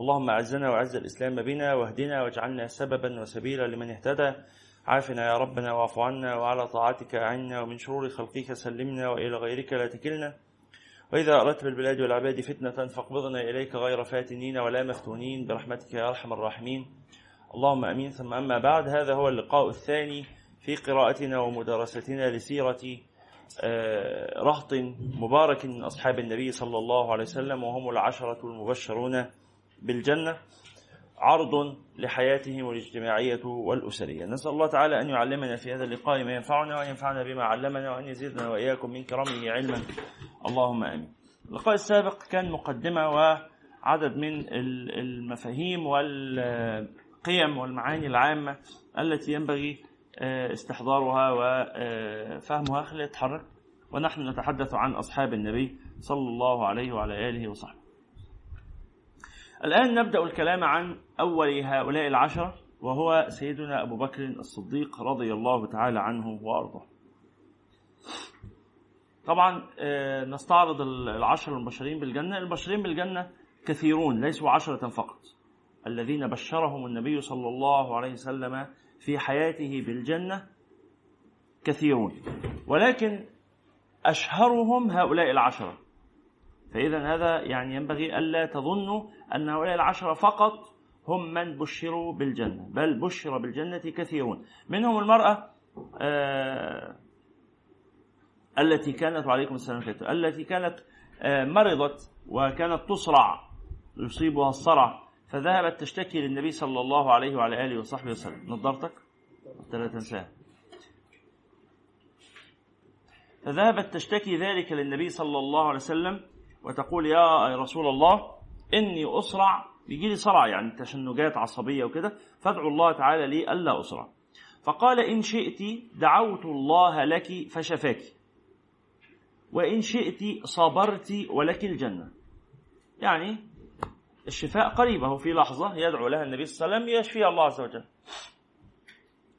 اللهم أعزنا وأعز الإسلام بنا واهدنا واجعلنا سببا وسبيلا لمن اهتدى. عافنا يا ربنا واعف عنا وعلى طاعتك أعنا ومن شرور خلقك سلمنا وإلى غيرك لا تكلنا. وإذا أردت بالبلاد والعباد فتنة فاقبضنا إليك غير فاتنين ولا مفتونين برحمتك يا أرحم الراحمين. اللهم أمين. ثم أما بعد هذا هو اللقاء الثاني في قراءتنا ومدارستنا لسيرة آه، رهط مبارك من أصحاب النبي صلى الله عليه وسلم وهم العشرة المبشرون. بالجنة عرض لحياتهم الاجتماعية والأسرية. نسأل الله تعالى أن يعلمنا في هذا اللقاء ما ينفعنا وأن ينفعنا بما علمنا وأن يزيدنا وإياكم من كرمه علما. اللهم آمين. اللقاء السابق كان مقدمة وعدد من المفاهيم والقيم والمعاني العامة التي ينبغي استحضارها وفهمها خلينا نتحرك ونحن نتحدث عن أصحاب النبي صلى الله عليه وعلى آله وصحبه. الآن نبدأ الكلام عن أول هؤلاء العشرة وهو سيدنا أبو بكر الصديق رضي الله تعالى عنه وأرضاه. طبعا نستعرض العشر المبشرين بالجنة. المبشرين بالجنة كثيرون ليسوا عشرة فقط. الذين بشرهم النبي صلى الله عليه وسلم في حياته بالجنة كثيرون. ولكن أشهرهم هؤلاء العشرة. فإذا هذا يعني ينبغي ألا تظنوا أن هؤلاء العشرة فقط هم من بشروا بالجنة بل بشر بالجنة كثيرون. منهم المرأة آه التي كانت وعليكم السلام عليكم التي كانت آه مرضت وكانت تصرع يصيبها الصرع فذهبت تشتكي للنبي صلى الله عليه وعلى آله وصحبه وسلم. نظرتك؟ لا تنساها فذهبت تشتكي ذلك للنبي صلى الله عليه وسلم وتقول يا رسول الله إني أسرع بيجي لي صرع يعني تشنجات عصبية وكده فادعوا الله تعالى لي ألا أسرع. فقال إن شئت دعوت الله لك فشفاك وإن شئت صبرت ولك الجنة. يعني الشفاء قريب هو في لحظة يدعو لها النبي صلى الله عليه وسلم يشفيها الله عز وجل.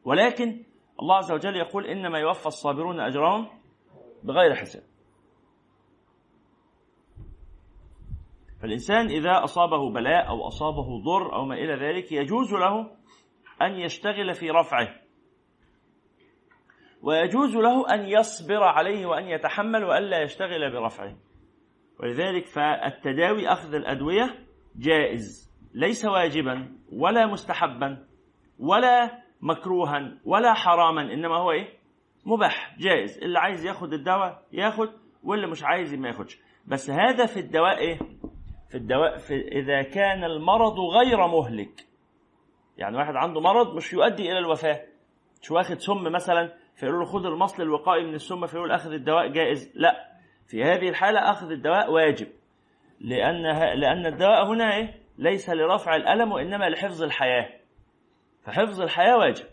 ولكن الله عز وجل يقول إنما يوفى الصابرون أجرهم بغير حساب. فالإنسان إذا أصابه بلاء أو أصابه ضر أو ما إلى ذلك يجوز له أن يشتغل في رفعه. ويجوز له أن يصبر عليه وأن يتحمل وألا يشتغل برفعه. ولذلك فالتداوي أخذ الأدوية جائز ليس واجبا ولا مستحبا ولا مكروها ولا حراما إنما هو إيه؟ مباح جائز. اللي عايز ياخد الدواء ياخد واللي مش عايز ما ياخدش. بس هذا في الدواء إيه؟ في الدواء في إذا كان المرض غير مهلك. يعني واحد عنده مرض مش يؤدي إلى الوفاة. مش واخد سم مثلا فيقول له خد المصل الوقائي من السم فيقول أخذ الدواء جائز. لا في هذه الحالة أخذ الدواء واجب. لأن لأن الدواء هنا إيه؟ ليس لرفع الألم وإنما لحفظ الحياة. فحفظ الحياة واجب.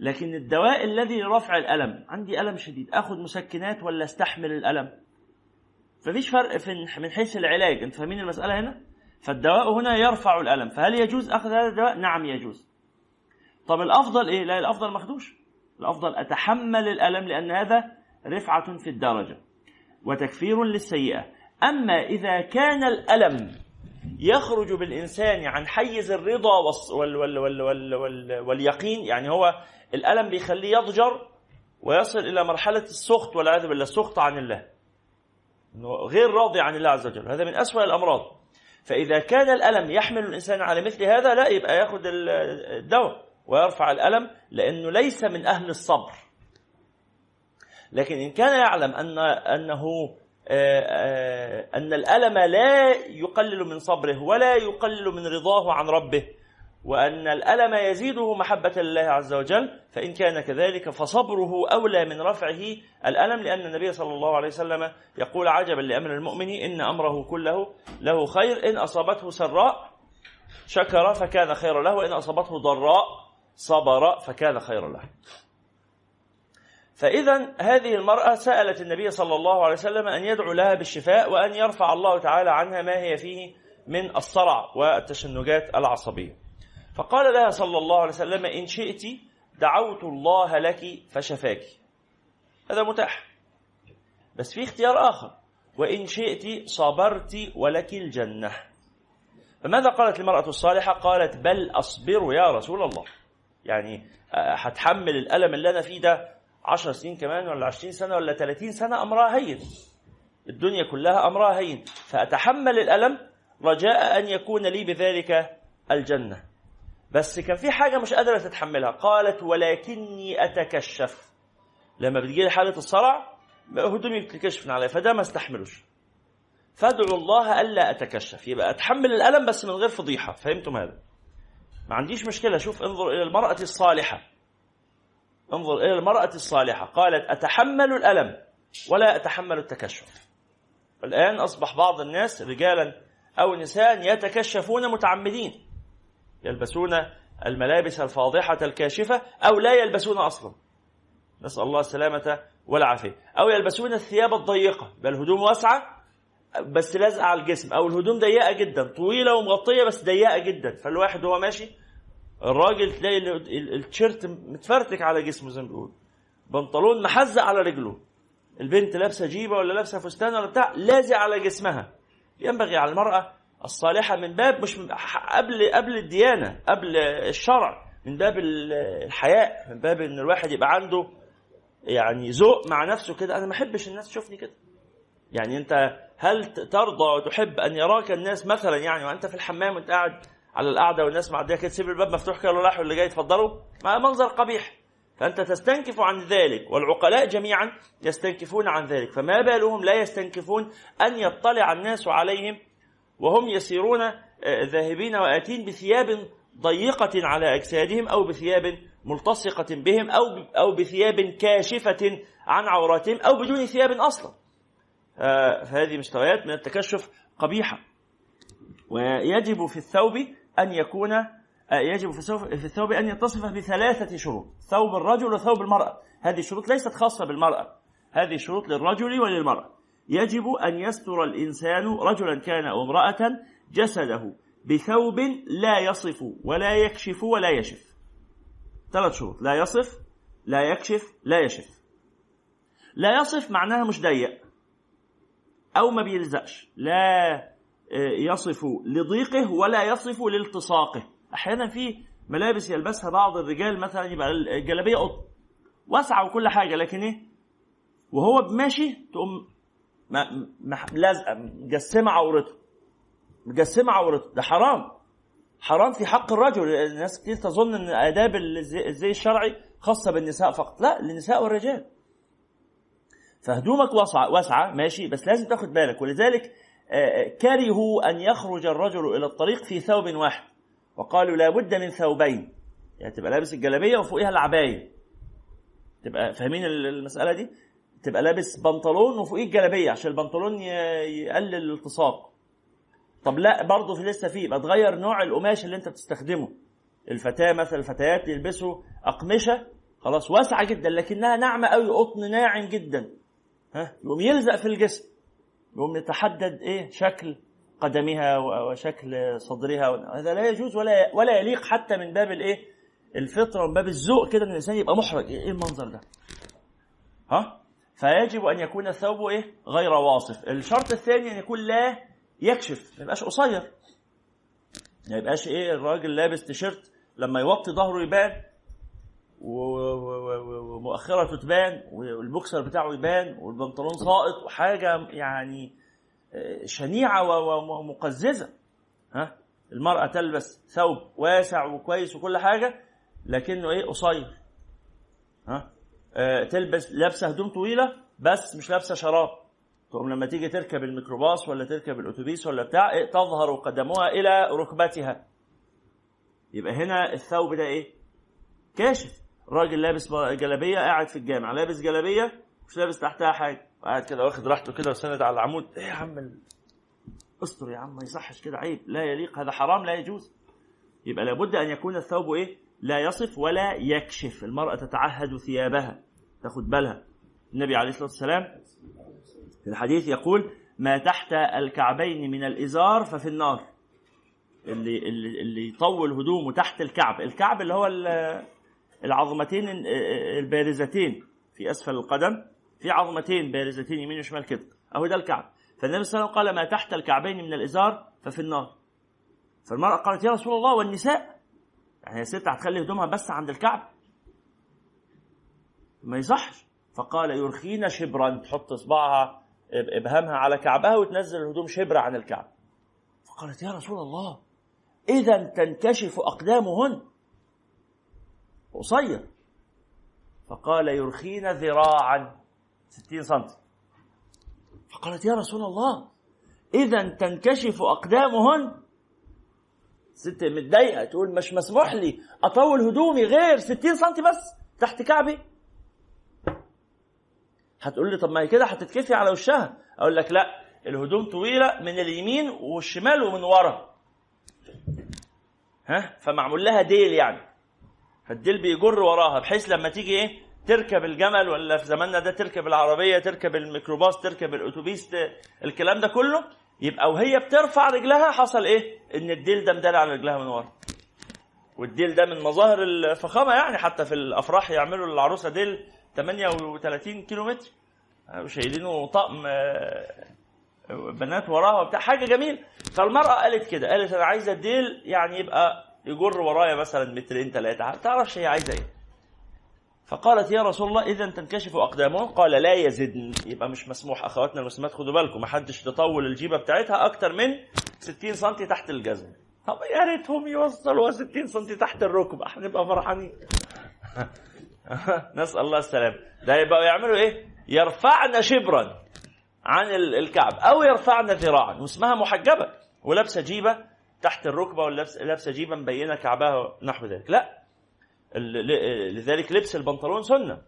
لكن الدواء الذي لرفع الألم عندي ألم شديد أخذ مسكنات ولا أستحمل الألم؟ ففيش فرق في من حيث العلاج. انت فاهمين المسألة هنا؟ فالدواء هنا يرفع الألم. فهل يجوز أخذ هذا الدواء؟ نعم يجوز. طب الأفضل إيه؟ لا الأفضل ما الأفضل أتحمل الألم لأن هذا رفعة في الدرجة وتكفير للسيئة. أما إذا كان الألم يخرج بالإنسان عن حيز الرضا وال وال وال وال وال واليقين يعني هو الألم بيخليه يضجر ويصل إلى مرحلة السخط والعياذ بالله السخط عن الله. غير راضي عن الله عز وجل. هذا من أسوأ الأمراض. فإذا كان الألم يحمل الإنسان على مثل هذا لا يبقى يأخذ الدواء ويرفع الألم لأنه ليس من أهل الصبر. لكن إن كان يعلم أن أنه أن الألم لا يقلل من صبره ولا يقلل من رضاه عن ربه وأن الألم يزيده محبة لله عز وجل فإن كان كذلك فصبره أولى من رفعه الألم لأن النبي صلى الله عليه وسلم يقول عجبا لأمر المؤمن إن أمره كله له خير إن أصابته سراء شكر فكان خيرا له وإن أصابته ضراء صبر فكان خيرا له. فإذا هذه المرأة سألت النبي صلى الله عليه وسلم أن يدعو لها بالشفاء وأن يرفع الله تعالى عنها ما هي فيه من الصرع والتشنجات العصبية. فقال لها صلى الله عليه وسلم إن شئت دعوت الله لك فشفاك. هذا متاح. بس في اختيار آخر. وإن شئت صبرت ولك الجنة. فماذا قالت المرأة الصالحة؟ قالت بل أصبر يا رسول الله. يعني آه، هتحمل الألم اللي أنا فيه ده عشر سنين كمان ولا عشرين سنة ولا ثلاثين سنة أمرها هين. الدنيا كلها أمرها هين. فأتحمل الألم رجاء أن يكون لي بذلك الجنة. بس كان في حاجة مش قادرة تتحملها. قالت ولكني أتكشف. لما بتجي لي حالة الصرع هدومي بتتكشف عليا فده ما استحملوش. فادعوا الله ألا أتكشف. يبقى أتحمل الألم بس من غير فضيحة. فهمتم هذا؟ ما عنديش مشكلة. شوف انظر إلى المرأة الصالحة. انظر إلى المرأة الصالحة. قالت أتحمل الألم ولا أتحمل التكشف. الآن أصبح بعض الناس رجالا أو نساء يتكشفون متعمدين. يلبسون الملابس الفاضحة الكاشفة أو لا يلبسون أصلا. نسأل الله السلامة والعافية. أو يلبسون الثياب الضيقة بل هدوم واسعة بس لازقة على الجسم أو الهدوم ضيقة جدا طويلة ومغطية بس ضيقة جدا. فالواحد وهو ماشي الراجل تلاقي التيشيرت متفرتك على جسمه زي ما بيقول بنطلون محزق على رجله. البنت لابسة جيبة ولا لابسة فستان ولا بتاع لازق على جسمها. ينبغي على المرأة الصالحة من باب مش قبل قبل الديانة قبل الشرع من باب الحياء من باب إن الواحد يبقى عنده يعني ذوق مع نفسه كده. أنا ما أحبش الناس تشوفني كده. يعني أنت هل ترضى وتحب أن يراك الناس مثلا يعني وأنت في الحمام وأنت قاعد على القعدة والناس معدية كده تسيب الباب مفتوح كده رايح واللي جاي يتفضلوا؟ مع منظر قبيح. فأنت تستنكف عن ذلك والعقلاء جميعا يستنكفون عن ذلك. فما بالهم لا يستنكفون أن يطلع الناس عليهم وهم يسيرون آه، ذاهبين وآتين بثياب ضيقة على أجسادهم أو بثياب ملتصقة بهم أو أو بثياب كاشفة عن عوراتهم أو بدون ثياب أصلا. آه، فهذه مستويات من التكشف قبيحة. ويجب في الثوب أن يكون آه، يجب في الثوب أن يتصف بثلاثة شروط ثوب الرجل وثوب المرأة هذه الشروط ليست خاصة بالمرأة هذه شروط للرجل وللمرأة يجب أن يستر الإنسان رجلا كان أو امرأة جسده بثوب لا يصف ولا يكشف ولا يشف. ثلاث شروط. لا يصف لا يكشف لا يشف. لا يصف معناها مش ضيق أو ما بيلزقش. لا يصف لضيقه ولا يصف لالتصاقه. أحيانا في ملابس يلبسها بعض الرجال مثلا يبقى الجلابية قطن واسعة وكل حاجة لكن إيه؟ وهو ماشي تقوم لازقه مجسمه عورته مجسمه عورته ده حرام. حرام في حق الرجل. الناس كتير تظن إن آداب الزي الشرعي خاصة بالنساء فقط. لا للنساء والرجال. فهدومك واسعه واسعة ماشي بس لازم تاخد بالك. ولذلك كرهوا أن يخرج الرجل إلى الطريق في ثوب واحد. وقالوا لابد من ثوبين. يعني تبقى لابس الجلابية وفوقها العباية. تبقى فاهمين المسألة دي؟ تبقى لابس بنطلون وفوقيه الجلابية عشان البنطلون يقلل الالتصاق. طب لا برضه في لسه فيه يبقى تغير نوع القماش اللي انت بتستخدمه. الفتاة مثلا الفتيات يلبسوا أقمشة خلاص واسعة جدا لكنها ناعمة قوي قطن ناعم جدا. ها؟ يقوم يلزق في الجسم يقوم يتحدد إيه؟ شكل قدمها وشكل صدرها. هذا لا يجوز ولا ولا يليق حتى من باب الإيه؟ الفطرة ومن باب الذوق كده إن الإنسان يبقى محرج. إيه المنظر ده؟ ها؟ فيجب أن يكون الثوب إيه؟ غير واصف. الشرط الثاني أن يكون لا يكشف ما يبقاش قصير. ما يبقاش إيه؟ الراجل لابس تيشيرت لما يوطي ظهره يبان ومؤخرته تبان والبوكسر بتاعه يبان والبنطلون ساقط وحاجة يعني آه، شنيعة ومقززة. ها؟ المرأة تلبس ثوب واسع وكويس وكل حاجة لكنه إيه؟ قصير. ها؟ تلبس لابسه هدوم طويلة بس مش لابسه شراب. تقوم لما تيجي تركب الميكروباص ولا تركب الأتوبيس ولا بتاع إيه تظهر قدمها إلى ركبتها. يبقى هنا الثوب ده إيه؟ كاشف. راجل لابس جلابية قاعد في الجامع. لابس جلابية مش لابس تحتها حاجة. قاعد كده واخد راحته كده وسند على العمود. إيه يا عم استر يا عم ما يصحش كده عيب. لا يليق هذا حرام لا يجوز. يبقى لابد أن يكون الثوب إيه؟ لا يصف ولا يكشف. المرأة تتعهد ثيابها تاخد بالها. النبي عليه الصلاة والسلام في الحديث يقول ما تحت الكعبين من الإزار ففي النار. اللي, اللي, اللي يطول هدومه تحت الكعب. الكعب اللي هو العظمتين البارزتين. في أسفل القدم في عظمتين بارزتين يمين وشمال كده. أهو ده الكعب. فالنبي صلى الله عليه وسلم قال ما تحت الكعبين من الإزار ففي النار. فالمرأة قالت يا رسول الله والنساء يعني يا ست هتخلي هدومها بس عند الكعب؟ ما يصحش. فقال يرخين شبرا تحط اصبعها ابهامها على كعبها وتنزل الهدوم شبر عن الكعب. فقالت يا رسول الله اذا تنكشف أقدامهن. قصير. فقال يرخين ذراعا. ستين سنتي. فقالت يا رسول الله إذا تنكشف أقدامهن. ست متضايقة تقول مش مسموح لي أطول هدومي غير ستين سنتي بس تحت كعبي. هتقول لي طب ما هي كده هتتكفي على وشها. أقول لك لا الهدوم طويلة من اليمين والشمال ومن ورا. ها؟ فمعمول لها ديل يعني. فالديل بيجر وراها بحيث لما تيجي إيه؟ تركب الجمل ولا في زماننا ده تركب العربية تركب الميكروباص تركب الأتوبيس الكلام ده كله. يبقى وهي بترفع رجلها حصل إيه؟ إن الديل ده مداري على رجلها من ورا. والديل ده من مظاهر الفخامة يعني حتى في الأفراح يعملوا للعروسة ديل 38 كيلو متر شايلينه طقم آه، بنات وراها وبتاع. حاجة جميل فالمرأة قالت كده قالت أنا عايزة الديل يعني يبقى يجر ورايا مثلا مترين ثلاثة ما تعرفش هي عايزة إيه؟ فقالت يا رسول الله اذا تنكشف أقدامهم؟ قال لا يزدن. يبقى مش مسموح. أخواتنا المسلمات خدوا بالكم ما حدش تطول الجيبة بتاعتها أكتر من 60 سم تحت الجزم. طب يا ريتهم يوصلوا 60 سم تحت الركبة. هنبقى فرحانين. نسأل الله السلامة. ده يبقى يعملوا إيه؟ يرفعن شبرا عن الكعب أو يرفعن ذراعا. واسمها محجبة ولابسة جيبة تحت الركبة ولا لابسة جيبة مبينة كعبها نحو ذلك. لا. لذلك لبس البنطلون سنة.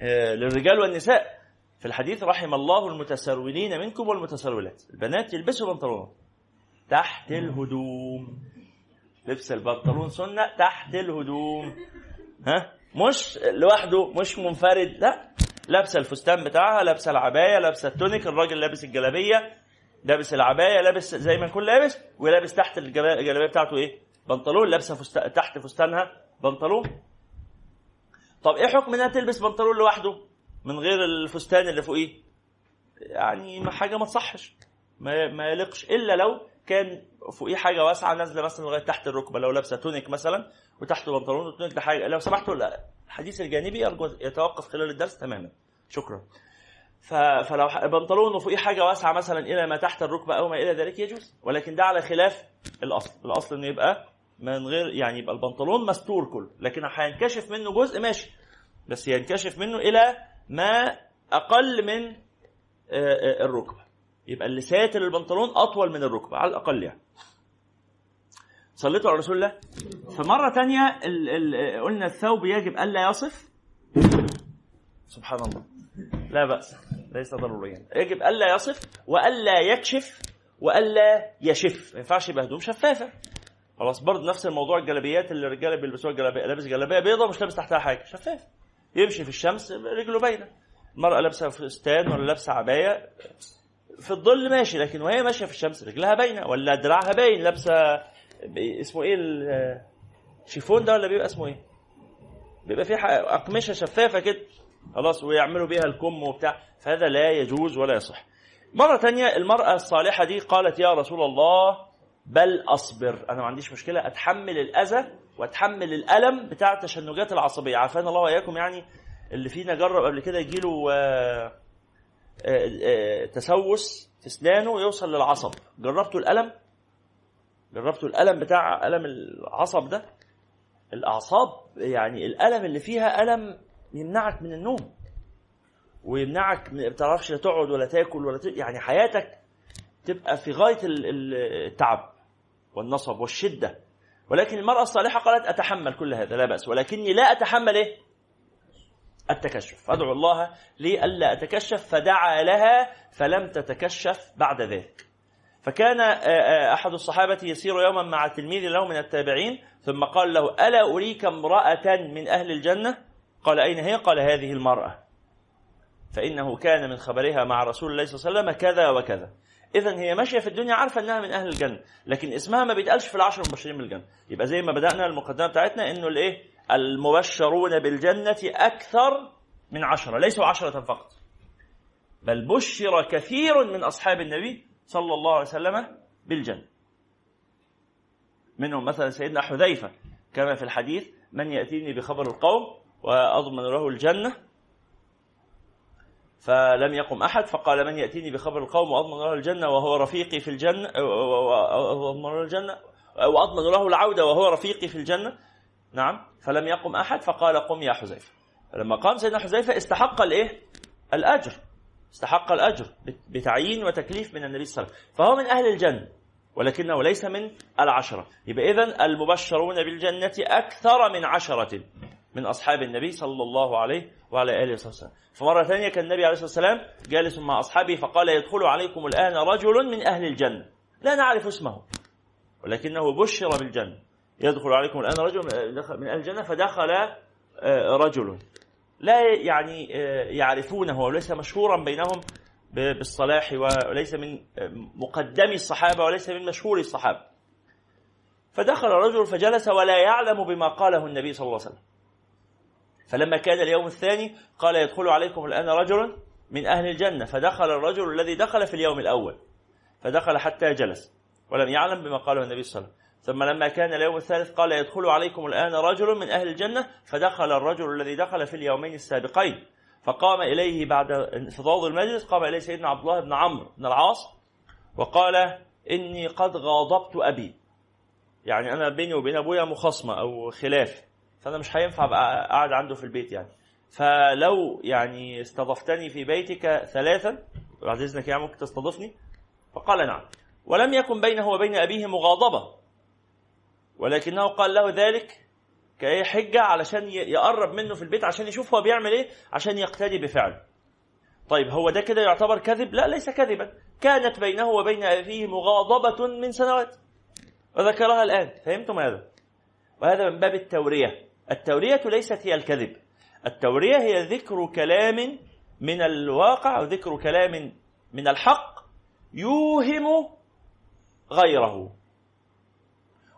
آه، للرجال والنساء. في الحديث رحم الله المتسرولين منكم والمتسرولات. البنات يلبسوا بنطلون تحت الهدوم. لبس البنطلون سنة تحت الهدوم. ها؟ مش لوحده مش منفرد لا. لابسه الفستان بتاعها لابسه العباية لابسه التونيك الراجل لابس الجلابية. لابس العباية لابس زي ما يكون لابس ولابس تحت الجلابية بتاعته إيه؟ بنطلون لابسة فست... تحت فستانها بنطلون. طب إيه حكم إنها تلبس بنطلون لوحده من غير الفستان اللي فوقيه؟ يعني حاجة ما تصحش ما, ما يليقش إلا لو كان فوقيه حاجة واسعة نازلة مثلا لغاية تحت الركبة لو لابسة تونيك مثلا وتحته بنطلون والتونيك ده حاجة لو سمحتوا الحديث الجانبي ارجو يتوقف خلال الدرس تماما. شكرا. فلو بنطلون وفوقيه حاجة واسعة مثلا إلى ما تحت الركبة أو ما إلى ذلك يجوز ولكن ده على خلاف الأصل. الأصل إنه يبقى من غير يعني يبقى البنطلون مستور كله لكن هينكشف منه جزء ماشي بس ينكشف منه إلى ما أقل من آه، آه، الركبة. يبقى اللي ساتر البنطلون أطول من الركبة على الأقل يعني. صليتوا على رسول الله؟ فمره ثانية قلنا الثوب يجب ألا يصف. سبحان الله. لا بأس ليس ضروريا. يجب ألا يصف وألا يكشف وألا يشف. ما ينفعش يبقى هدوم شفافه خلاص برضه نفس الموضوع الجلابيات اللي الرجالة بيلبسوها الجلابية لابس جلابية بيضاء مش لابس تحتها حاجة شفاف. يمشي في الشمس رجله باينة. المرأة لابسة فستان ولا لابسة عباية في الظل ماشي لكن وهي ماشية في الشمس رجلها باينة. ولا دراعها باين لابسة اسمه إيه الشيفون ده ولا بيبقى اسمه إيه؟ بيبقى فيه أقمشة شفافة كده. خلاص ويعملوا بيها الكم وبتاع. فهذا لا يجوز ولا يصح. مرة تانية المرأة الصالحة دي قالت يا رسول الله بل أصبر. أنا ما عنديش مشكلة. أتحمل الأذى وأتحمل الألم بتاع التشنجات العصبية. عافانا الله وإياكم. يعني اللي فينا جرب قبل كده يجيله آه، آه، آه، تسوس في أسنانه يوصل للعصب. جربتوا الألم؟ جربتوا الألم بتاع ألم العصب ده؟ الأعصاب يعني الألم اللي فيها ألم يمنعك من النوم. ويمنعك ما بتعرفش لا تقعد ولا تاكل ولا ت... يعني حياتك تبقى في غاية التعب. والنصب والشدة. ولكن المرأة الصالحة قالت أتحمل كل هذا لا بأس. ولكني لا أتحمل إيه؟ التكشف. أدعو الله لي ألا أتكشف فدعا لها فلم تتكشف بعد ذلك. فكان آه، آه، أحد الصحابة يسير يوما مع تلميذ له من التابعين ثم قال له ألا أريك امرأة من أهل الجنة؟ قال أين هي؟ قال هذه المرأة. فإنه كان من خبرها مع رسول الله صلى الله عليه وسلم كذا وكذا. إذا هي ماشية في الدنيا عارفة إنها من أهل الجنة لكن اسمها ما بيتقالش في العشر المبشرين بالجنة. يبقى زي ما بدأنا المقدمة بتاعتنا إنه الإيه؟ المبشرون بالجنة أكثر من عشرة ليسوا عشرة فقط. بل بشر كثير من أصحاب النبي صلى الله عليه وسلم بالجنة. منهم مثلا سيدنا حذيفة كما في الحديث من يأتيني بخبر القوم وأضمن له الجنة فلم يقم أحد فقال من يأتيني بخبر القوم وأضمن له الجنة وهو رفيقي في الجنة وأضمن له الجنة؟ وأضمن له العودة وهو رفيقي في الجنة؟ نعم. فلم يقم أحد فقال قم يا حذيفة. فلما قام سيدنا حذيفة استحق الإيه؟ الأجر. استحق الأجر بتعيين وتكليف من النبي صلى الله عليه وسلم. فهو من أهل الجنة ولكنه ليس من العشرة. يبقى إذن المبشرون بالجنة أكثر من عشرة. من أصحاب النبي صلى الله عليه وعلى آله وصحبه وسلم. فمرة ثانية كان النبي عليه الصلاة والسلام جالس مع أصحابه فقال يدخل عليكم الآن رجل من أهل الجنة. لا نعرف اسمه ولكنه بشر بالجنة. يدخل عليكم الآن رجل من أهل الجنة فدخل آه، رجل. لا يعني آه، يعرفونه وليس مشهورا بينهم بالصلاح وليس من آه، مقدمي الصحابة وليس من مشهور الصحابة. فدخل الرجل فجلس ولا يعلم بما قاله النبي صلى الله عليه وسلم. فلما كان اليوم الثاني قال يدخل عليكم الآن رجل من أهل الجنة فدخل الرجل الذي دخل في اليوم الأول فدخل حتى جلس ولم يعلم بما قاله النبي صلى الله عليه وسلم. ثم لما كان اليوم الثالث قال يدخل عليكم الآن رجل من أهل الجنة فدخل الرجل الذي دخل في اليومين السابقين. فقام إليه بعد انفضاض المجلس قام إليه سيدنا عبد الله بن عمرو بن العاص وقال إني قد غاضبت أبي. يعني أنا بيني وبين أبويا مخاصمة أو خلاف. فأنا مش هينفع أبقى قاعد عنده في البيت يعني. فلو يعني استضفتني في بيتك ثلاثا بعد إذنك يعني ممكن تستضيفني؟ فقال نعم. ولم يكن بينه وبين أبيه مغاضبة. ولكنه قال له ذلك كأي حجة علشان يقرب منه في البيت عشان يشوف هو بيعمل إيه عشان يقتدي بفعله طيب هو ده كده يعتبر كذب؟ لا ليس كذبا. كانت بينه وبين أبيه مغاضبة من سنوات. وذكرها الآن. فهمتم هذا؟ وهذا من باب التورية. التورية ليست هي الكذب. التورية هي ذكر كلام من الواقع أو ذكر كلام من الحق يوهم غيره.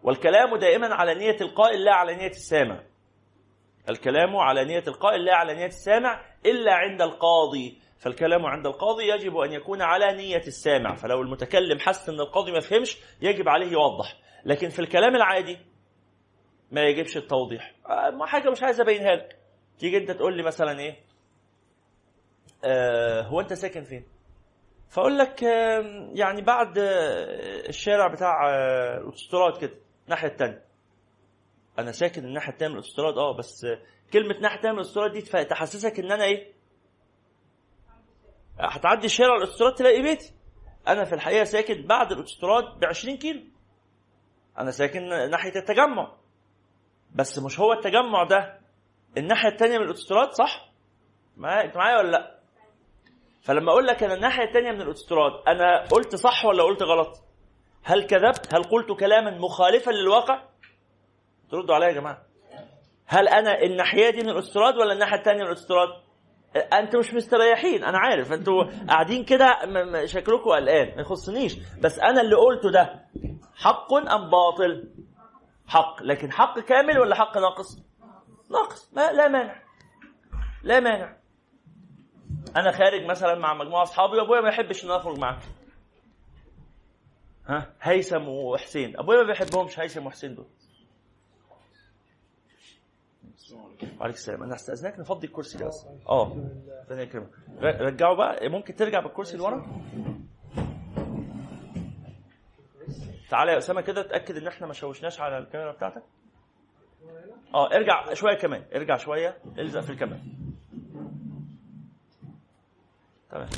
والكلام دائما على نية القائل لا على نية السامع. الكلام على نية القائل لا على نية السامع إلا عند القاضي. فالكلام عند القاضي يجب أن يكون على نية السامع. فلو المتكلم حس أن القاضي ما فهمش يجب عليه يوضح. لكن في الكلام العادي ما يجبش التوضيح. ما حاجة مش عايز أبينها لك. تيجي أنت تقول لي مثلا إيه؟ آه هو أنت ساكن فين؟ فأقول لك آه يعني بعد آه الشارع بتاع آه الاوتوستراد كده الناحية الثانية أنا ساكن الناحية الثانية من الاوتوستراد آه بس آه كلمة ناحية الثانية من الاوتوستراد دي تحسسك إن أنا إيه؟ هتعدي الشارع الاوتوستراد تلاقي بيتي. أنا في الحقيقة ساكن بعد الاوتوستراد ب 20 كيلو. أنا ساكن ناحية التجمع. بس مش هو التجمع ده الناحية الثانية من الاوتوستراد صح؟ معايا انت معايا ولا لا؟ فلما أقول لك أنا الناحية الثانية من الاوتوستراد أنا قلت صح ولا قلت غلط؟ هل كذبت؟ هل قلت كلاما مخالفا للواقع؟ تردوا عليا يا جماعة. هل أنا الناحية دي من الاوتوستراد ولا الناحية الثانية من الاوتوستراد؟ أنتوا مش مستريحين أنا عارف أنتوا قاعدين كده شكلكم قلقان ما يخصنيش بس أنا اللي قلته ده حق أم باطل؟ حق لكن حق كامل ولا حق ناقص؟ ناقص. ما لا مانع. لا مانع. أنا خارج مثلا مع مجموعة أصحابي وأبويا ما يحبش ان اخرج معاهم ها؟ هيثم وحسين. أبويا ما بيحبهمش هيثم وحسين دول. وعليك السلام. أنا استأذنك نفضي الكرسي ده بس. آه. كلمة. رجعوا بقى. ممكن ترجع بالكرسي لورا؟ تعالى يا أسامة كده اتاكد إن إحنا ما شوشناش على الكاميرا بتاعتك. آه ارجع شوية كمان ارجع شوية الزق في الكاميرا. تمام.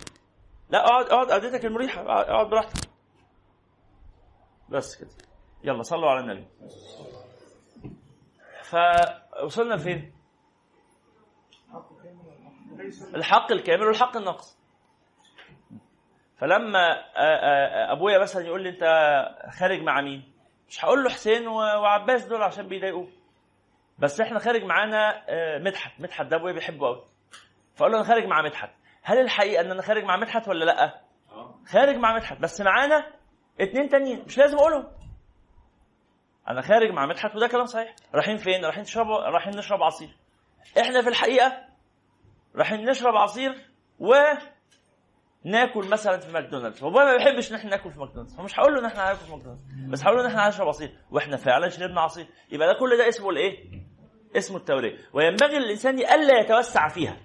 لا اقعد اقعد قعدتك المريحة اقعد براحتك. بس كده. يلا صلوا على النبي. فوصلنا لفين الحق الكامل والحق الناقص فلما أبويا مثلا يقول لي أنت خارج مع مين؟ مش هقول له حسين وعباس دول عشان بيضايقوه. بس إحنا خارج معانا مدحت. مدحت ده أبويا بيحبه قوي فأقول له أنا خارج مع مدحت. هل الحقيقة إن أنا خارج مع مدحت ولا لأ؟ خارج مع مدحت. بس معانا اتنين تانيين. مش لازم أقولهم. أنا خارج مع مدحت وده كلام صحيح. رايحين فين؟ رايحين تشرب رايحين نشرب عصير. إحنا في الحقيقة رايحين نشرب عصير و ناكل مثلا في ماكدونالدز. هو ما بيحبش إن إحنا ناكل في ماكدونالدز. فمش هقول له إن إحنا هناكل في ماكدونالدز. بس هقول له إن إحنا هنشرب عصير وإحنا فعلا شربنا عصير. يبقى ده كل ده اسمه الإيه؟ اسمه التوريه وينبغي للانسان الا يتوسع فيها.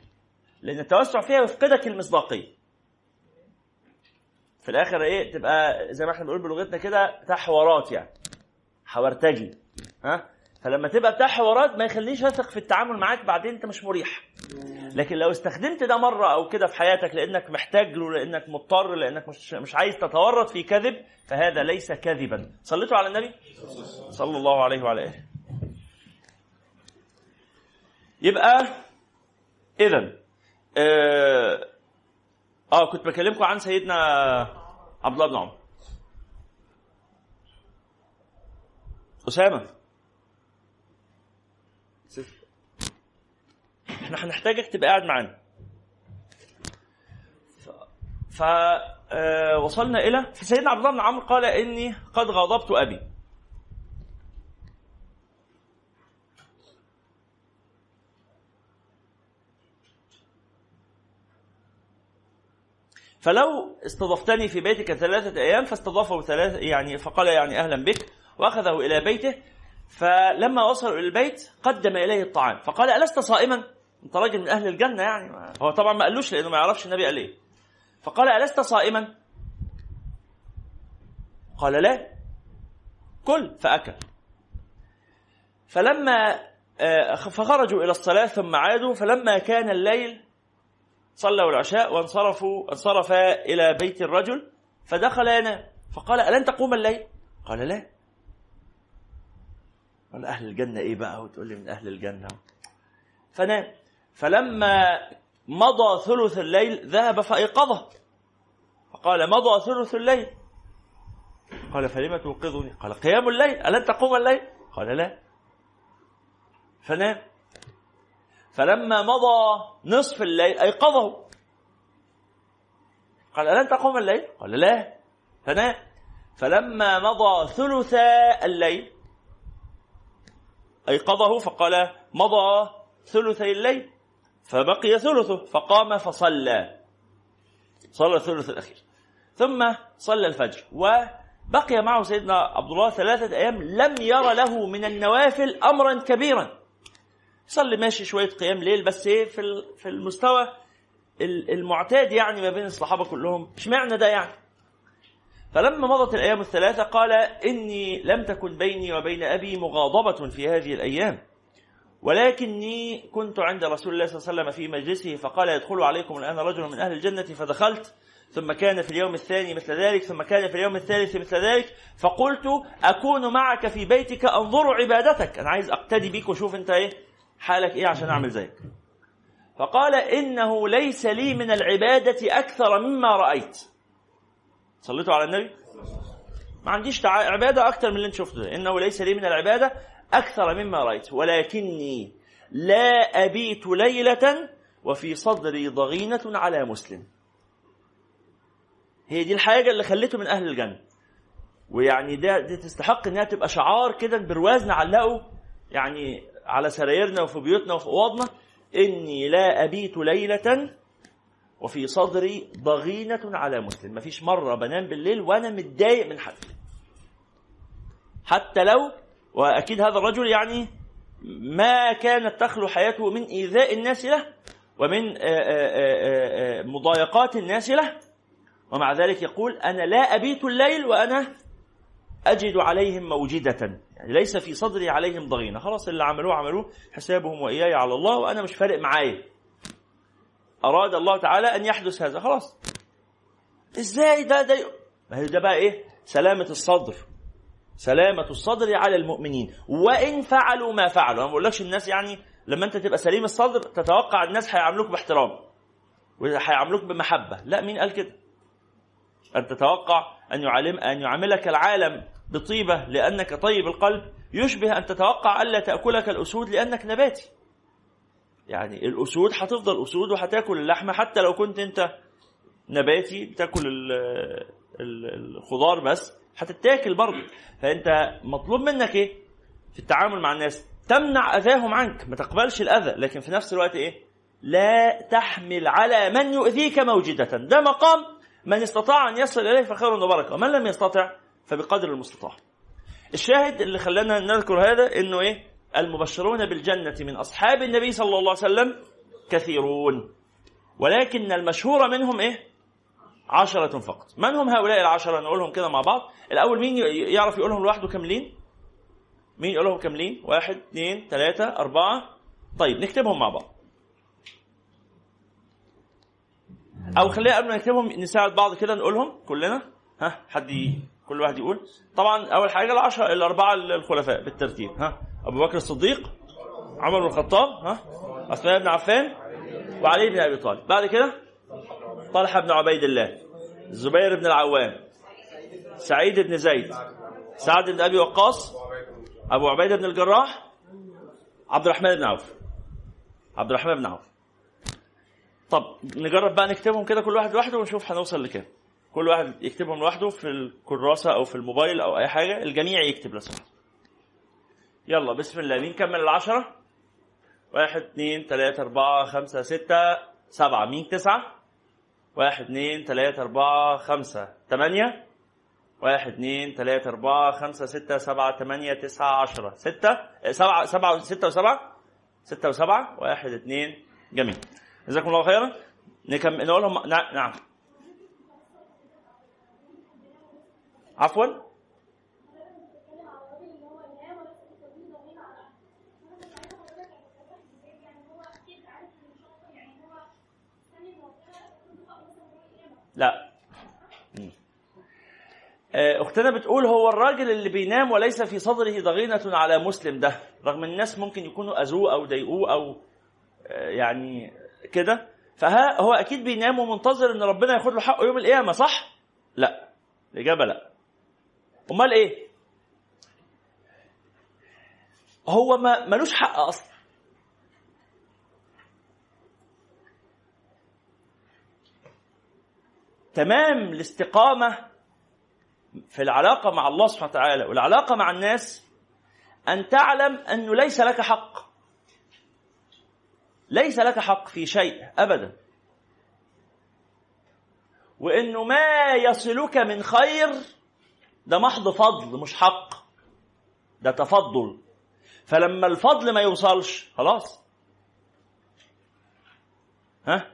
لأن التوسع فيها يفقدك المصداقية. في الآخر إيه؟ تبقى زي ما إحنا بنقول بلغتنا كده بتاع حوارات يعني. حورتجي. ها؟ فلما تبقى بتاع حوارات ما يخلينيش اثق في التعامل معاك بعدين أنت مش مريح. لكن لو استخدمت ده مرة أو كده في حياتك لأنك محتاج له لأنك مضطر لأنك مش مش عايز تتورط في كذب فهذا ليس كذبا صليتوا على النبي؟ صلى الله عليه وعلى آله. يبقى اذا آه, آه كنت بكلمكم عن سيدنا عبد الله بن عمر. أسامة. إحنا هنحتاجك تبقى قاعد معانا. ف وصلنا إلى سيدنا عبد الله بن عمرو قال إني قد غضبت أبي. فلو استضفتني في بيتك ثلاثة أيام فاستضافه ثلاثة يعني فقال يعني أهلا بك وأخذه إلى بيته فلما وصلوا إلى البيت قدم إليه الطعام فقال ألست صائما؟ أنت راجل من أهل الجنة يعني. هو طبعا ما قالوش لأنه ما يعرفش النبي قال إيه. فقال ألست صائما؟ قال لا. كل فأكل. فلما فخرجوا إلى الصلاة ثم عادوا فلما كان الليل صلوا العشاء وانصرفوا انصرف إلى بيت الرجل فدخل ينام فقال ألن تقوم الليل؟ قال لا. قال أهل الجنة إيه بقى؟ وتقول لي من أهل الجنة. فنام. فلما مضى ثلث الليل ذهب فأيقظه. فقال مضى ثلث الليل. قال فلم توقظني؟ قال قيام الليل. ألن تقوم الليل؟ قال لا. فنام. فلما مضى نصف الليل أيقظه. قال ألن تقوم الليل؟ قال لا. فنام. فلما مضى ثلث الليل أيقظه. فقال مضى ثلثي الليل. فبقي ثلثه فقام فصلى. صلى الثلث الأخير. ثم صلى الفجر. وبقي معه سيدنا عبد الله ثلاثة أيام لم ير له من النوافل أمرا كبيرا. صلي ماشي شوية قيام ليل بس إيه في في المستوى المعتاد يعني ما بين الصحابة كلهم. اشمعنى ده يعني؟ فلما مضت الأيام الثلاثة قال إني لم تكن بيني وبين أبي مغاضبة في هذه الأيام. ولكني كنت عند رسول الله صلى الله عليه وسلم في مجلسه فقال يدخل عليكم الآن رجل من أهل الجنة فدخلت ثم كان في اليوم الثاني مثل ذلك ثم كان في اليوم الثالث مثل ذلك فقلت أكون معك في بيتك أنظر عبادتك أنا عايز أقتدي بيك وشوف أنت إيه حالك إيه عشان أعمل زيك فقال إنه ليس لي من العبادة أكثر مما رأيت صليتوا على النبي ما عنديش. عبادة أكثر من اللي أنت شفته. إنه ليس لي من العبادة أكثر مما رأيت ولكني لا أبيت ليلة وفي صدري ضغينة على مسلم. هي دي الحاجة اللي خلته من أهل الجنة. ويعني ده دي تستحق إنها تبقى شعار كده برواز نعلقه يعني على سرايرنا وفي بيوتنا وفي أوضنا إني لا أبيت ليلة وفي صدري ضغينة على مسلم. مفيش مرة بنام بالليل وأنا متضايق من حد. حتى لو وأكيد هذا الرجل يعني ما كانت تخلو حياته من إيذاء الناس له ومن مضايقات الناس له. ومع ذلك يقول أنا لا أبيت الليل وأنا أجد عليهم موجدة. يعني ليس في صدري عليهم ضغينة. خلاص اللي عملوه عملوه حسابهم وإياي على الله وأنا مش فارق معايا. أراد الله تعالى أن يحدث هذا. خلاص. إزاي؟ ده ده ما هي ده بقى إيه؟ سلامة الصدر. سلامة الصدر على المؤمنين. وإن فعلوا ما فعلوا. أنا ما بقولكش الناس يعني لما أنت تبقى سليم الصدر تتوقع الناس هيعاملوك باحترام وهيعاملوك بمحبة. لا مين قال كده؟ أن تتوقع أن يعلم أن يعاملك العالم بطيبة لأنك طيب القلب. يشبه أن تتوقع ألا تأكلك الأسود لأنك نباتي. يعني الأسود هتفضل أسود وهتاكل اللحمة حتى لو كنت أنت نباتي بتاكل الخضار بس. هتتاكل برضه. فأنت مطلوب منك إيه؟ في التعامل مع الناس. تمنع أذاهم عنك. ما تقبلش الأذى. لكن في نفس الوقت إيه؟ لا تحمل على من يؤذيك موجدة. ده مقام من استطاع أن يصل إليه فخير وبركة. ومن لم يستطع فبقدر المستطاع. الشاهد اللي خلانا نذكر هذا إنه إيه؟ المبشرون بالجنة من أصحاب النبي صلى الله عليه وسلم كثيرون. ولكن المشهور منهم إيه؟ عشرة فقط. من هم هؤلاء العشرة؟ نقولهم كده مع بعض. الأول مين يعرف يقولهم لوحده كاملين مين يقولهم كاملين واحد اثنين ثلاثة أربعة. طيب نكتبهم مع بعض. أو خلينا قبل ما نكتبهم نساعد بعض كده نقولهم كلنا. ها حد كل واحد يقول. طبعا أول حاجة العشرة الأربعة الخلفاء بالترتيب. ها أبو بكر الصديق عمر بن الخطاب ها عثمان بن عفان وعلي بن أبي طالب. بعد كده طلحة بن عبيد الله. الزبير بن العوام. سعيد بن زيد. سعد بن أبي وقاص. أبو عبيدة بن الجراح. عبد الرحمن بن عوف. عبد الرحمن بن عوف. طب نجرب بقى نكتبهم كده كل واحد لوحده ونشوف هنوصل لكام. كل واحد يكتبهم لوحده في الكراسة أو في الموبايل أو أي حاجة. الجميع يكتب سمحت. يلا بسم الله. مين كمل العشرة؟ واحد اثنين ثلاثة أربعة خمسة ستة سبعة. مين تسعة؟ واحد اثنين ثلاثة أربعة خمسة. ثمانية واحد اثنين ثلاثة أربعة خمسة ستة سبعة ثمانية تسعة عشرة. ستة؟ سبعة سبعة ستة وسبعة؟ ستة وسبعة؟ واحد اثنين جميل. جزاكم الله خيرا. نكمل نقولهم نعم. عفوا لا اختنا بتقول هو الراجل اللي بينام وليس في صدره ضغينة على مسلم ده رغم الناس ممكن يكونوا أذوه أو ضايقوه أو آه، يعني كده. فها هو أكيد بينام ومنتظر إن ربنا ياخد له حقه يوم القيامة صح؟ لا الإجابة لا. أمال إيه؟ هو ما ملوش حق أصلا. تمام الاستقامة في العلاقة مع الله سبحانه وتعالى والعلاقة مع الناس أن تعلم أنه ليس لك حق. ليس لك حق في شيء ابدا. وإنه ما يصلك من خير ده محض فضل مش حق. ده تفضل. فلما الفضل ما يوصلش خلاص. ها؟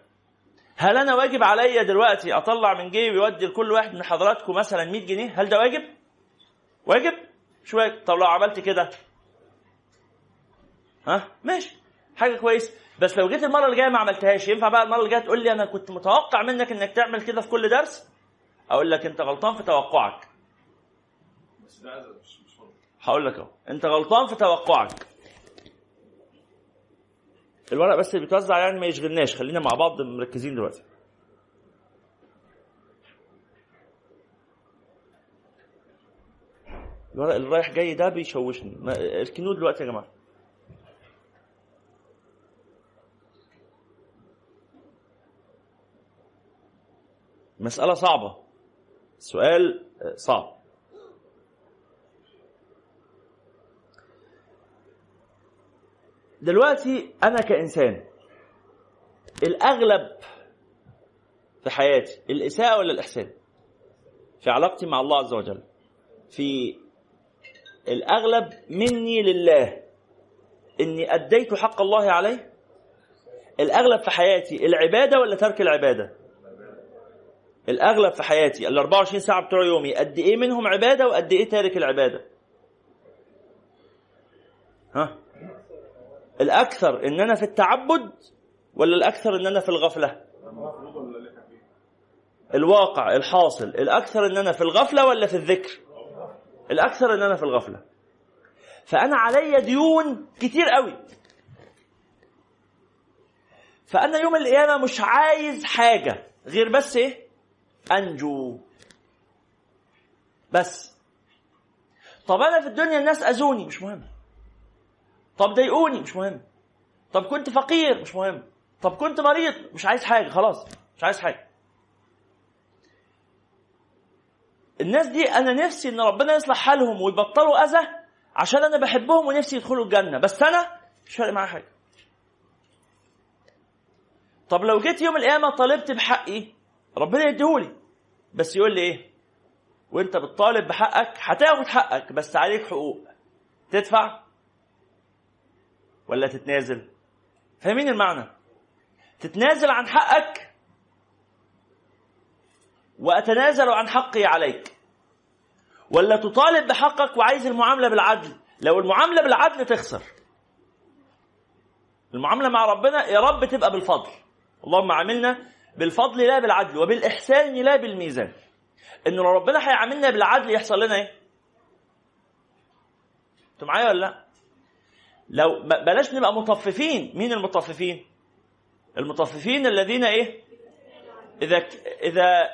هل أنا واجب عليا دلوقتي أطلع من جيبي وأدي لكل واحد من حضراتكم مثلا 100 جنيه؟ هل ده واجب؟ واجب؟ مش واجب. طب لو عملت كده؟ ها؟ ماشي. حاجة كويس. بس لو جيت المرة اللي جاية ما عملتهاش ينفع بقى المرة اللي جاية تقول لي أنا كنت متوقع منك إنك تعمل كده في كل درس؟ أقول لك أنت غلطان في توقعك. هقول لك أهو. أنت غلطان في توقعك. الورق بس اللي بيتوزع يعني ما يشغلناش. خلينا مع بعض مركزين دلوقتي. الورق اللي رايح جاي ده بيشوشني. اركنوه دلوقتي يا جماعة. مسألة صعبة. سؤال صعب. دلوقتي أنا كإنسان الأغلب في حياتي الإساءة ولا الإحسان؟ في علاقتي مع الله عز وجل. في الأغلب مني لله إني أديت حق الله عليه. الأغلب في حياتي العبادة ولا ترك العبادة؟ الأغلب في حياتي ال 24 ساعة بتوع يومي قد إيه منهم عبادة وقد إيه تارك العبادة؟ ها؟ الأكثر ان أنا في التعبد ولا الأكثر ان أنا في الغفلة؟ الواقع الحاصل. الأكثر ان أنا في الغفلة ولا في الذكر؟ الأكثر ان أنا في الغفلة. فأنا علي ديون كتير قوي. فأنا يوم القيامة مش عايز حاجة غير بس إيه؟ أنجو. بس. طب أنا في الدنيا الناس أذوني. مش مهم. طب ضايقوني مش مهم. طب كنت فقير مش مهم. طب كنت مريض مش عايز حاجة خلاص مش عايز حاجة. الناس دي أنا نفسي إن ربنا يصلح حالهم ويبطلوا أذى عشان أنا بحبهم ونفسي يدخلوا الجنة. بس أنا مش فارق معايا حاجة. طب لو جيت يوم القيامة طالبت بحقي ربنا يديهولي. بس يقول لي إيه؟ وأنت بتطالب بحقك هتاخد حقك بس عليك حقوق. تدفع؟ ولا تتنازل؟ فاهمين المعنى؟ تتنازل عن حقك وأتنازل عن حقي عليك. ولا تطالب بحقك وعايز المعاملة بالعدل. لو المعاملة بالعدل تخسر. المعاملة مع ربنا يا رب تبقى بالفضل. اللهم عاملنا بالفضل لا بالعدل وبالإحسان لا بالميزان. إن لو ربنا هيعاملنا بالعدل يحصل لنا إيه؟ أنتوا معايا ولا لأ؟ لو بلاش نبقى مطففين. مين المطففين؟ المطففين الذين إيه؟ إذا إذا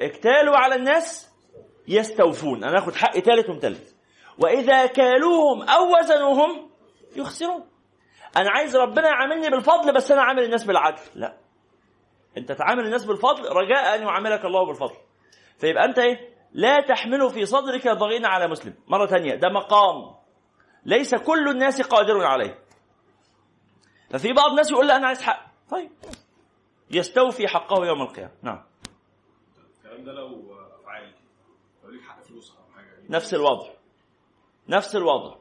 اكتالوا على الناس يستوفون. أنا اخد حق ثالث ومثلث وإذا كالوهم أو وزنوهم يخسرون. أنا عايز ربنا يعاملني بالفضل بس أنا عامل الناس بالعدل. لا. أنت تعامل الناس بالفضل رجاء أن يعاملك الله بالفضل. فيبقى أنت إيه؟ لا تحمل في صدرك ضغينا على مسلم. مرة ثانية ده مقام. ليس كل الناس قادر عليه. ففي بعض الناس يقول لا أنا عايز حق. طيب. يستوفي حقه يوم القيامة. نعم. الكلام ده لو افعال لو ليك حق فلوس أو حاجة نفس الوضع. نفس الوضع.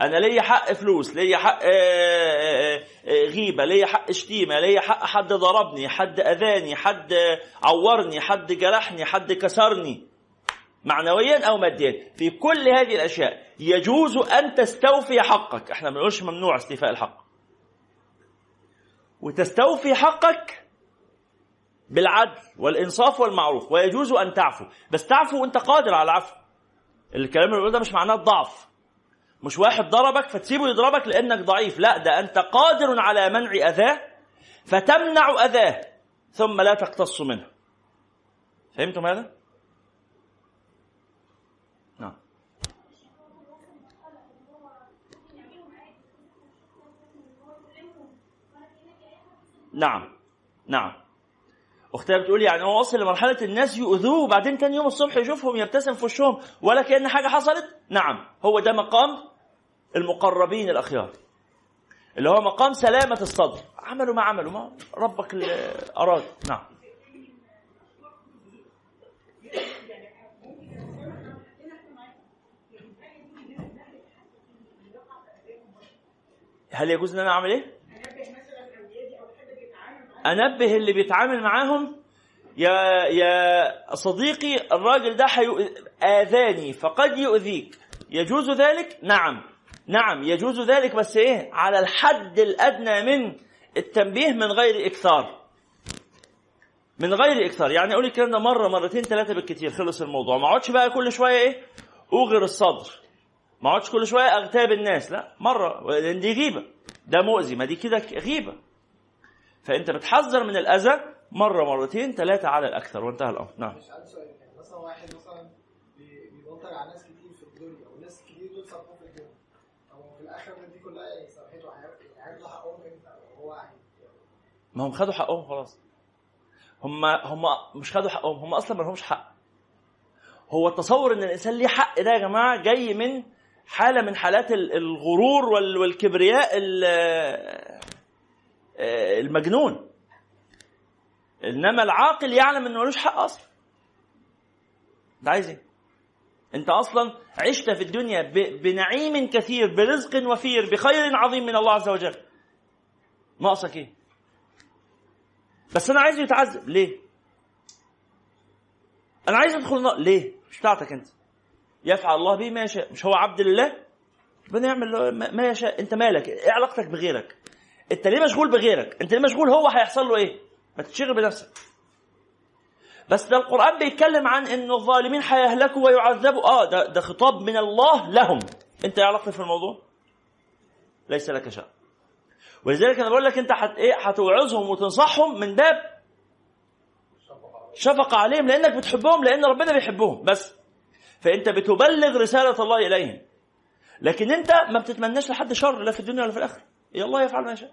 أنا ليا حق فلوس ليا حق آه، آه، آه، غيبة ليا حق شتيمة ليا حق حد ضربني حد أذاني حد عورني حد جرحني حد كسرني. معنويا أو ماديا في كل هذه الأشياء يجوز أن تستوفي حقك. إحنا ما بنقولش ممنوع استيفاء الحق. وتستوفي حقك بالعدل والإنصاف والمعروف ويجوز أن تعفو. بس تعفو وأنت قادر على العفو. الكلام اللي بقوله ده مش معناه الضعف. مش واحد ضربك فتسيبه يضربك لأنك ضعيف. لا ده أنت قادر على منع أذاه فتمنع أذاه ثم لا تقتص منه. فهمتم هذا؟ نعم. نعم. اختها بتقول يعني هو وصل لمرحلة الناس يؤذوه وبعدين تاني يوم الصبح يشوفهم يبتسم في وشهم ولا كأن حاجة حصلت؟ نعم. هو ده مقام المقربين الأخيار. اللي هو مقام سلامة الصدر. عملوا ما عملوا ما ربك اللي أراد. نعم. هل يجوز إن أنا أعمل إيه؟ أنبه اللي بيتعامل معاهم يا يا صديقي الراجل ده. آذاني فقد يؤذيك. يجوز ذلك؟ نعم. نعم يجوز ذلك بس إيه؟ على الحد الأدنى من التنبيه من غير إكثار. من غير إكثار. يعني أقول الكلام ده مرة مرتين ثلاثة بالكثير خلص الموضوع. ما أقعدش بقى كل شوية إيه؟ أوغر الصدر. ما أقعدش كل شوية أغتاب الناس. لا مرة. لأن دي غيبة. ده مؤذي. ما دي كده غيبة. فأنت بتحذر من الأذى مرة مرتين ثلاثة على الأكثر. وانتهى الأمر. نعم. يعني. مثلا واحد مثلا بي- بيبلطج على ناس كتير في الدنيا وناس كتير دول سامحوه في الدنيا هو في الآخر دي كلها يعني سامحته هياخدوا حقهم إمتى؟ هو ما هم خدوا حقهم خلاص. هم هم مش خدوا حقهم هم أصلا ما لهمش حق. هو التصور إن الإنسان ليه حق ده يا جماعة جاي من حالة من حالات ال- الغرور وال- والكبرياء ال- المجنون. إنما العاقل يعلم إنه ملوش حق أصلا. انت عايز إيه؟ أنت أصلا عشت في الدنيا بنعيم كثير برزق وفير بخير عظيم من الله عز وجل. ناقصك إيه؟ بس أنا عايزه يتعذب. ليه؟ أنا عايز أدخل النار. ليه؟ مش بتاعتك أنت. يفعل الله به ما يشاء. مش هو عبد لله؟ ربنا يعمل ما يشاء. أنت مالك؟ إيه علاقتك بغيرك؟ انت ليه مشغول بغيرك؟ انت ليه مشغول هو هيحصل له إيه؟ ما تشغل بنفسك. بس ده القرآن بيتكلم عن ان الظالمين هيهلكوا ويعذبوا. آه ده ده خطاب من الله لهم. انت إيه علاقتك في الموضوع؟ ليس لك شأن. ولذلك أنا بقول لك أنت حت إيه هتوعظهم وتنصحهم من باب شفقة عليهم لأنك بتحبهم لأن ربنا بيحبهم. بس فأنت بتبلغ رسالة الله إليهم. لكن أنت ما بتتمناش لحد شر لا في الدنيا ولا في الآخرة. يا الله يفعل ما يشاء.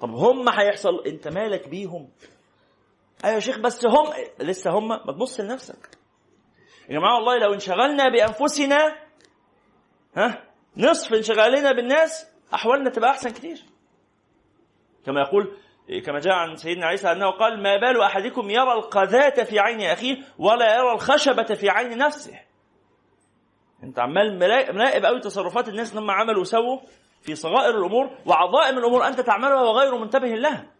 طب هم هيحصل انت مالك بيهم؟ أيوه يا شيخ بس هم لسه هم ما تبص لنفسك. يا جماعة والله لو انشغلنا بأنفسنا ها نصف انشغالنا بالناس أحوالنا تبقى أحسن كتير. كما يقول كما جاء عن سيدنا عيسى أنه قال ما بال أحدكم يرى القذاة في عين أخيه ولا يرى الخشبة في عين نفسه. أنت عمال مراقب قوي تصرفات الناس لما عملوا وسووا. في صغائر الأمور وعظائم الأمور أنت تعملها وغير منتبه لها.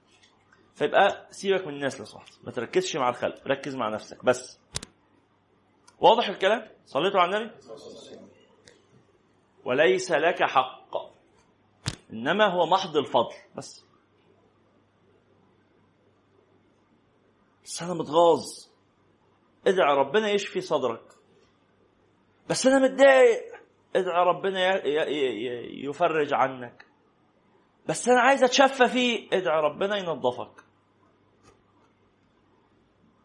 فيبقى سيبك من الناس لو سمحت ما تركزش مع الخلق. ركز مع نفسك. بس. واضح الكلام؟ صليتوا على النبي؟ وليس لك حق. إنما هو محض الفضل. بس. بس أنا متغاظ. ادعي ربنا يشفي صدرك. بس أنا متضايق. ادعي ربنا يفرج عنك. بس أنا عايز أتشفى فيه. ادعي ربنا ينظفك.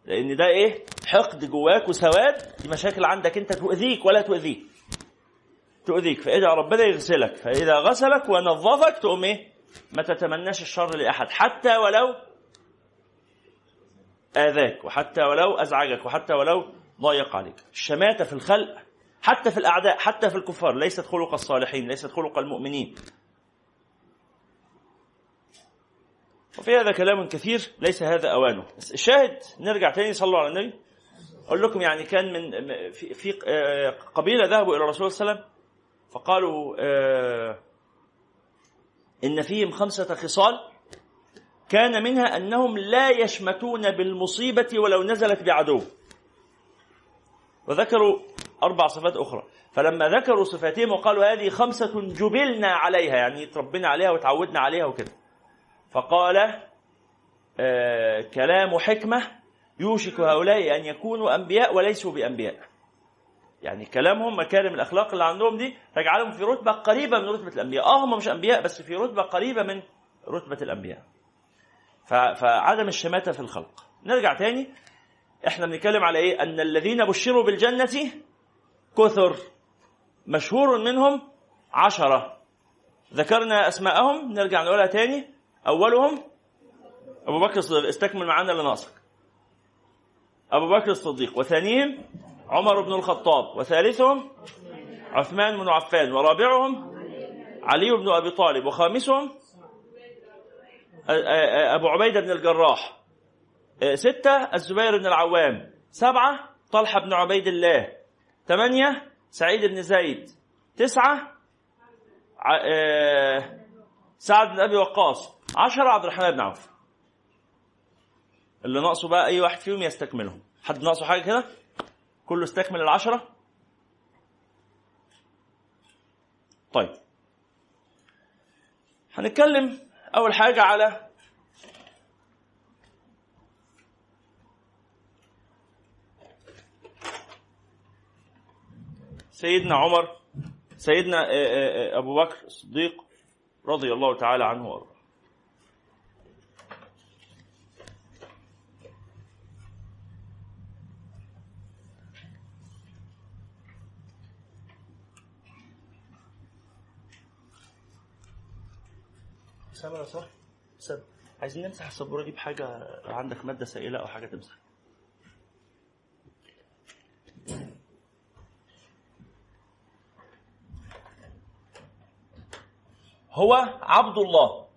لأن ده إيه؟ حقد جواك وسواد. دي مشاكل عندك أنت تؤذيك ولا تؤذيه. تؤذيك. فادعي ربنا يغسلك. فإذا غسلك ونظفك تقوم إيه؟ ما تتمناش الشر لأحد. حتى ولو آذاك وحتى ولو أزعجك وحتى ولو ضايق عليك. الشماتة في الخلق حتى في الأعداء حتى في الكفار ليست خلق الصالحين ليست خلق المؤمنين. وفي هذا كلام كثير ليس هذا أوانه. بس الشاهد نرجع تاني صلوا على النبي. أقول لكم يعني كان من في, في قبيلة ذهبوا إلى الرسول صلى الله عليه وسلم فقالوا آه إن فيهم خمسة خصال كان منها أنهم لا يشمتون بالمصيبة ولو نزلت بعدو. وذكروا أربع صفات أخرى. فلما ذكروا صفاتهم وقالوا هذه خمسة جبلنا عليها يعني تربينا عليها وتعودنا عليها وكده. فقال آه كلام حكمة يوشك هؤلاء أن يكونوا أنبياء وليسوا بأنبياء. يعني كلامهم مكارم الأخلاق اللي عندهم دي تجعلهم في رتبة قريبة من رتبة الأنبياء. آه هم مش أنبياء بس في رتبة قريبة من رتبة الأنبياء. فعدم الشماتة في الخلق. نرجع تاني. إحنا بنتكلم على إيه؟ أن الذين بشروا بالجنة كثر مشهور منهم عشرة. ذكرنا أسماءهم نرجع نقولها تاني. أولهم أبو بكر الصديق. استكمل معانا اللي أبو بكر الصديق. وثانيهم عمر بن الخطاب. وثالثهم عثمان بن عفان. ورابعهم علي بن أبي طالب. وخامسهم أبو عبيدة بن الجراح. ستة الزبير بن العوام. سبعة طلحة بن عبيد الله. ثمانية سعيد بن زيد تسعة سعد بن أبي وقاص. عشرة عبد الرحمن بن عوف. اللي ناقصه بقى أي واحد فيهم يستكملهم. حد ناقصه حاجة كده؟ كله استكمل العشرة؟ طيب. هنتكلم أول حاجة على سيدنا عمر سيدنا أبو بكر الصديق رضي الله تعالى عنه وأرضاه سامع صح؟ سب. عايزين نمسح السبورة دي بحاجة عندك مادة سائلة أو حاجة تمسح هو عبد الله.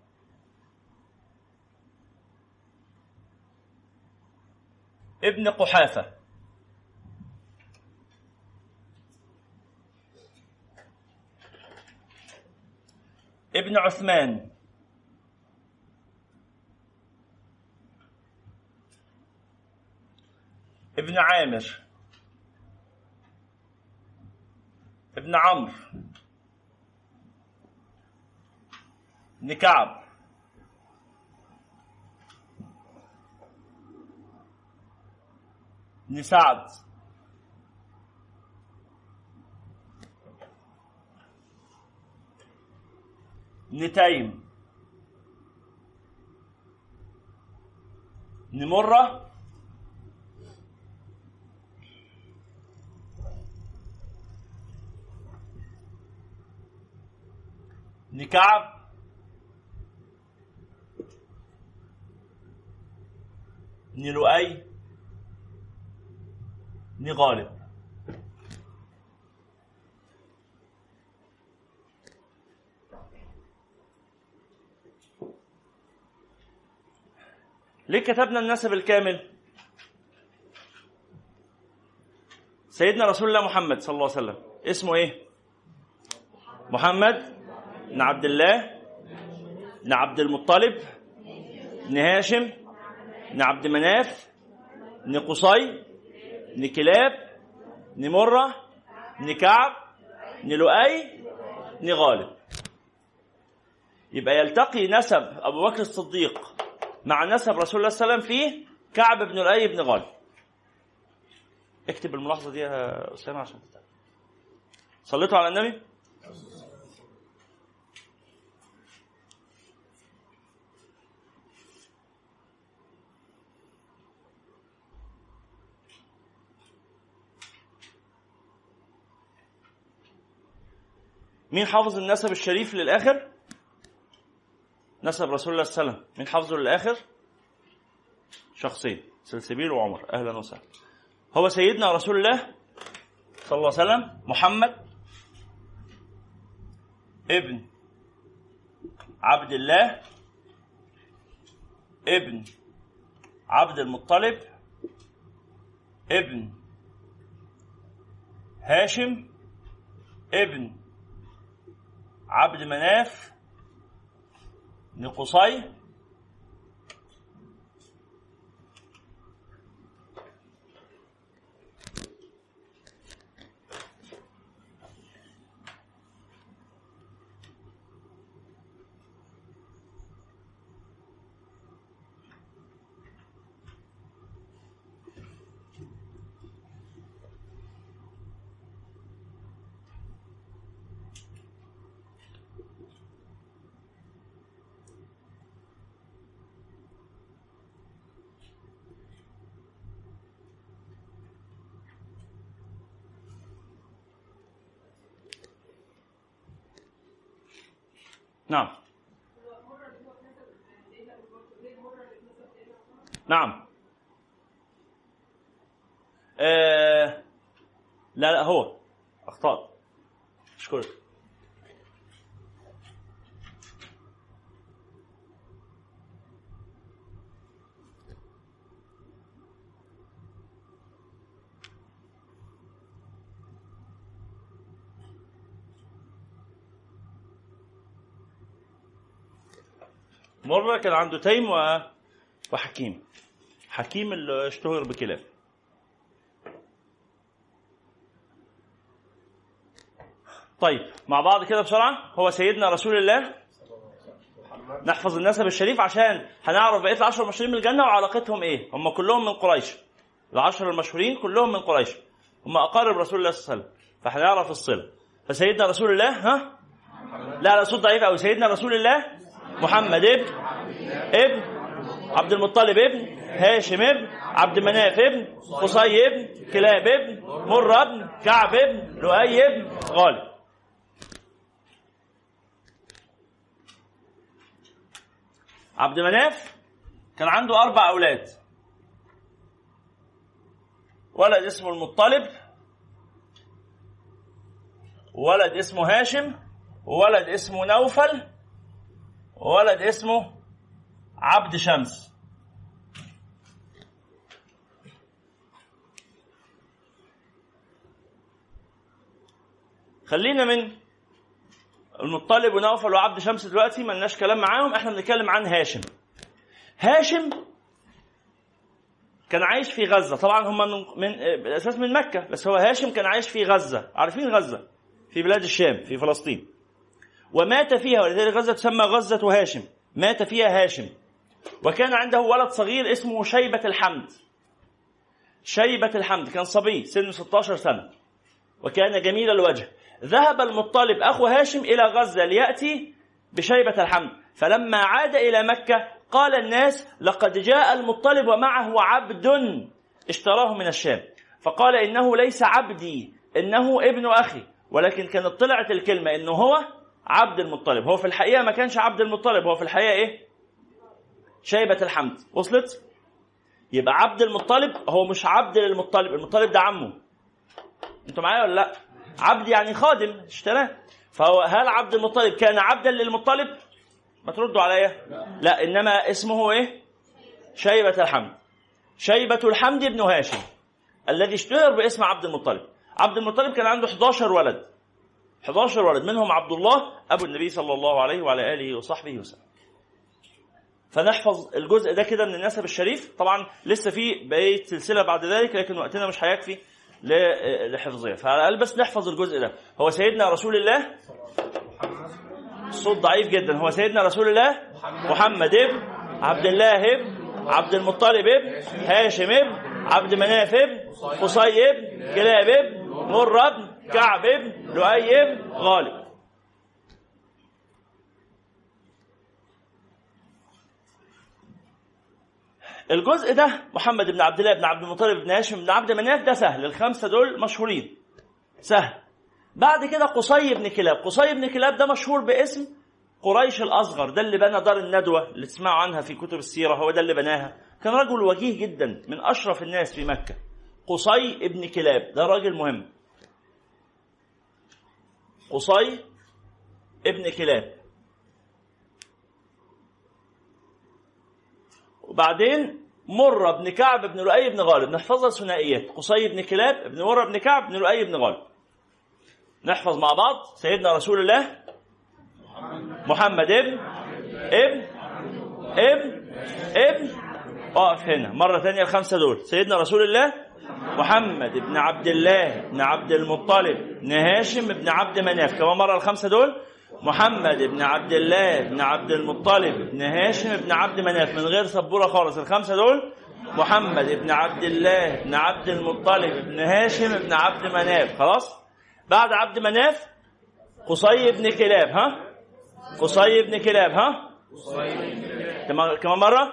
ابن قحافة. ابن عثمان. ابن عامر. ابن عمرو. نكعب. نسعد نتيم. نمرة نكعب. بن لؤي بن غالب. ليه كتبنا النسب الكامل؟ سيدنا رسول الله محمد صلى الله عليه وسلم. اسمه إيه؟ محمد بن عبد الله بن عبد المطلب بن هاشم بن عبد مناف بن قصي بن كلاب بن مرة بن كعب بن لؤي بن غالب. يبقى يلتقي نسب أبو بكر الصديق مع نسب رسول الله صلى الله عليه وسلم فيه كعب بن لؤي بن غالب. اكتب الملاحظة دي يا أسامة عشان تتعلم. صليتوا على النبي؟ مين حافظ النسب الشريف للآخر؟ نسب رسول الله صلى الله عليه وسلم مين حافظه للآخر؟ شخصين سلسبيل وعمر أهلا وسهلا هو سيدنا رسول الله صلى الله عليه وسلم محمد ابن عبد الله ابن عبد المطلب ابن هاشم ابن عبد مناف بن قصي نعم. نعم. آه لا لا هو. أخطأت. اشكرك مرة كان عنده تيم. وحكيم. حكيم اللي اشتهر بكلاب. طيب مع بعض كده بسرعة. هو سيدنا رسول الله. نحفظ النسب الشريف عشان هنعرف بقية العشر المشهورين من الجنة وعلاقتهم إيه. هم كلهم من قريش. العشر المشهورين كلهم من قريش. هم أقارب رسول الله صلى الله عليه وسلم. فهنعرف الصلة. فسيدنا رسول الله ها؟ لا لا صوت ضعيف قوي سيدنا رسول الله محمد ابن ابن عبد المطلب ابن هاشم ابن عبد مناف ابن قصي ابن كلاب ابن مر ابن كعب ابن لؤي ابن غالب. عبد مناف كان عنده أربع أولاد. ولد اسمه المطلب ولد اسمه هاشم وولد اسمه نوفل وولد اسمه عبد شمس. خلينا من المطلب ونوفل وعبد شمس دلوقتي ما لناش كلام معاهم إحنا بنتكلم عن هاشم. هاشم كان عايش في غزة. طبعا هم من, من بالأساس من مكة بس هو هاشم كان عايش في غزة. عارفين غزة؟ في بلاد الشام في فلسطين. ومات فيها ولذلك غزة تسمى غزة هاشم. مات فيها هاشم. وكان عنده ولد صغير اسمه شيبة الحمد. شيبة الحمد كان صبي سنه 16 سنة. وكان جميل الوجه. ذهب المطلب أخو هاشم إلى غزة ليأتي بشيبة الحمد. فلما عاد إلى مكة قال الناس لقد جاء المطلب ومعه عبد اشتراه من الشام. فقال إنه ليس عبدي إنه ابن أخي. ولكن كانت طلعت الكلمة إنه هو عبد المطلب. هو في الحقيقة ما كانش عبد المطلب هو في الحقيقة إيه؟ شيبة الحمد. وصلت؟ يبقى عبد المطلب هو مش عبد للمطلب المطلب ده عمه. أنتوا معايا ولا لا؟ عبد يعني خادم اشتراه. فهو هل عبد المطلب كان عبدا للمطلب؟ ما تردوا عليا. لا إنما اسمه إيه؟ شيبة الحمد. شيبة الحمد بن هاشم الذي اشتهر باسم عبد المطلب. عبد المطلب كان عنده 11 ولد. 11 ولد منهم عبد الله أبو النبي صلى الله عليه وعلى آله وصحبه وسلم. فنحفظ الجزء ده كده من النسب الشريف. طبعا لسه في بقية سلسلة بعد ذلك لكن وقتنا مش هيكفي لحفظها. فعلى الأقل بس نحفظ الجزء ده. هو سيدنا رسول الله؟ الصوت ضعيف جدا. هو سيدنا رسول الله؟ محمد ابن عبد الله ابن عبد المطلب ابن هاشم ابن عبد مناف ابن قصي ابن كلاب ابن مر ابن كعب ابن لؤي ابن غالب. الجزء ده محمد بن عبد الله بن عبد المطلب بن هاشم بن عبد مناف ده سهل. الخمسة دول مشهورين. سهل. بعد كده قصي بن كلاب. قصي بن كلاب ده مشهور باسم قريش الأصغر. ده اللي بنى دار الندوة اللي تسمعوا عنها في كتب السيرة. هو ده اللي بناها. كان رجل وجيه جدا من أشرف الناس في مكة. قصي بن كلاب. ده راجل مهم. قصي ابن كلاب. وبعدين مرة بن كعب بن لؤي بن غالب نحفظها ثنائيات قصي بن كلاب بن مرة بن كعب بن لؤي بن غالب. نحفظ مع بعض. سيدنا رسول الله محمد ابن ابن ابن ابن. اقف هنا. مرة ثانية الخمسة دول. سيدنا رسول الله محمد بن عبد الله بن عبد المطلب بن هاشم بن عبد مناف. كمان مرة الخمسة دول. محمد بن عبد الله بن عبد المطلب بن هاشم بن عبد مناف من غير سبورة خالص الخمسة دول. محمد بن عبد الله بن عبد المطلب بن هاشم بن عبد مناف خلاص؟ بعد عبد مناف قصي بن كلاب ها؟ قصي بن كلاب ها؟ كمان مرة؟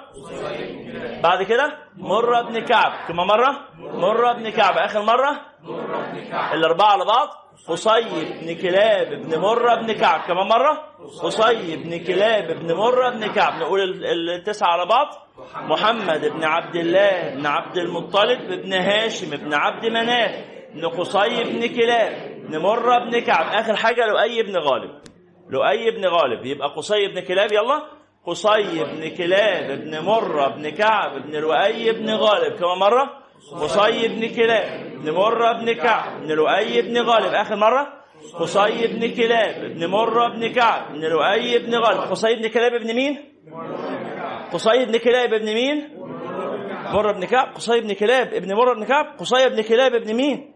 بعد كده؟ مرة بن كعب كمان مرة؟ مرة بن كعب آخر مرة؟ الأربعة على بعض؟ قصي بن كلاب بن مرة بن كعب كمان مرة قصي بن كلاب بن مرة بن كعب نقول ال- التسعة على بعض محمد بن عبد الله بن عبد المطلب بن هاشم بن عبد مناف بن قصي بن كلاب بن مرة بن كعب آخر حاجة لؤي بن غالب لؤي بن غالب يبقى قصي بن كلاب يلا قصي بن كلاب بن مرة بن كعب بن لؤي بن غالب كمان مرة قصي بن كلاب بن مرة بن كعب بن لؤي بن غالب آخر مرة قصي بن كلاب بن مرة بن كعب بن لؤي بن غالب قصي بن كلاب ابن مين؟ قصي بن كلاب ابن مين؟ مرة بن كعب قصي بن كلاب ابن مرة بن كعب قصي بن كلاب ابن مين؟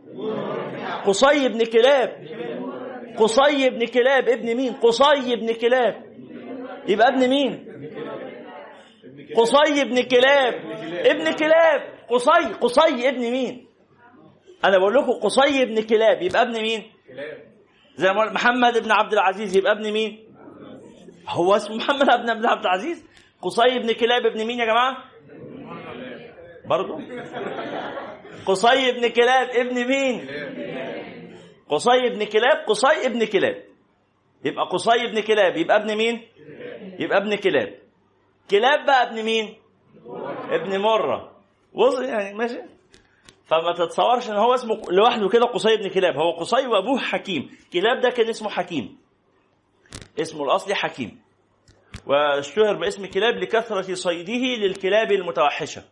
قصي بن كلاب قصي بن كلاب ابن مين؟ قصي بن كلاب يبقى ابن مين؟ قصي بن كلاب ابن كلاب قصي قصي ابن مين؟ أنا بقول لكم قصي بن كلاب يبقى ابن مين؟ زي ما محمد بن عبد العزيز يبقى ابن مين؟ هو اسمه محمد بن عبد عبد العزيز قصي بن كلاب ابن مين يا جماعة؟ برضو قصي بن كلاب ابن مين؟ قصي بن كلاب قصي ابن كلاب يبقى قصي بن كلاب يبقى ابن مين؟ يبقى ابن كلاب كلاب بقى ابن مين؟ ابن مرة وصل يعني ماشي. فما تتصورش إن هو اسمه لوحده كده قصي بن كلاب. هو قصي وأبوه حكيم. كلاب ده كان اسمه حكيم. اسمه الأصلي حكيم. واشتهر باسم كلاب لكثرة صيده للكلاب المتوحشة.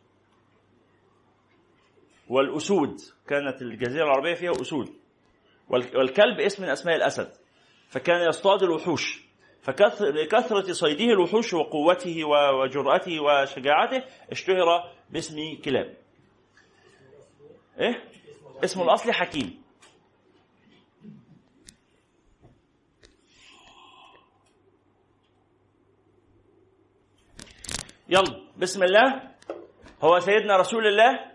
والأسود. كانت الجزيرة العربية فيها أسود. وال- والكلب اسم من أسماء الأسد. فكان يصطاد الوحوش. فكثرة صيده الوحوش وقوته وجرأته وشجاعته اشتهر باسم كلاب. إيه؟ اسمه الاصلي حكيم. يلا بسم الله. هو سيدنا رسول الله؟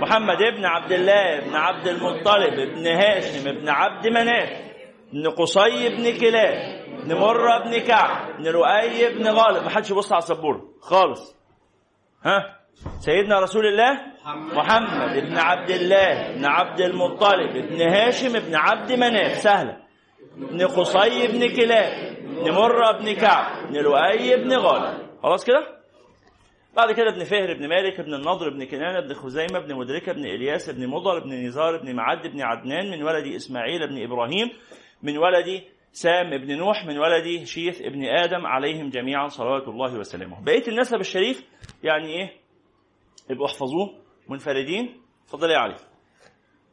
محمد ابن عبد الله بن عبد المطلب بن هاشم بن عبد مناف بن قصي بن كلاب. بن مرة بن كعب بن لؤي بن غالب ما حدش يبص على السبورة خالص. ها؟ سيدنا رسول الله محمد بن عبد الله بن عبد المطلب بن هاشم بن عبد مناف. سهلة. بن قصي بن كلاب بن مرة بن كعب بن لؤي بن غالب. خلاص كده؟ بعد كده ابن فهر بن مالك بن النضر بن كنانة بن خزيمة بن مدركة بن إلياس بن مضر بن نزار بن معد بن عدنان من ولد إسماعيل بن إبراهيم من ولد سام بن نوح من ولد شيث بن آدم عليهم جميعا صلوات الله وسلامه. بقية النسب الشريف يعني إيه؟ يبقوا احفظوه منفردين اتفضل يا علي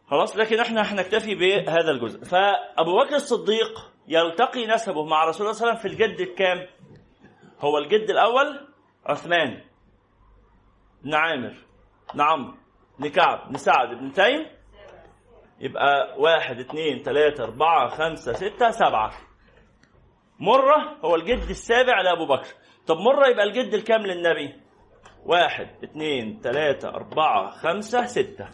خلاص لكن إحنا هنكتفي بهذا الجزء. فأبو بكر الصديق يلتقي نسبه مع رسول الله صلى الله عليه وسلم في الجد الكام؟ هو الجد الأول عثمان بن عامر بن عمرو بن كعب بن سعد بن تيم يبقى واحد اثنين ثلاثة أربعة خمسة ستة سبعة. مرة هو الجد السابع لأبو بكر. طب مرة يبقى الجد الكام للنبي؟ واحد اثنين ثلاثة أربعة خمسة ستة.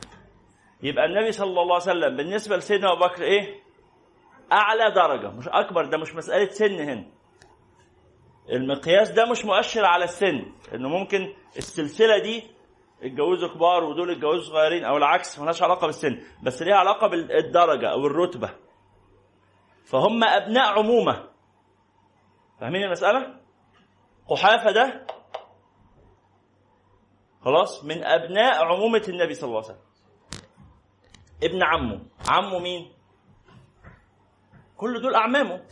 يبقى النبي صلى الله عليه وسلم بالنسبة لسيدنا أبو بكر إيه؟ أعلى درجة. مش أكبر ده مش مسألة سن هنا. المقياس ده مش مؤشر على السن إنه ممكن السلسلة دي اتجوزوا كبار ودول اتجوزوا صغيرين أو العكس ملهاش علاقة بالسن بس ليها علاقة بالدرجة أو الرتبة. فهم أبناء عمومة. فاهمين المسألة؟ قحافة ده خلاص من أبناء عمومة النبي صلى الله عليه وسلم. ابن عمه. عمه مين؟ كل دول أعمامه.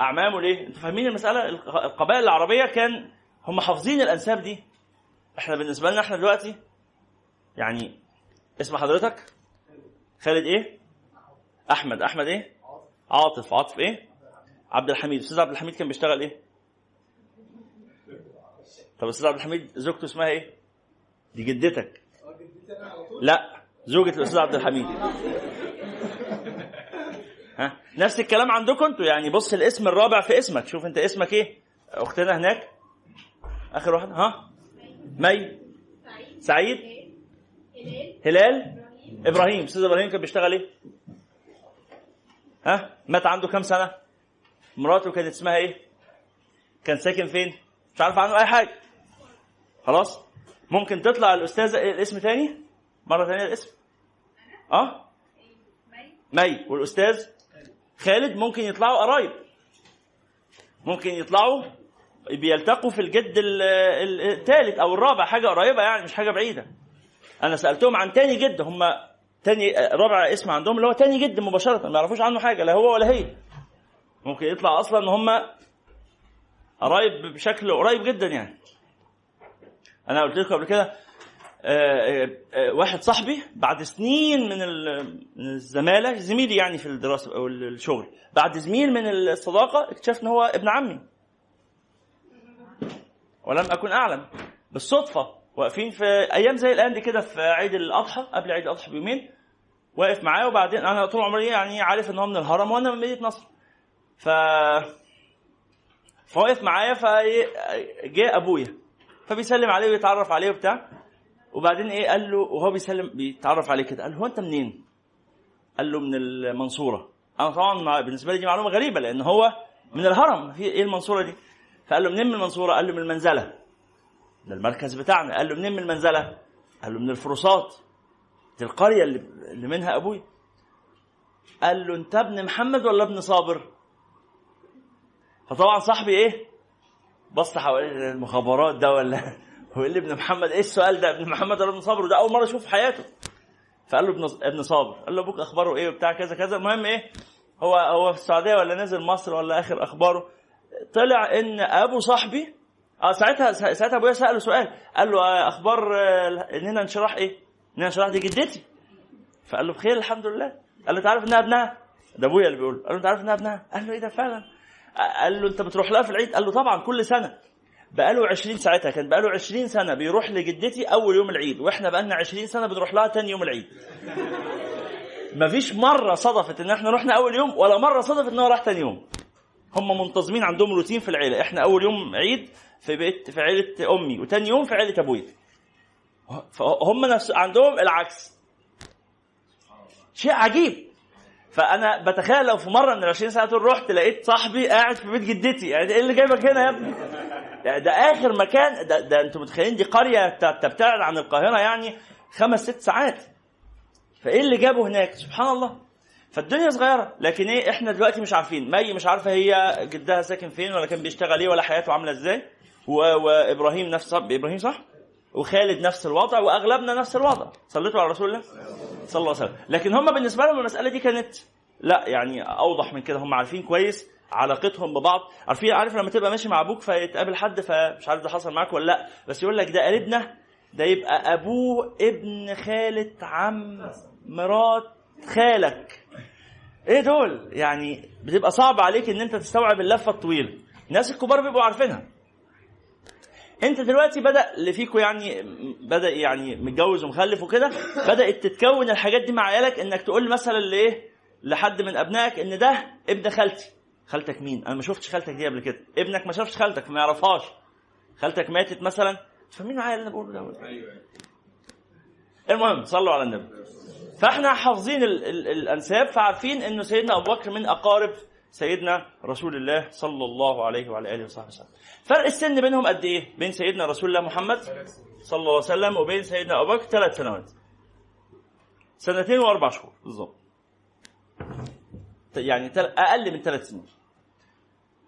أعمامه ليه؟ أنتوا فاهمين المسألة؟ القبائل العربية كان هم حافظين الأنساب دي. إحنا بالنسبة لنا إحنا دلوقتي يعني اسم حضرتك؟ خالد إيه؟ احمد. احمد إيه؟ عاطف. عاطف إيه؟ عبد الحميد. أستاذ عبد الحميد كان بيشتغل إيه؟ طب أستاذ عبد الحميد زوجته اسمها إيه؟ دي جدتك. لا زوجة الأستاذ عبد الحميد. ها؟ نفس الكلام عندكم أنتوا يعني بص الاسم الرابع في اسمك. شوف انت اسمك إيه؟ أختنا هناك؟ آخر واحد ها؟ مي؟ سعيد. هلال. إبراهيم. أستاذ إبراهيم كان بيشتغل إيه؟ ها؟ مات عنده كام سنة؟ مراته كانت اسمها إيه؟ كان ساكن فين؟ مش عارف عنه أي حاجة. خلاص. ممكن تطلع الأستاذة الاسم تاني؟ مرة ثانية الاسم. آه؟ مي. والأستاذ خالد ممكن يطلعوا قرايب. ممكن يطلعوا بيلتقوا في الجد الثالث أو الرابع حاجة قريبة يعني مش حاجة بعيدة. أنا سألتهم عن تاني جد هم تاني رابع اسم عندهم اللي هو تاني جد مباشرة ما يعرفوش عنه حاجة لا هو ولا هي. ممكن يطلع أصلا إن هم قرايب بشكل قريب جدا يعني. أنا قلت لكم قبل كده آه، آه، واحد صاحبي بعد سنين من من الزمالة زميلي يعني في الدراسة أو الشغل بعد زميل من الصداقة اكتشفت إن هو ابن عمي. ولم أكن أعلم. بالصدفة واقفين في أيام زي الان دي كده في عيد الأضحى قبل عيد الأضحى بيومين. واقف معاه وبعدين أنا طول عمري يعني عارف إن هو من الهرم وأنا من مدينة نصر. ف فواقف معايا فجاء أبويا. فبيسلم عليه ويتعرف عليه وبتاع. وبعدين إيه قال له وهو بيسلم بيتعرف عليه كده. قال له هو أنت منين؟ قال له من المنصورة. أنا طبعا بالنسبة لي دي معلومة غريبة لأن هو من الهرم. في إيه المنصورة دي؟ فقال له منين من المنصورة؟ قال له من المنزلة. ده المركز بتاعنا. قال له منين من المنزلة؟ قال له من الفرصات دي القرية اللي, منها أبوي. قال له أنت ابن محمد ولا ابن صابر؟ فطبعا صاحبي إيه؟ بص حوالين المخابرات ده ولا؟ هو اللي ابن محمد إيه السؤال ده؟ ابن محمد ولا ابن صابر؟ وده أول مرة أشوفه في حياته. فقال له ابن ابن صابر. قال له أبوك أخباره إيه وبتاع كذا كذا. المهم إيه؟ هو هو في السعودية ولا نازل مصر ولا آخر أخباره؟ طلع إن أبو صاحبي آه ساعتها ساعتها أبويا سأله سؤال قال له آه، أخبار آه، اننا انشراح إيه؟ اننا انشراح دي جدتي؟ فقال له بخير الحمد لله. قال له انت عارف إنها ابنها؟ ده أبويا اللي بيقول. قال له انت عارف إنها ابنها؟ قال له إيه ده فعلا؟ قال له أنت بتروح لها في العيد؟ قال له طبعا كل سنة. بقاله 20 ساعتها كان بقاله 20 سنة بيروح لجدتي أول يوم العيد وإحنا بقالنا 20 سنة بنروح لها تاني يوم العيد. مفيش مرة صدفت إن إحنا رحنا أول يوم ولا مرة صدفت إن هو راح تاني يوم. هم منتظمين عندهم روتين في العيلة. إحنا أول يوم عيد في بيت في عيلة أمي وتاني يوم في عيلة ابويا فهم نفس عندهم العكس. شيء عجيب. فأنا بتخيل لو في مرة من ال 20 سنه دول رحت لقيت صاحبي قاعد في بيت جدتي. يعني إيه اللي جايبك هنا يا ابني؟ يعني ده آخر مكان. ده, ده أنتوا متخيلين؟ دي قرية تبتعد عن القاهرة يعني خمس ست ساعات. فإيه اللي جابه هناك؟ سبحان الله. فالدنيا صغيرة لكن إيه إحنا دلوقتي مش عارفين. مي مش عارفة هي جدها ساكن فين ولا كان بيشتغل إيه ولا حياته عاملة إزاي. وإبراهيم نفس إبراهيم صح؟ وخالد نفس الوضع وأغلبنا نفس الوضع. صليتوا على رسول الله؟ صلى الله عليه وسلم. لكن هم بالنسبة لهم المسألة دي كانت لا يعني أوضح من كده. هم عارفين كويس علاقتهم ببعض. عارفين عارف لما تبقى ماشي مع أبوك فيتقابل حد فمش عارف ده حصل معاك ولا لأ. بس يقول لك ده قريبنا ده يبقى أبوه ابن خالة عم مرات خالك. إيه دول؟ يعني بتبقى صعب عليك ان انت تستوعب اللفة الطويلة. الناس الكبار بيبقوا عارفينها. انت دلوقتي بدأ اللي فيكم يعني بدأ يعني متجوز ومخلف وكده بدأت تتكون الحاجات دي مع عيالك انك تقول مثلا لإيه؟ لحد من أبنائك إن ده ابن خالتي. خالتك مين؟ أنا ما شفتش خالتك دي قبل كده. ابنك ما شافش خالتك ما يعرفهاش. خالتك ماتت مثلا. فمين معايا اللي أنا بقوله ده؟ أيوه. المهم صلوا على النبي. فاحنا حافظين ال ال الانساب فعارفين انه سيدنا أبو بكر من أقارب سيدنا رسول الله صلى الله عليه وعلى آله وصحبه وسلم. فرق السن بينهم قد إيه؟ بين سيدنا رسول الله محمد صلى الله عليه وسلم وبين سيدنا أبو بكر ثلاث سنوات. سنتين وأربع شهور. بالظبط يعني تل- أقل من ثلاث سنين.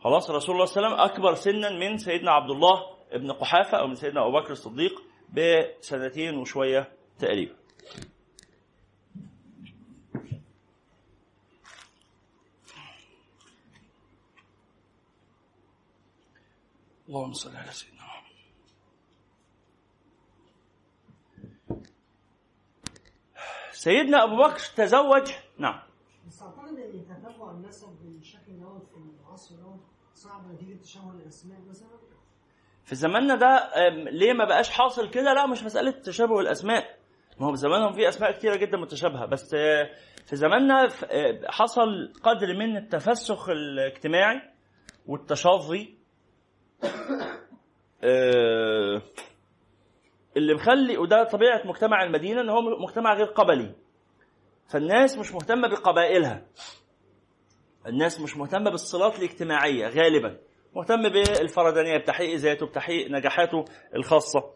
خلاص رسول الله صلى الله عليه وسلم أكبر سنا من سيدنا عبد الله ابن قحافة أو من سيدنا أبو بكر الصديق بسنتين وشوية تقريبا. اللهم صل على سيدنا محمد. سيدنا أبو بكر تزوج. نعم. بس اعتقد أن تتبع النسب بالشكل دوت في العصر دوت صعب نتيجه تشابه الأسماء مثلا. في زماننا ده ليه ما بقاش حاصل كده؟ لا مش مسألة تشابه الأسماء. ما هو في زمانهم في أسماء كتيرة جدا متشابهة. بس آه، في زماننا آه، حصل قدر من التفسخ الاجتماعي والتشظي اللي مخلي وده طبيعة مجتمع المدينة إن هو مجتمع غير قبلي. فالناس مش مهتمة بقبائلها. الناس مش مهتمة بالصلات الاجتماعية غالبا. مهتم بالفردانيه بتحقيق ذاته بتحقيق نجاحاته الخاصة.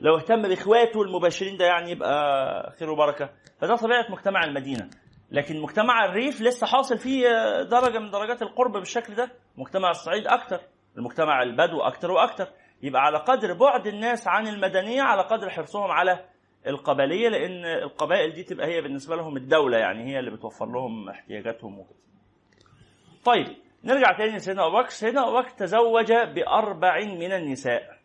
لو اهتم بإخواته المباشرين ده يعني يبقى خير وبركة. فده طبيعة مجتمع المدينة. لكن مجتمع الريف لسه حاصل فيه درجة من درجات القرب بالشكل ده. مجتمع الصعيد أكتر. المجتمع البدو أكتر وأكتر. يبقى على قدر بعد الناس عن المدنية على قدر حرصهم على القبلية لأن القبائل دي تبقى هي بالنسبة لهم الدولة يعني هي اللي بتوفر لهم احتياجاتهم وكده. طيب نرجع تاني لسيدنا أبو بكر. سيدنا أبو بكر تزوج بأربع من النساء.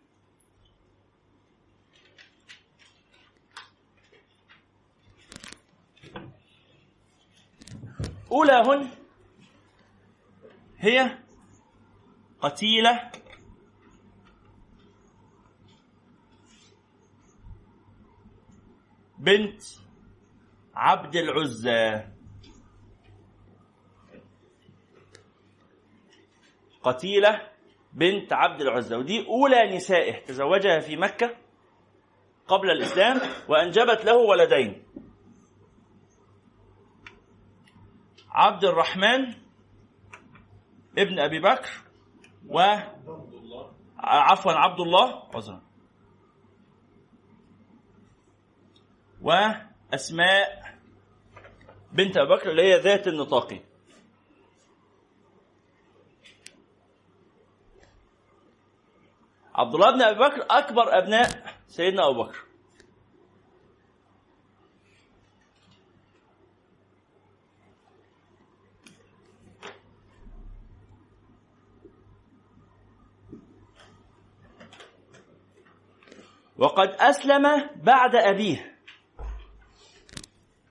أولاهن هي قتيلة. بنت عبد العزى. قتيلة بنت عبد العزى. ودي أولى نسائه تزوجها في مكة قبل الإسلام وأنجبت له ولدين. عبد الرحمن ابن أبي بكر و عفوا عبد الله عذرا وأسماء بنت أبي بكر اللي هي ذات النطاقين عبد الله بن أبي بكر أكبر أبناء سيدنا أبو بكر. وقد أسلم بعد أبيه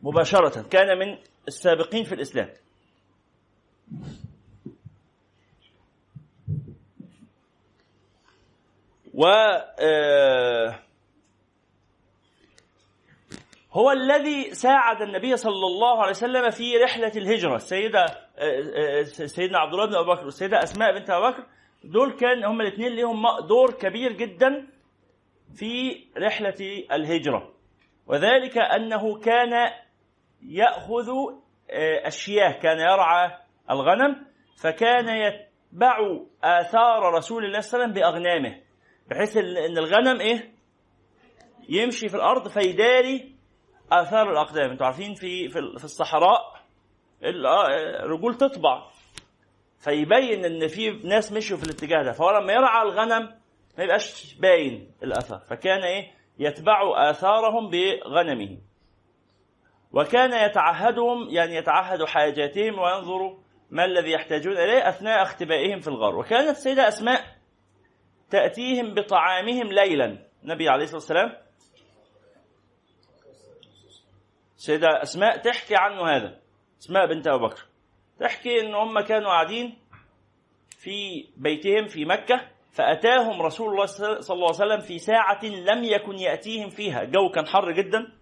مباشرة. كان من السابقين في الإسلام. و آه، هو الذي ساعد النبي صلى الله عليه وسلم في رحلة الهجرة. السيدة آه، آه، سيدنا عبد الله بن أبي بكر والسيدة أسماء بنت أبي بكر دول كان هم الاثنين لهم دور كبير جدا في رحلة الهجرة. وذلك أنه كان يأخذ آه، الشياه كان يرعى الغنم فكان يتبع آثار رسول الله صلى الله عليه وسلم بأغنامه بحيث ان الغنم إيه؟ يمشي في الأرض فيداري آثار الأقدام. أنتوا عارفين في في ال- في الصحراء ال- آه، الرجول تطبع فيبين إن في ناس مشوا في الاتجاه ده. فهو لما يرعى الغنم ما يبقاش باين الأثر. فكان إيه؟ يتبع آثارهم بغنمه. وكان يتعهدهم يعني يتعهد حاجاتهم وينظر ما الذي يحتاجون إليه أثناء اختبائهم في الغار. وكانت السيده أسماء تأتيهم بطعامهم ليلا. النبي عليه الصلاة والسلام. سيدة أسماء تحكي عنه هذا. أسماء بنت أبو بكر. تحكي إن هم كانوا قاعدين في بيتهم في مكة. فأتاهم رسول الله صلى الله عليه وسلم في ساعة لم يكن يأتيهم فيها. الجو كان حر جدا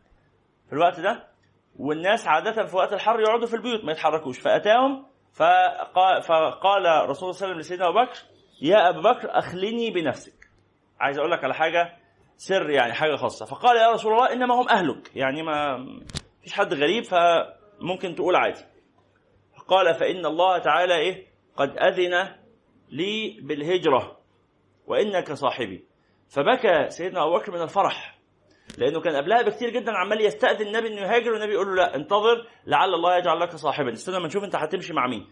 في الوقت ده والناس عادة في وقت الحر يقعدوا في البيوت ما يتحركوش. فأتاهم فقال, فقال رسول الله صلى الله عليه وسلم لسيدنا أبو بكر يا أبو بكر أخلني بنفسك. عايز أقول لك على حاجة سر يعني حاجة خاصة. فقال يا رسول الله إنما هم أهلك. يعني ما فيش حد غريب فممكن تقول عادي. قال فإن الله تعالى إيه؟ قد أذن لي بالهجرة. وإنك صاحبي. فبكى سيدنا أبو بكر من الفرح لأنه كان قبلها بكتير جدا عمال يستأذن النبي إنه يهاجر والنبي يقول له لا انتظر لعل الله يجعل لك صاحبا. استنى ما نشوف أنت هتمشي مع مين.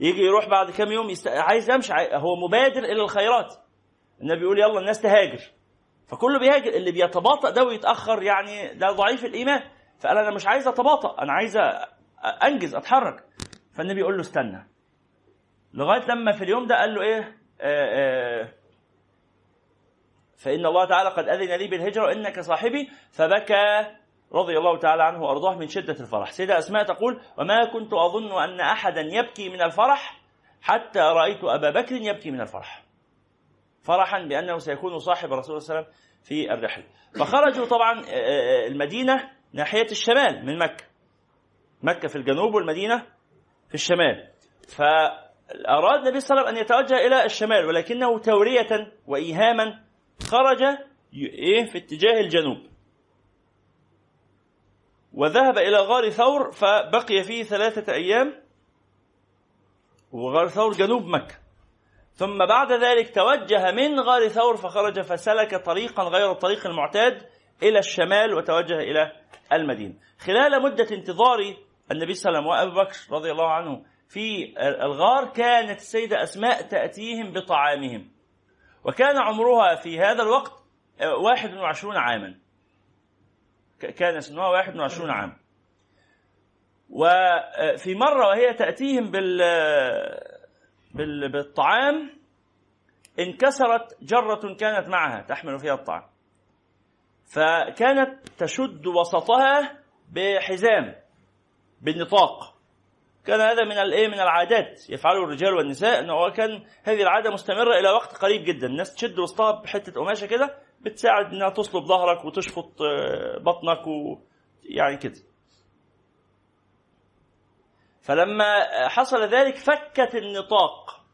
يجي يروح بعد كام يوم يست... عايز يمشي هو مبادر إلى الخيرات. النبي يقول يلا الناس تهاجر. فكله بيهاجر اللي بيتباطأ ده ويتأخر يعني ده ضعيف الإيمان. فقال أنا مش عايز أتباطأ أنا عايز أنجز أتحرك. فالنبي يقول له استنى. لغاية لما في اليوم ده قال له إيه؟ فإن الله تعالى قد أذن لي بالهجرة وإنك صاحبي فبكى رضي الله تعالى عنه وأرضاه من شدة الفرح. سيدة أسماء تقول وما كنت أظن أن أحدا يبكي من الفرح حتى رأيت أبا بكر يبكي من الفرح. فرحا بأنه سيكون صاحب رسول الله صلى الله عليه وسلم في الرحلة فخرجوا طبعا آه، آه، المدينة ناحية الشمال من مكة. مكة في الجنوب والمدينة في الشمال. فأراد النبي صلى الله عليه وسلم أن يتوجه إلى الشمال ولكنه تورية وإيهاما خرج إيه في اتجاه الجنوب. وذهب إلى غار ثور فبقي فيه ثلاثة أيام وغار ثور جنوب مكة. ثم بعد ذلك توجه من غار ثور فخرج فسلك طريقا غير الطريق المعتاد إلى الشمال وتوجه إلى المدينة. خلال مدة انتظار النبي صلى الله عليه وسلم وأبي بكر رضي الله عنه في الغار كانت السيدة أسماء تأتيهم بطعامهم. وكان عمرها في هذا الوقت واحد وعشرون عاما. كان سنها واحد وعشرون عاما وفي مرة وهي تأتيهم بال بال- بالطعام انكسرت جرة كانت معها تحمل فيها الطعام. فكانت تشد وسطها بحزام بالنطاق. كان هذا من الايه من العادات يفعله الرجال والنساء إنه هو كان هذه العادة مستمرة إلى وقت قريب جدا. الناس تشد وسطها بحتة قماشة كده بتساعد إنها تصلب ظهرك وتشفط آه، بطنك و يعني كده. فلما حصل ذلك فكت النطاق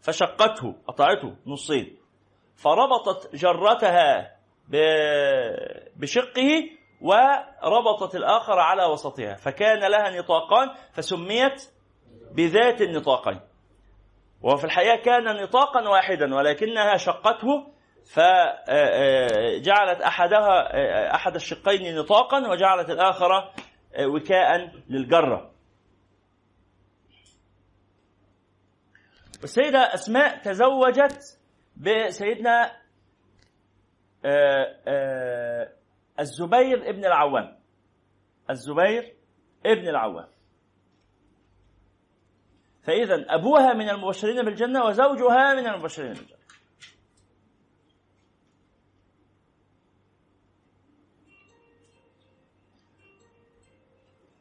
فشقته قطعته نصين فربطت جرتها بشقه وربطت الآخر على وسطها فكان لها نطاقان فسميت بذات النطاقين. وفي الحقيقة كان نطاقا واحدا ولكنها شقته فجعلت أحدها أحد الشقين نطاقا وجعلت الآخر وكاء للجرة. والسيدة أسماء تزوجت بسيدنا آه، آه، الزبير ابن العوام. الزبير ابن العوام. فإذا أبوها من المبشرين بالجنة وزوجها من المبشرين بالجنة.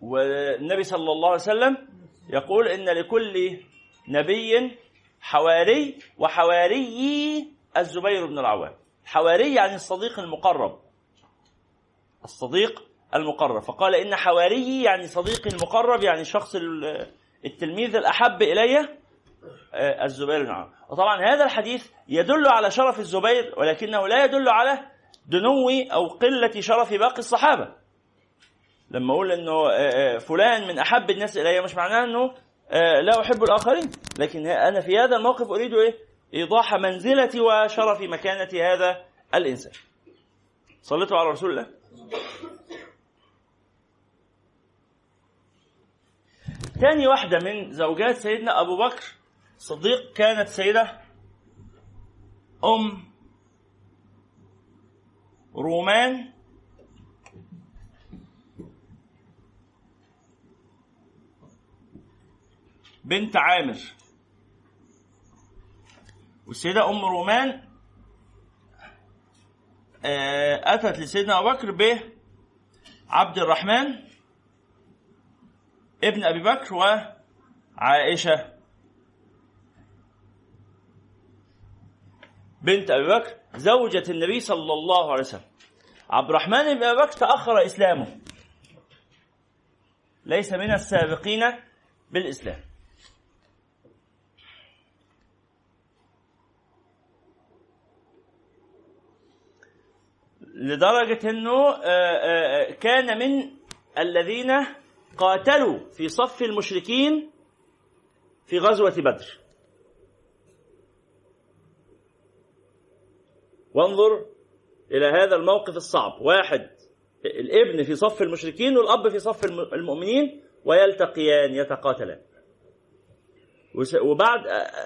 والنبي صلى الله عليه وسلم يقول إن لكل نبي حواري وحواري الزبير بن العوام. حواري يعني الصديق المقرب. الصديق المقرب. فقال إن حواري يعني صديقي المقرب يعني ال- التلميذ الأحب إلي آه، الزبير. بن العوام وطبعا هذا الحديث يدل على شرف الزبير ولكنه لا يدل على دنو أو قلة شرف باقي الصحابة. لما أقول أنه آه، آه، فلان من أحب الناس إلي مش معناه أنه لا أحب الآخرين. لكن أنا في هذا الموقف أريد إيه؟ إيضاح منزلة وشرف مكانة هذا الإنسان. صليتوا على رسول الله؟ تاني واحدة من زوجات سيدنا أبو بكر الصديق كانت سيدة أم رومان. بنت عامر. والسيدة أم رومان أتت لسيدنا أبو بكر بعبد الرحمن ابن أبي بكر وعائشة بنت أبي بكر زوجة النبي صلى الله عليه وسلم. عبد الرحمن بن أبي بكر تأخر إسلامه. ليس من السابقين بالإسلام. لدرجة أنه آه، آه، كان من الذين قاتلوا في صف المشركين في غزوة بدر. وانظر إلى هذا الموقف الصعب. واحد الابن في صف المشركين والأب في صف الم- المؤمنين ويلتقيان يتقاتلان. وبعد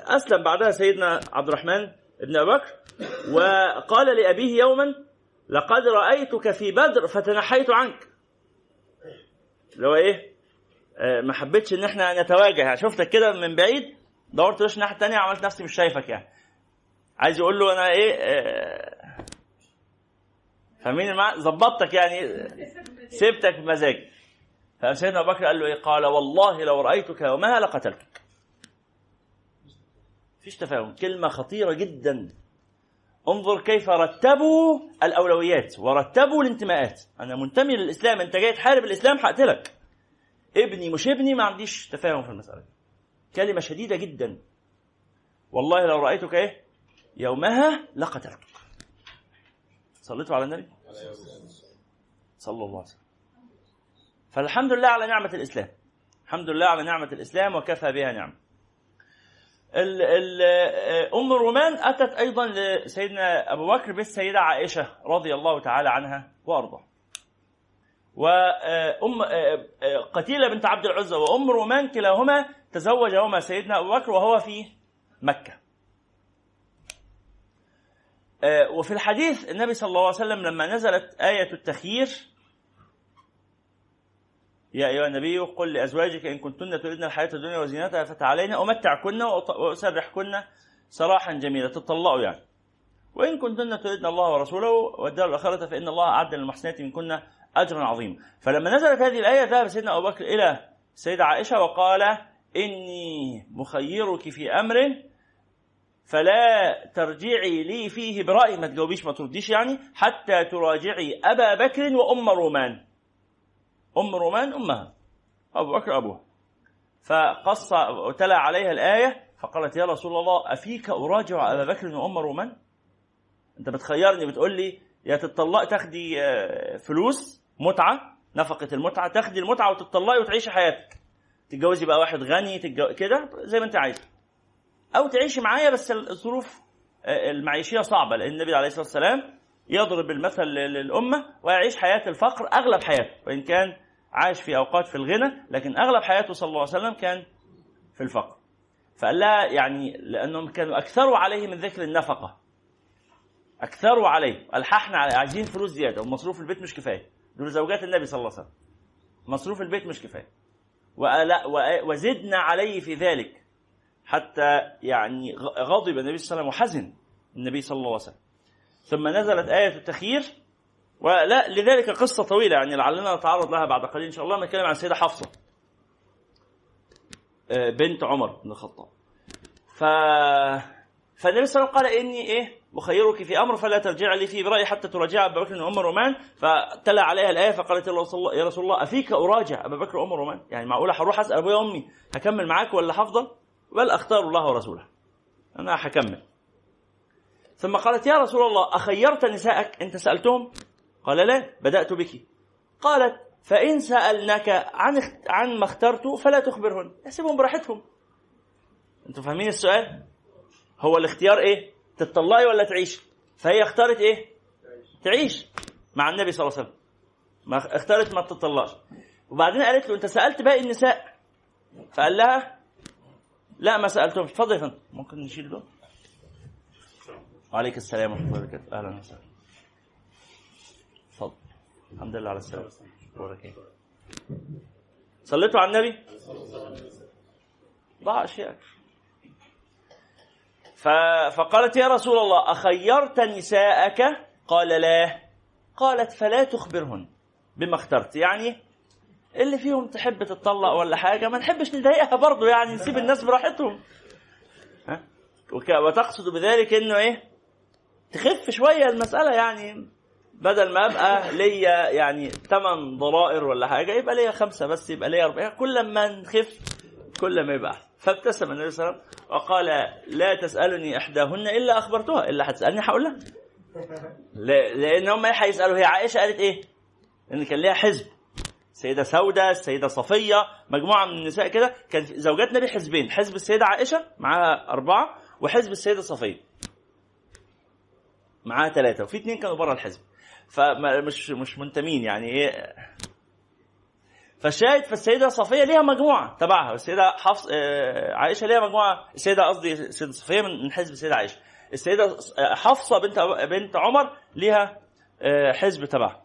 أسلم بعدها سيدنا عبد الرحمن بن أبي بكر وقال لأبيه يوما لقد رأيتك في بدر فتنحيت عنك. اللي هو إيه؟ آه، ما حبيتش إن إحنا نتواجه. يعني شفتك كده من بعيد دورت وش الناحيه الثانية عملت نفسي مش شايفك يعني. عايز يقول له أنا إيه؟ آه، فاهمين المعنى ظبطتك يعني سبتك بمزاجي فسيدنا أبو بكر قال له إيه؟ قال والله لو رأيتك يومها لقتلتك. فيش تفاهم. كلمة خطيرة جدا. انظر كيف رتبوا الأولويات ورتبوا الانتماءات. أنا منتمي للإسلام. أنت جاي تحارب الإسلام هقتلك ابني مش ابني ما عنديش تفاهم في المسألة دي. كلمة شديدة جدا. والله لو رأيتك إيه يومها لقتلتك. صليتوا على النبي؟ صلى الله عليه وسلم. فالحمد لله على نعمة الإسلام. الحمد لله على نعمة الإسلام وكفى بها نعمة. ال ال أم رومان أتت أيضا لسيدنا أبو بكر بالسيدة عائشة رضي الله تعالى عنها وارضاها. وأم قتيلة بنت عبد العزى وأم رومان كلاهما تزوجهما سيدنا أبو بكر وهو في. آه، وفي الحديث النبي صلى الله عليه وسلم لما نزلت آية التخيير يا أيها النبي قل لأزواجك إن كنتن تريدن الحياة الدنيا وزينتها فتعالين أمتعكن وأسرحكن سراحا جميلا تطلقوا يعني. وإن كنتن تريدن الله ورسوله والدار الآخرة فإن الله أعد للمحسنات منكن أجرا عظيما. فلما نزلت هذه الآية ذهب سيدنا أبو بكر إلى السيدة عائشة وقال إني مخيرك في أمر فلا ترجعي لي فيه برأي ما تجاوبيش ما ترديش يعني حتى تراجعي أبا بكر وأم رومان. أم رومان أمها. أبو بكر أبوها فقص وتلا عليها الآية فقالت يا رسول الله أفيك أراجع أبا بكر وأم رومان؟ أنت بتخيرني بتقول لي يا تطلق تاخدي آه، فلوس متعة نفقة المتعة تاخدي المتعة وتطلقي وتعيشي حياتك. تتجوزي بقى واحد غني تتجو... كده زي ما انت عايزة. أو تعيشي معايا بس الظروف آه، المعيشية صعبة لأن النبي عليه الصلاة والسلام يضرب المثل للأمة ويعيش حياة الفقر أغلب حياته وإن كان عاش في أوقات في الغنى لكن أغلب حياته صلى الله عليه وسلم كان في الفقر. فقال لها يعني لأنهم كانوا أكثروا عليه من ذكر النفقة. أكثروا عليه. الححنا عليه عايزين فلوس زيادة ومصروف البيت مش كفاية. دول زوجات النبي صلى الله عليه وسلم. مصروف البيت مش كفاية. وزدنا عليه في ذلك. حتى يعني غضب النبي صلى الله عليه وسلم وحزن النبي صلى الله عليه وسلم. ثم نزلت آية التخيير. ولا لذلك قصة طويلة يعني لعلنا نتعرض لها بعد قليل إن شاء الله. نتكلم عن السيدة حفصة. آه، بنت عمر بن الخطاب. ف فالنبي صلى الله عليه وسلم قال إني إيه؟ مخيرك في أمر فلا ترجع لي فيه برأيي حتى تراجع أبا بكر وأم رومان فتلا عليها الآية فقالت يا رسول الله أفيك أراجع أبا بكر وأم رومان يعني معقولة هروح أسأل أبويا وأمي هكمل معاك ولا هفضل؟ بل أختار الله ورسوله. أنا هكمل. ثم قالت يا رسول الله أخيرت نسائك أنت سألتهم قال لا بدأت بك. قالت فإن سألناك عن. عن ما اخترت فلا تخبرهن. سيبهم براحتهم. أنتوا فاهمين السؤال؟ هو الاختيار إيه؟ تتطلقي ولا تعيش؟ فهي اختارت إيه؟ تعيش. مع النبي صلى الله عليه وسلم. ما اختارت ما تتطلقش وبعدين قالت له أنت سألت باقي النساء؟ فقال لها لا ما سالتهم اتفضل يا فندم. ممكن نشيل دول؟ وعليك السلام ورحمة الله وبركاته. أهلا وسهلا. الحمد لله على السلامة. أخبارك إيه صليتوا على النبي؟ ضاع اشياء ف... فقالت يا رسول الله أخيرت نساءك؟ قال لا. قالت فلا تخبرهن بما اخترت. يعني اللي فيهم تحب تتطلق ولا حاجة ما نحبش نضايقها برضه يعني نسيب الناس براحتهم. ها. وتقصد بذلك إنه إيه؟ تخف شوية المسألة يعني بدل ما أبقى ليا يعني ثمان ضرائر ولا حاجة يبقى ليا خمسة بس يبقى ليا اربعه كل ما نخف كل ما يبقى أحسن. فابتسم النبي صلى الله عليه وسلم وقال لا تسألني إحداهن إلا أخبرتها إلا هتسألني هقول لها. لا- لأن هم إيه هيسألوا؟ هي عائشة قالت إيه؟ إن كان ليها حزب. السيدة سودة السيدة صفية مجموعة من النساء كده كان زوجات النبي حزبين حزب السيدة عائشة معاها أربعة وحزب السيدة صفية معاها ثلاثة وفي اثنين كانوا بره الحزب. فمش مش منتمين يعني إيه. فالشاهد فالسيدة صفية ليها مجموعة تبعها. والسيده حفص آه، عائشة ليها مجموعة. السيدة قصدي السيدة صفية من حزب السيدة عائشة. السيدة آه، حفصة بنت بنت عمر ليها آه، حزب تبعها.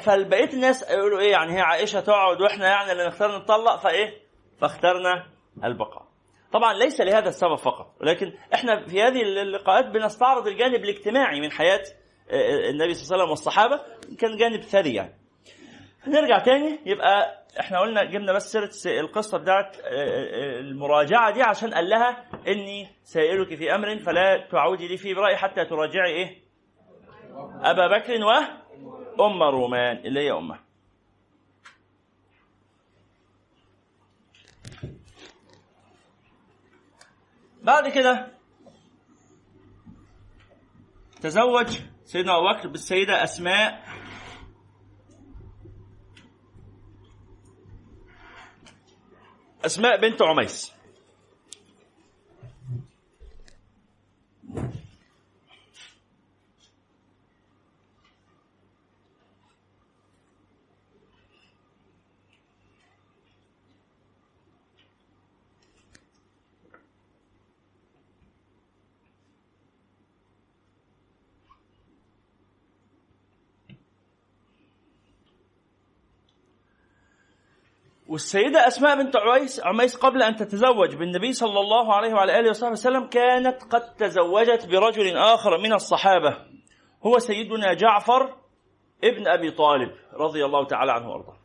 فبقية الناس يقولوا إيه يعني هي عائشة تقعد وإحنا يعني اللي نختار نطلق فإيه؟ فاخترنا البقاء. طبعا ليس لهذا السبب فقط ولكن إحنا في هذه اللقاءات بنستعرض الجانب الاجتماعي من حياة آه، النبي صلى الله عليه وسلم والصحابة كان جانب ثري يعني نرجع تاني يبقى إحنا قلنا جبنا بس سيرة القصة بتاعت آه، آه، المراجعة دي عشان قال لها إني سائلك في أمر فلا تعودي لي فيه برأيي حتى تراجعي إيه؟ أبا بكر وام رومان اللي هي امه. بعد كده تزوج سيدنا أبو بكر بالسيدة أسماء. أسماء بنت عميس. والسيدة أسماء بنت عميس عميس قبل أن تتزوج بالنبي صلى الله عليه وعلى آله وصحبه وسلم كانت قد تزوجت برجل آخر من الصحابة. هو سيدنا جعفر ابن أبي طالب رضي الله تعالى عنه وأرضاه.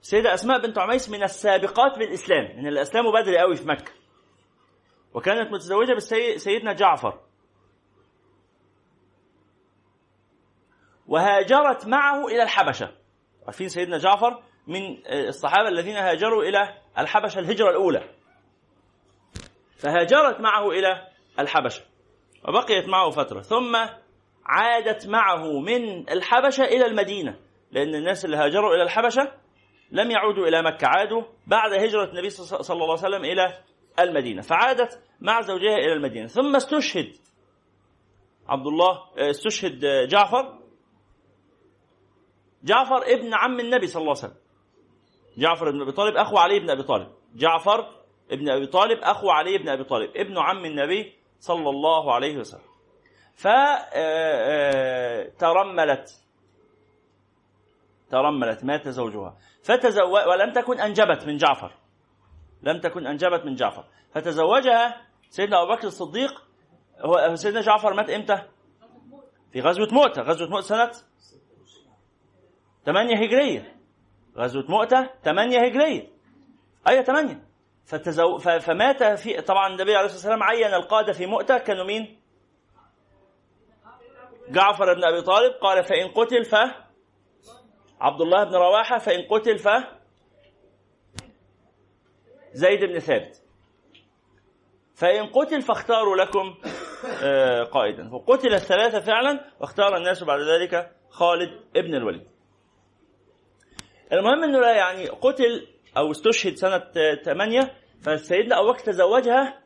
السيدة أسماء بنت عميس من السابقات بالإسلام من اللي أسلموا بدري قوي في مكة. وكانت متزوجة بسيدنا جعفر. وهاجرت معه إلى الحبشة. عارفين سيدنا جعفر؟ من الصحابة الذين هاجروا إلى الحبشة الهجرة الأولى. فهاجرت معه إلى الحبشة وبقيت معه فترة. ثم عادت معه من الحبشة إلى المدينة لأن الناس اللي هاجروا إلى الحبشة لم يعودوا إلى مكة عادوا بعد هجرة النبي صلى الله عليه وسلم إلى المدينة. فعادت مع زوجها إلى المدينة. ثم استشهد عبد الله استشهد جعفر جعفر ابن عم النبي صلى الله عليه وسلم. جعفر بن أبي طالب أخو علي بن أبي طالب. جعفر ابن أبي طالب أخو علي بن أبي طالب. ابن عم النبي صلى الله عليه وسلم. فترملت ترملت. مات زوجها. فتزوج ولم تكن أنجبت من جعفر. لم تكن أنجبت من جعفر. فتزوجها سيدنا أبو بكر الصديق. هو سيدنا جعفر مات إمتى؟ في غزوة مؤتة غزوة مؤتة سنة 8 هجرية. غزوة مؤتة 8 هجرية. أي 8 فتزو... فمات في طبعا النبي عليه الصلاة والسلام عين القادة في مؤتة كانوا مين؟ جعفر بن أبي طالب قال فإن قتل ف عبد الله بن رواحة فإن قتل ف زيد بن ثابت. فإن قتل فاختاروا لكم قائدا. وقتل الثلاثة فعلا واختار الناس بعد ذلك خالد ابن الوليد. المهم إنه يعني قتل أو استشهد سنة 8 فسيدنا أبو بكر تزوجها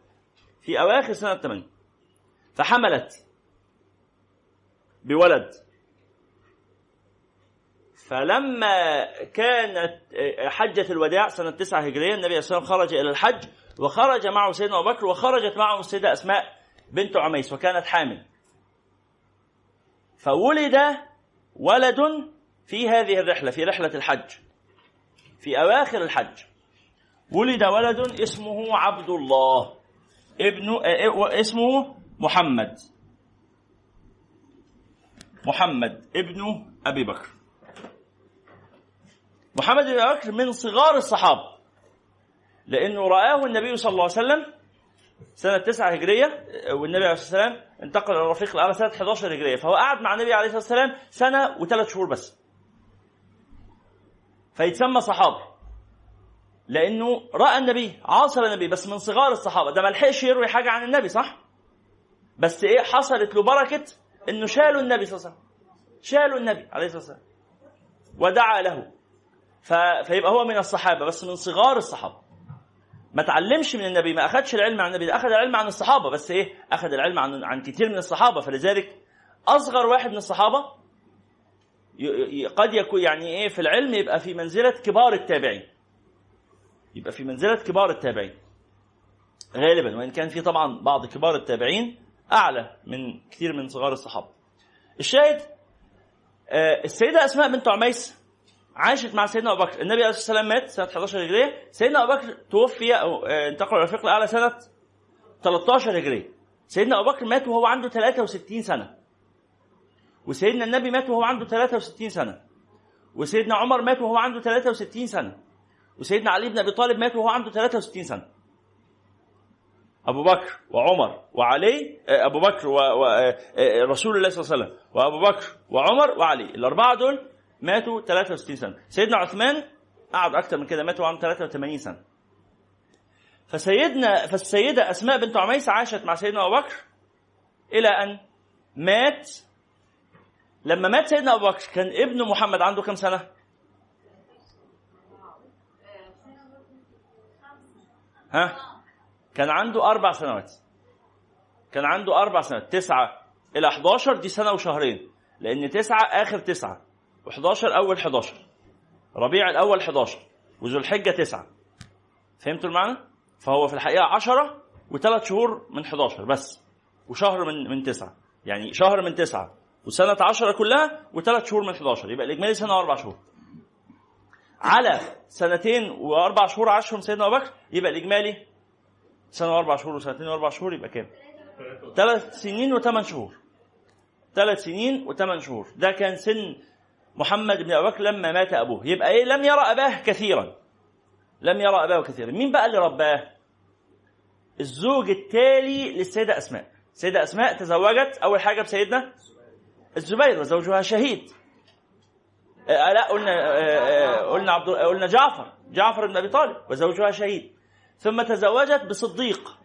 في أواخر سنة 8 فحملت بولد. فلما كانت حجة الوداع سنة 9 هجرية النبي صلى الله عليه وسلم خرج إلى الحج وخرج معه سيدنا أبو بكر وخرجت معه السيدة أسماء بنت عميس وكانت حامل. فولد ولد في هذه الرحلة في رحلة الحج. في أواخر الحج. ولد ولد اسمه عبد الله ابن اسمه محمد. محمد ابن أبي بكر. محمد بن أبي بكر من صغار الصحابة. لأنه رآه النبي صلى الله عليه وسلم سنة 9 هجرية والنبي عليه الصلاة والسلام انتقل إلى الرفيق الأعلى سنة 11 هجرية فهو قعد مع النبي عليه الصلاة والسلام سنة وثلاث شهور بس. فيتسمى صحابي. لأنه رأى النبي عاصر النبي بس من صغار الصحابة. ده ما لحقش يروي حاجة عن النبي صح؟ بس إيه حصلت له بركة إنه شالوا النبي صلى الله عليه وسلم. شالوا النبي عليه الصلاة والسلام. ودعا له. ف... فيبقى هو من الصحابة بس من صغار الصحابة. ما تعلمش من النبي ما اخذش العلم عن النبي. أخذ العلم عن الصحابة بس إيه أخذ العلم عن عن كثير من الصحابة. فلذلك أصغر واحد من الصحابة قد يكون يعني إيه في العلم يبقى في منزلة كبار التابعين. يبقى في منزلة كبار التابعين. غالبا وإن كان في طبعا بعض كبار التابعين أعلى من كثير من صغار الصحابة. الشاهد آه، السيدة أسماء بنت عميس عاشت مع سيدنا أبو بكر. النبي عليه الصلاة والسلام مات سنة 11 هجرية. سيدنا أبو بكر توفي أو آه، انتقل إلى الرفيق الاعلى سنة 13 هجرية. سيدنا أبو بكر مات وهو عنده 63 سنة. وسيدنا النبي مات وهو عنده 63 سنة. وسيدنا عمر مات وهو عنده 63 سنة. وسيدنا علي بن أبي طالب مات وهو عنده 63 سنة. أبو بكر وعمر وعلي آه، أبو بكر ورسول آه، الله صلى الله عليه وسلم. وأبو بكر وعمر وعلي. الأربعة دول ماتوا 63 سنة. سيدنا عثمان قعد أكتر من كده مات وعنده 83 سنة. فسيدنا فالسيدة أسماء بنت عميس عاشت مع سيدنا أبو بكر إلى أن مات لما مات سيدنا أبو بكر كان ابن محمد عنده كم سنة؟ ها؟ كان عنده أربع سنوات. كان عنده أربع سنوات تسعة إلى 11 دي سنة وشهرين. لأن تسعة آخر تسعة. و11 أول 11 ربيع الأول 11 وذو الحجة 9 فهمتوا المعنى؟ فهو في الحقيقة 10 وثلاث شهور من 11 بس. وشهر من من 9 يعني شهر من 9 وسنة 10 كلها وثلاث شهور من 11 يبقى الإجمالي سنة واربع شهور. على سنتين وأربع شهور عاشهم سيدنا أبو بكر يبقى الإجمالي سنة واربع شهور وسنتين وأربع شهور يبقى كام؟ ثلاث سنين وثمان شهور. ثلاث سنين وثمان شهور. ده كان سن محمد بن ابي بكر لما مات أبوه. يبقى إيه؟ لم يرى أباه كثيرا. لم يرى أباه كثيرا. مين بقى اللي رباه؟ الزوج التالي للسيدة أسماء. السيده أسماء تزوجت أول حاجة بسيدنا الزبير وزوجها شهيد. آه لا قلنا آه آه قلنا عبد قلنا جعفر جعفر بن أبي طالب وزوجها شهيد. ثم تزوجت بصديق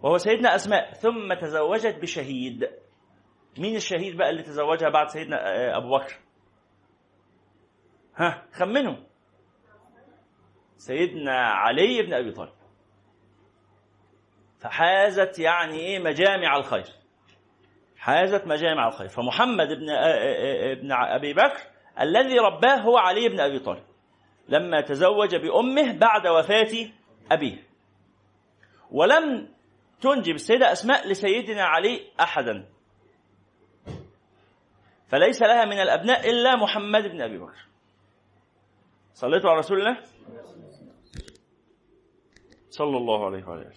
وهو سيدنا أسماء. ثم تزوجت بشهيد. مين الشهيد بقى اللي تزوجها بعد سيدنا أبو بكر؟ ها خمنوا سيدنا علي بن أبي طالب. فحازت يعني إيه مجامع الخير. حازت مجامع الخير. فمحمد بن ابن أبي بكر الذي رباه هو علي بن أبي طالب لما تزوج بأمه بعد وفاة أبيه. ولم تنجب السيدة أسماء لسيدنا علي احدا. فليس لها من الأبناء إلا محمد بن أبي بكر. صليتوا على رسول الله؟ صلى الله عليه وآله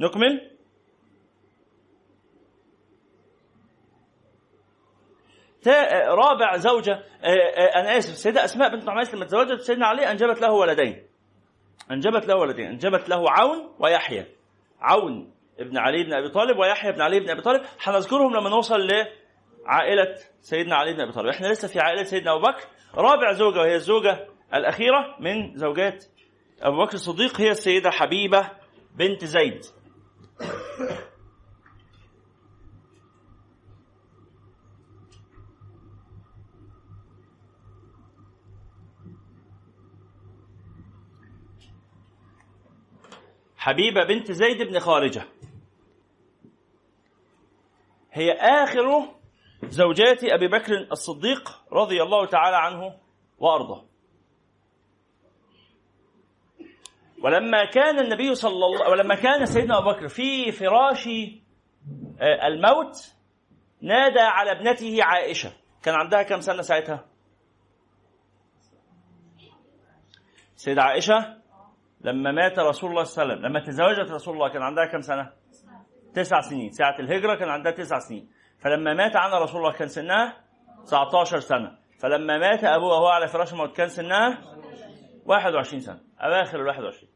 نكمل؟ رابع زوجة آه، آه، أنا آسف السيدة أسماء بنت عميس لما تزوجت سيدنا علي أنجبت له ولدين. أنجبت له ولدين أنجبت له عون ويحيى. عون ابن علي بن أبي طالب ويحيى بن علي بن أبي طالب. هنذكرهم لما نوصل لعائلة سيدنا علي بن أبي طالب. إحنا لسه في عائلة سيدنا أبو بكر. رابع زوجة وهي الزوجة الأخيرة من زوجات أبو بكر الصديق هي السيدة حبيبة بنت زيد. حبيبة بنت زيد بن خارجة. هي آخر زوجات أبي بكر الصديق رضي الله تعالى عنه وأرضاه. ولما كان النبي صلى الله ولما كان سيدنا أبو بكر في فراش آه، الموت نادى على ابنته عائشة. كان عندها كم سنة ساعتها؟ سيدة عائشة لما مات رسول الله صلى الله عليه وسلم لما تزوجت رسول الله كان عندها كم سنة؟ تسع سنين. ساعة الهجرة كان عندها تسع سنين. فلما مات عنها رسول الله كان سنها 19 سنة. فلما مات أبوها وهو على فراش الموت كان سنها 21 سنة أواخر ال 21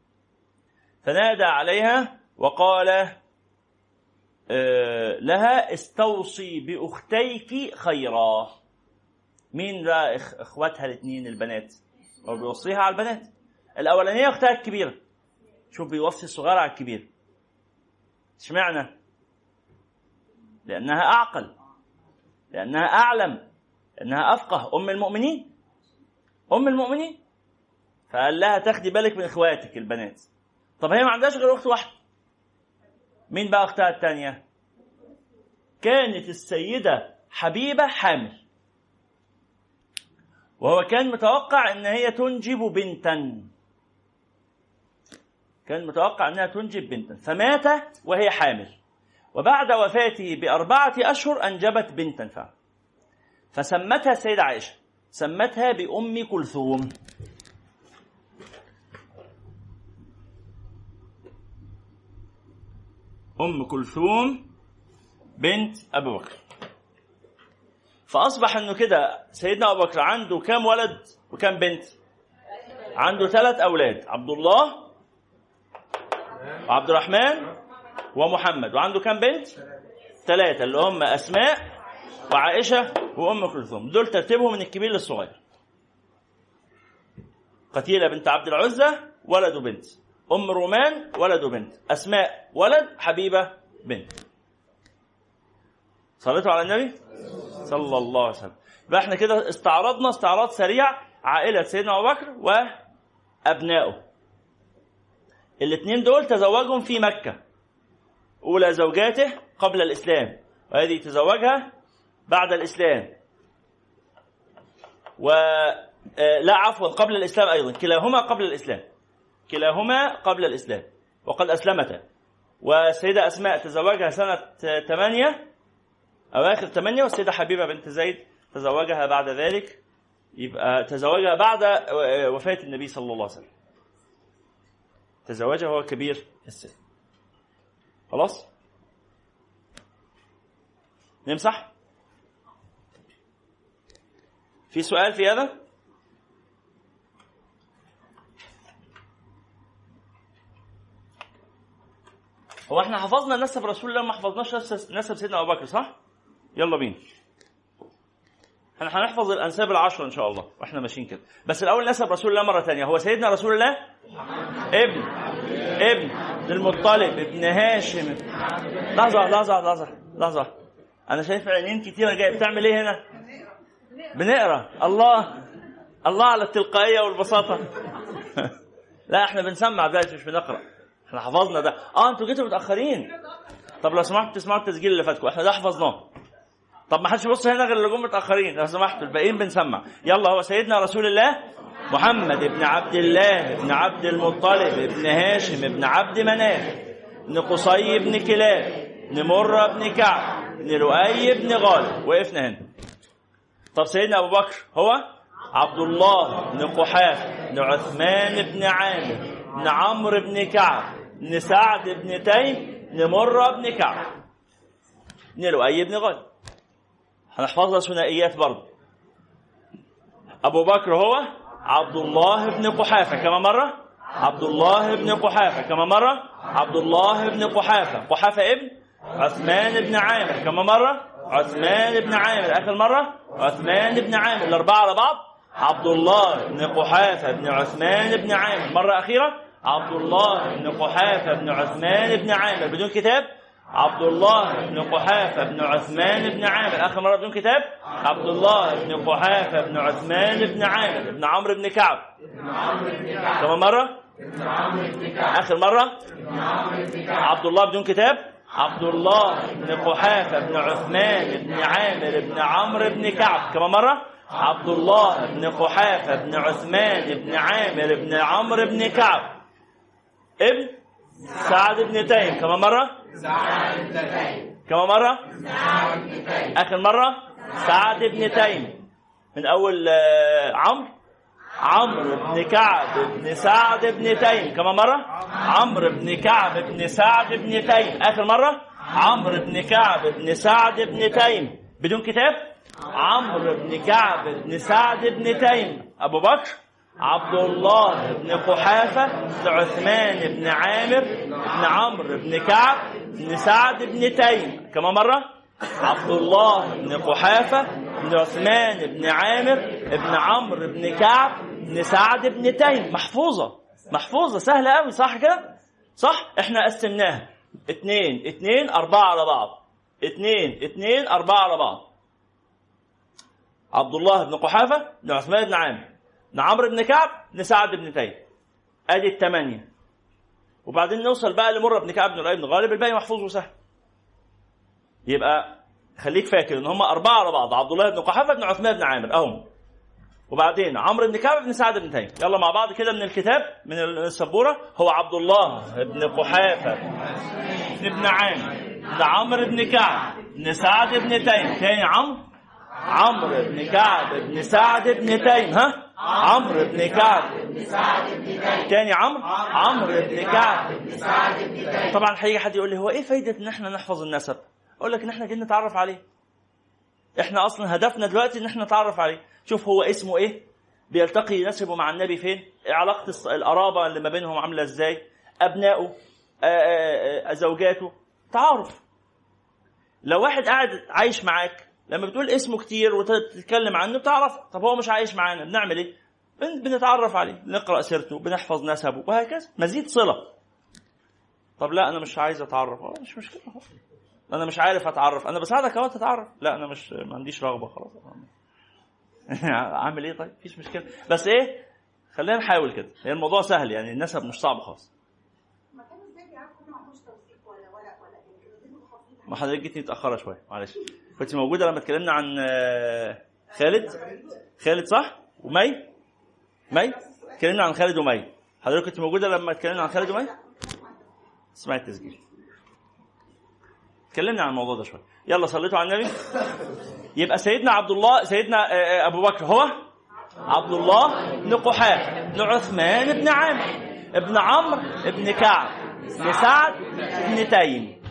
فنادى عليها وقال آه، لها استوصي بأختيك خيرا. مين بقى إخ- إخواتها الاثنين البنات؟ هو بيوصيها على البنات؟ الأولانية أختها الكبيرة. شوف بيوصي الصغيرة على الكبير. اشمعنى؟ لأنها أعقل. لأنها أعلم. لأنها أفقه. أم المؤمنين؟ أم المؤمنين؟ فقال لها تاخدي بالك من اخواتك البنات. طب هي ما عندهاش غير اخت واحدة. مين بقى اختها الثانية كانت السيدة حبيبة حامل. وهو كان متوقع إن هي تنجب بنتا. كان متوقع إنها تنجب بنتا. فمات وهي حامل. وبعد وفاته بأربعة أشهر أنجبت بنتا. فعلا فسمتها السيدة عائشة. سمتها بأم كلثوم. أم كلثوم بنت أبي بكر. فأصبح إنه كده سيدنا أبو بكر عنده كام ولد وكام بنت؟ عنده ثلاث أولاد عبد الله وعبد الرحمن ومحمد. وعنده كام بنت؟ ثلاثة اللي هم أسماء وعائشة وأم كلثوم. دول ترتيبهم من الكبير للصغير. قتيلة بنت عبد العزة ولد وبنت أم رومان ولد وبنت أسماء ولد حبيبة بنت. صليتوا على النبي؟ صلى الله عليه وسلم. يبقى إحنا كده استعرضنا استعراض سريع عائلة سيدنا أبو بكر وأبنائه. الاثنين دول تزوجهم في مكة. أولى زوجاته قبل الإسلام. وهذه تزوجها بعد الإسلام. و آه، لا عفوا قبل الإسلام أيضا كلاهما قبل الإسلام. كلاهما قبل الإسلام وقد أسلمتا. والسيدة أسماء تزوجها سنة آه، ثمانية أواخر ثمانية والسيدة حبيبة بنت زيد تزوجها بعد ذلك يبقى تزوجها بعد وفاة النبي صلى الله عليه وسلم. تزوجها وهو كبير السن. خلاص؟ نمسح؟ في سؤال في هذا؟ هو إحنا حفظنا نسب رسول الله ما حفظناش نسب سيدنا أبو بكر صح؟ يلا بينا. إحنا هنحفظ الأنساب العشره إن شاء الله وإحنا ماشيين كده. بس الأول نسب رسول الله مرة ثانية هو سيدنا رسول الله؟ ابن. ابن. المطلب ابن هاشم. لحظة لحظة لحظة لحظة. أنا شايف عينين كتيرة جاية. بتعمل إيه هنا؟ بنقرأ. الله. الله على التلقائية والبساطة. لا إحنا بنسمع دلوقتي مش بنقرأ. إحنا حفظنا ده. آه أنتوا جيتوا متأخرين. طب لو سمحتوا تسمعوا التسجيل اللي فاتكم. إحنا ده حفظناه. طب ما حدش يبص هنا غير اللي جم متأخرين. لو سمحتوا الباقيين بنسمع. يلا هو سيدنا رسول الله محمد بن عبد الله بن عبد المطلب بن هاشم بن عبد مناف بن قصي بن كلاب بن مرة بن كعب بن لؤي بن غالب. وقفنا هنا. طب سيدنا أبو بكر هو عبد الله بن قحافه بن عثمان بن عامر بن عمرو بن كعب بن سعد بن تيم بن مرة بن كعب بن لؤي بن غالب هنحفظها ثنائيات برضه. أبو بكر هو عبد الله بن قحافة كما مره عبد الله بن قحافة كما مره عبد الله بن قحافة. قحافة ابن عثمان بن عامر كما مره عثمان بن عامر. آخر مرة؟ عثمان بن عامر. الأربعة على بعض؟ عبد الله بن قحافة بن عثمان بن عامر. مرة أخيرة؟ عبد الله بن قحافة بن عثمان بن عامر. بدون كتاب؟ عبد الله بن قحافة بن عثمان بن عامر. آخر مرة بدون كتاب؟ عبد الله بن قحافة بن عثمان بن عامر. بن عمرو بن كعب. كمان مرة؟ آخر مرة؟ عبد الله بدون كتاب؟ عبد الله بن قحافة بن عثمان بن عامر بن عمرو بن كعب. كمان مرة؟ عبد الله بن قحافة بن عثمان بن عامر بن عمرو بن كعب. ابن سعد بن تيم كمان مرة. كمان مرة. آخر مرة. سعد بن تيم من أول آه، عمرو. عمرو بن كعب بن سعد بن تيم كمان مرة. عمرو بن كعب بن سعد بن تيم آخر مرة. عمرو بن كعب بن سعد بن تيم بدون كتاب. عمرو بن كعب بن سعد بن تيم أبو بكر. عبد الله بن قحافة بن عثمان بن عامر بن عمرو بن كعب بن سعد بن تيم. كمان مرة؟ عبد الله بن قحافة بن عثمان بن عامر بن عمرو بن كعب بن سعد بن تيم. محفوظة محفوظة. سهلة قوي صح كده؟ صح؟ إحنا قسمناها. اتنين اتنين أربعة على بعض. اتنين اتنين أربعة على بعض. عبد الله بن قحافة بن عثمان بن عامر. بن عمرو بن كعب بن سعد بن تيم أدي الثمانية وبعدين نوصل بقى لمرة بن كعب بن لؤي بن غالب. الباقي محفوظ وسهل. يبقى خليك فاكر إن هم أربعة على بعض. عبد الله بن قحافة بن عثمان بن عامر. أهم. وبعدين عمرو بن كعب بن سعد بن تيم يلا مع بعض كده من الكتاب من السبورة. هو عبد الله بن قحافة بن عامر. بن عمرو بن كعب بن سعد بن تيم تاني عمرو؟ عمرو بن كعب بن سعد بن تيم ها؟ عمرو بن كعب. تاني عمرو؟ عمرو بن كعب. طبعا هيجي حد يقول لي هو إيه فايدة إن إحنا نحفظ النسب؟ أقول لك إن إحنا جايين نتعرف عليه. إحنا أصلا هدفنا دلوقتي إن إحنا نتعرف عليه. شوف هو اسمه إيه؟ بيلتقي نسبه مع النبي فين؟ علاقة القرابة اللي ما بينهم عاملة إزاي؟ أبنائه زوجاته. تعارف. لو واحد قاعد عايش معاك لما بتقول اسمه كتير وتتكلم عنه بتعرف طب هو مش عايش معانا بنعمل إيه؟ بن- بنتعرف عليه نقرا سيرته بنحفظ نسبه وهكذا. مزيد صلة. طب لا أنا مش عايز أتعرف. آه مش مشكلة أنا مش عارف أتعرف. أنا بساعدك أهو تتعرف. لا أنا مش ما عنديش رغبة خلاص. اعمل إيه طيب؟ مفيش مشكلة. بس إيه؟ خلينا نحاول كده. هي الموضوع سهل يعني النسب مش صعب خالص. حافظين ما حضرتك جيتي متأخرة شوية معلش. كنت موجودة لما اتكلمنا عن آه، خالد. خالد صح؟ ومي؟ مي؟ اتكلمنا عن خالد ومي. حضرتك كنت موجودة لما اتكلمنا عن خالد ومي؟ اسمعي التسجيل. اتكلمنا عن الموضوع ده شوية. يلا صليتوا على النبي. يبقى سيدنا عبد الله سيدنا آه، آه، أبو بكر. هو؟ عبد الله بن قحافه بن عثمان بن عامر ابن عمرو بن كعب بن سعد بن تيم.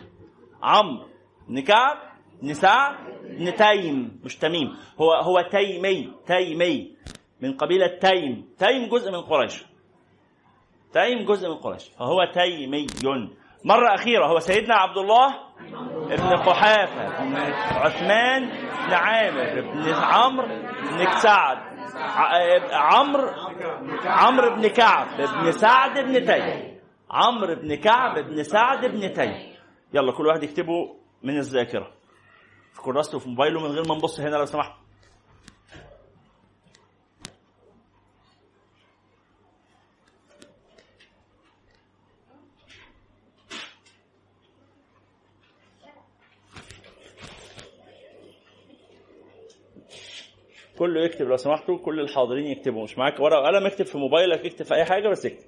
عمرو بن كعب بن تيم مش تميم هو هو تيمي تيمي. من قبيلة تيم. تيم جزء من قريش. تيم جزء من قريش. فهو تيمي. مرة أخيرة هو سيدنا عبد الله ابن قحافة. بن عثمان بن عامر بن عمرو بن سعد عمرو عمرو بن كعب بن سعد بن تيم. عمرو بن كعب بن سعد بن تيم. يلا كل واحد يكتبه من الذاكرة. في كراسته وفي موبايله من غير ما نبص هنا لو سمحت. كله يكتب لو سمحتوا كل الحاضرين يكتبوا. مش معاك ورقة وقلم اكتب في موبايلك اكتب في أي حاجة بس اكتب.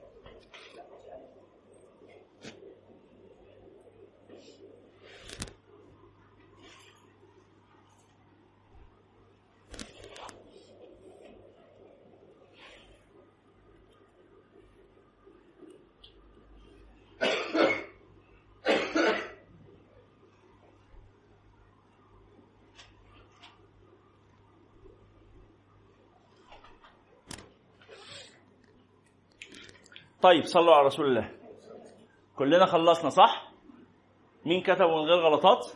طيب صلوا على رسول الله. كلنا خلصنا صح؟ مين كتبه من غير غلطات؟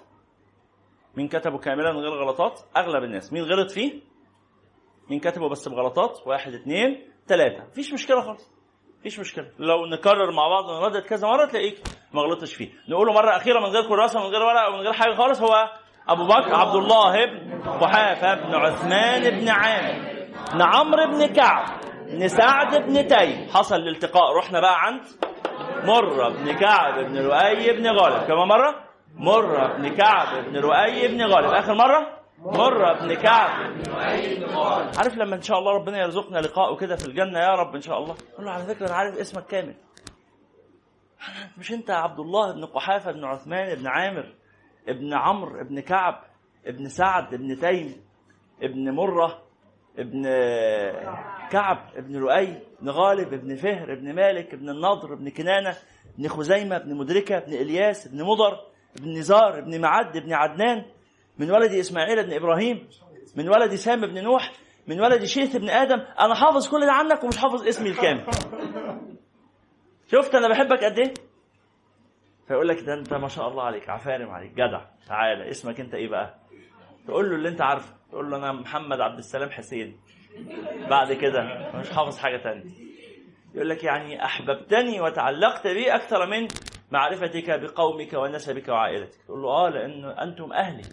مين كتبه كاملا من غير غلطات؟ أغلب الناس. مين غلط فيه؟ مين كتبه بس بغلطات؟ واحد اثنين ثلاثة مفيش مشكلة خالص. مفيش مشكلة. لو نكرر مع بعض ونردد كذا مرة تلاقيك ما غلطتش فيه. نقوله مرة أخيرة من غير كراسة من غير ورقة ومن غير حاجة خالص هو أبو بكر عبد الله بن قحافة بن عثمان بن عامر بن عمرو بن كعب. بن سعد بن تيم. حصل الالتقاء رحنا بقى عند مرة بن كعب بن لؤي بن غالب. كمان مرة؟ مرة بن كعب بن لؤي بن غالب. آخر مرة؟ مرة بن كعب بن بن غالب. عارف لما إن شاء الله ربنا يرزقنا لقاءه كده في الجنة يا رب إن شاء الله. قول له على فكرة أنا عارف اسمك كامل. مش أنت عبد الله بن قحافة بن عثمان بن عامر ابن عمرو ابن كعب ابن سعد ابن تيم ابن مرة؟ ابن كعب ابن لؤي ابن غالب ابن فهر ابن مالك ابن النضر ابن كنانة ابن خزيمة ابن مدركة ابن إلياس ابن مضر ابن نزار ابن معد ابن عدنان من ولد إسماعيل ابن إبراهيم من ولد سام ابن نوح من ولد شيث ابن آدم. أنا حافظ كل ده عنك ومش حافظ اسمي الكامل. شفت أنا بحبك قد إيه؟ فيقول لك ده أنت ما شاء الله عليك عفارم عليك جدع تعالى اسمك أنت إيه بقى؟ تقول له اللي أنت عارفه. تقول له أنا محمد عبد السلام حسين. بعد كده مش حافظ حاجة تانية. يقول لك يعني أحببتني وتعلقت بي أكثر من معرفتك بقومك ونسبك وعائلتك. تقول له آه لأن أنتم أهلي.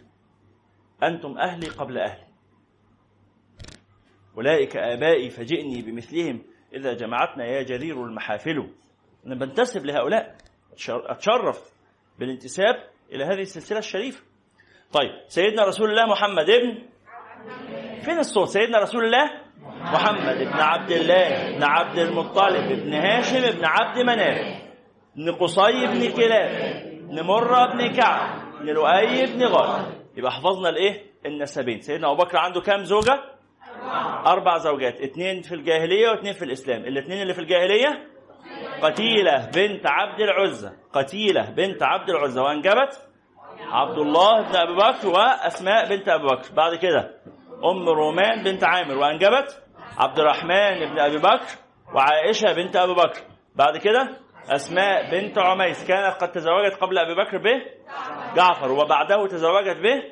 أنتم أهلي قبل أهلي. أولئك آبائي فجئني بمثلهم. إذا جمعتنا يا جرير المحافل. أنا بنتسب لهؤلاء. أتشرف بالانتساب إلى هذه السلسلة الشريفة. طيب سيدنا رسول الله محمد ابن فين الصوت؟ سيدنا رسول الله؟ محمد بن عبد الله بن عبد المطلب بن هاشم بن عبد مناف بن قصي بن كلاب بن مرة بن كعب بن لؤي بن غالب يبقى حفظنا الايه؟ النسبين. سيدنا أبو بكر عنده كام زوجة؟ أربع زوجات اثنين في الجاهلية واثنين في الإسلام. الاثنين اللي في الجاهلية؟ قتيلة بنت عبد العزى قتيلة بنت عبد العزى وأنجبت عبد الله بن أبي بكر وأسماء بنت أبي بكر. بعد كده أم رومان بنت عامر وأنجبت عبد الرحمن بن أبي بكر وعائشة بنت ابي بكر. بعد كده أسماء بنت عميس كانت قد تزوجت قبل أبي بكر به جعفر وبعده تزوجت به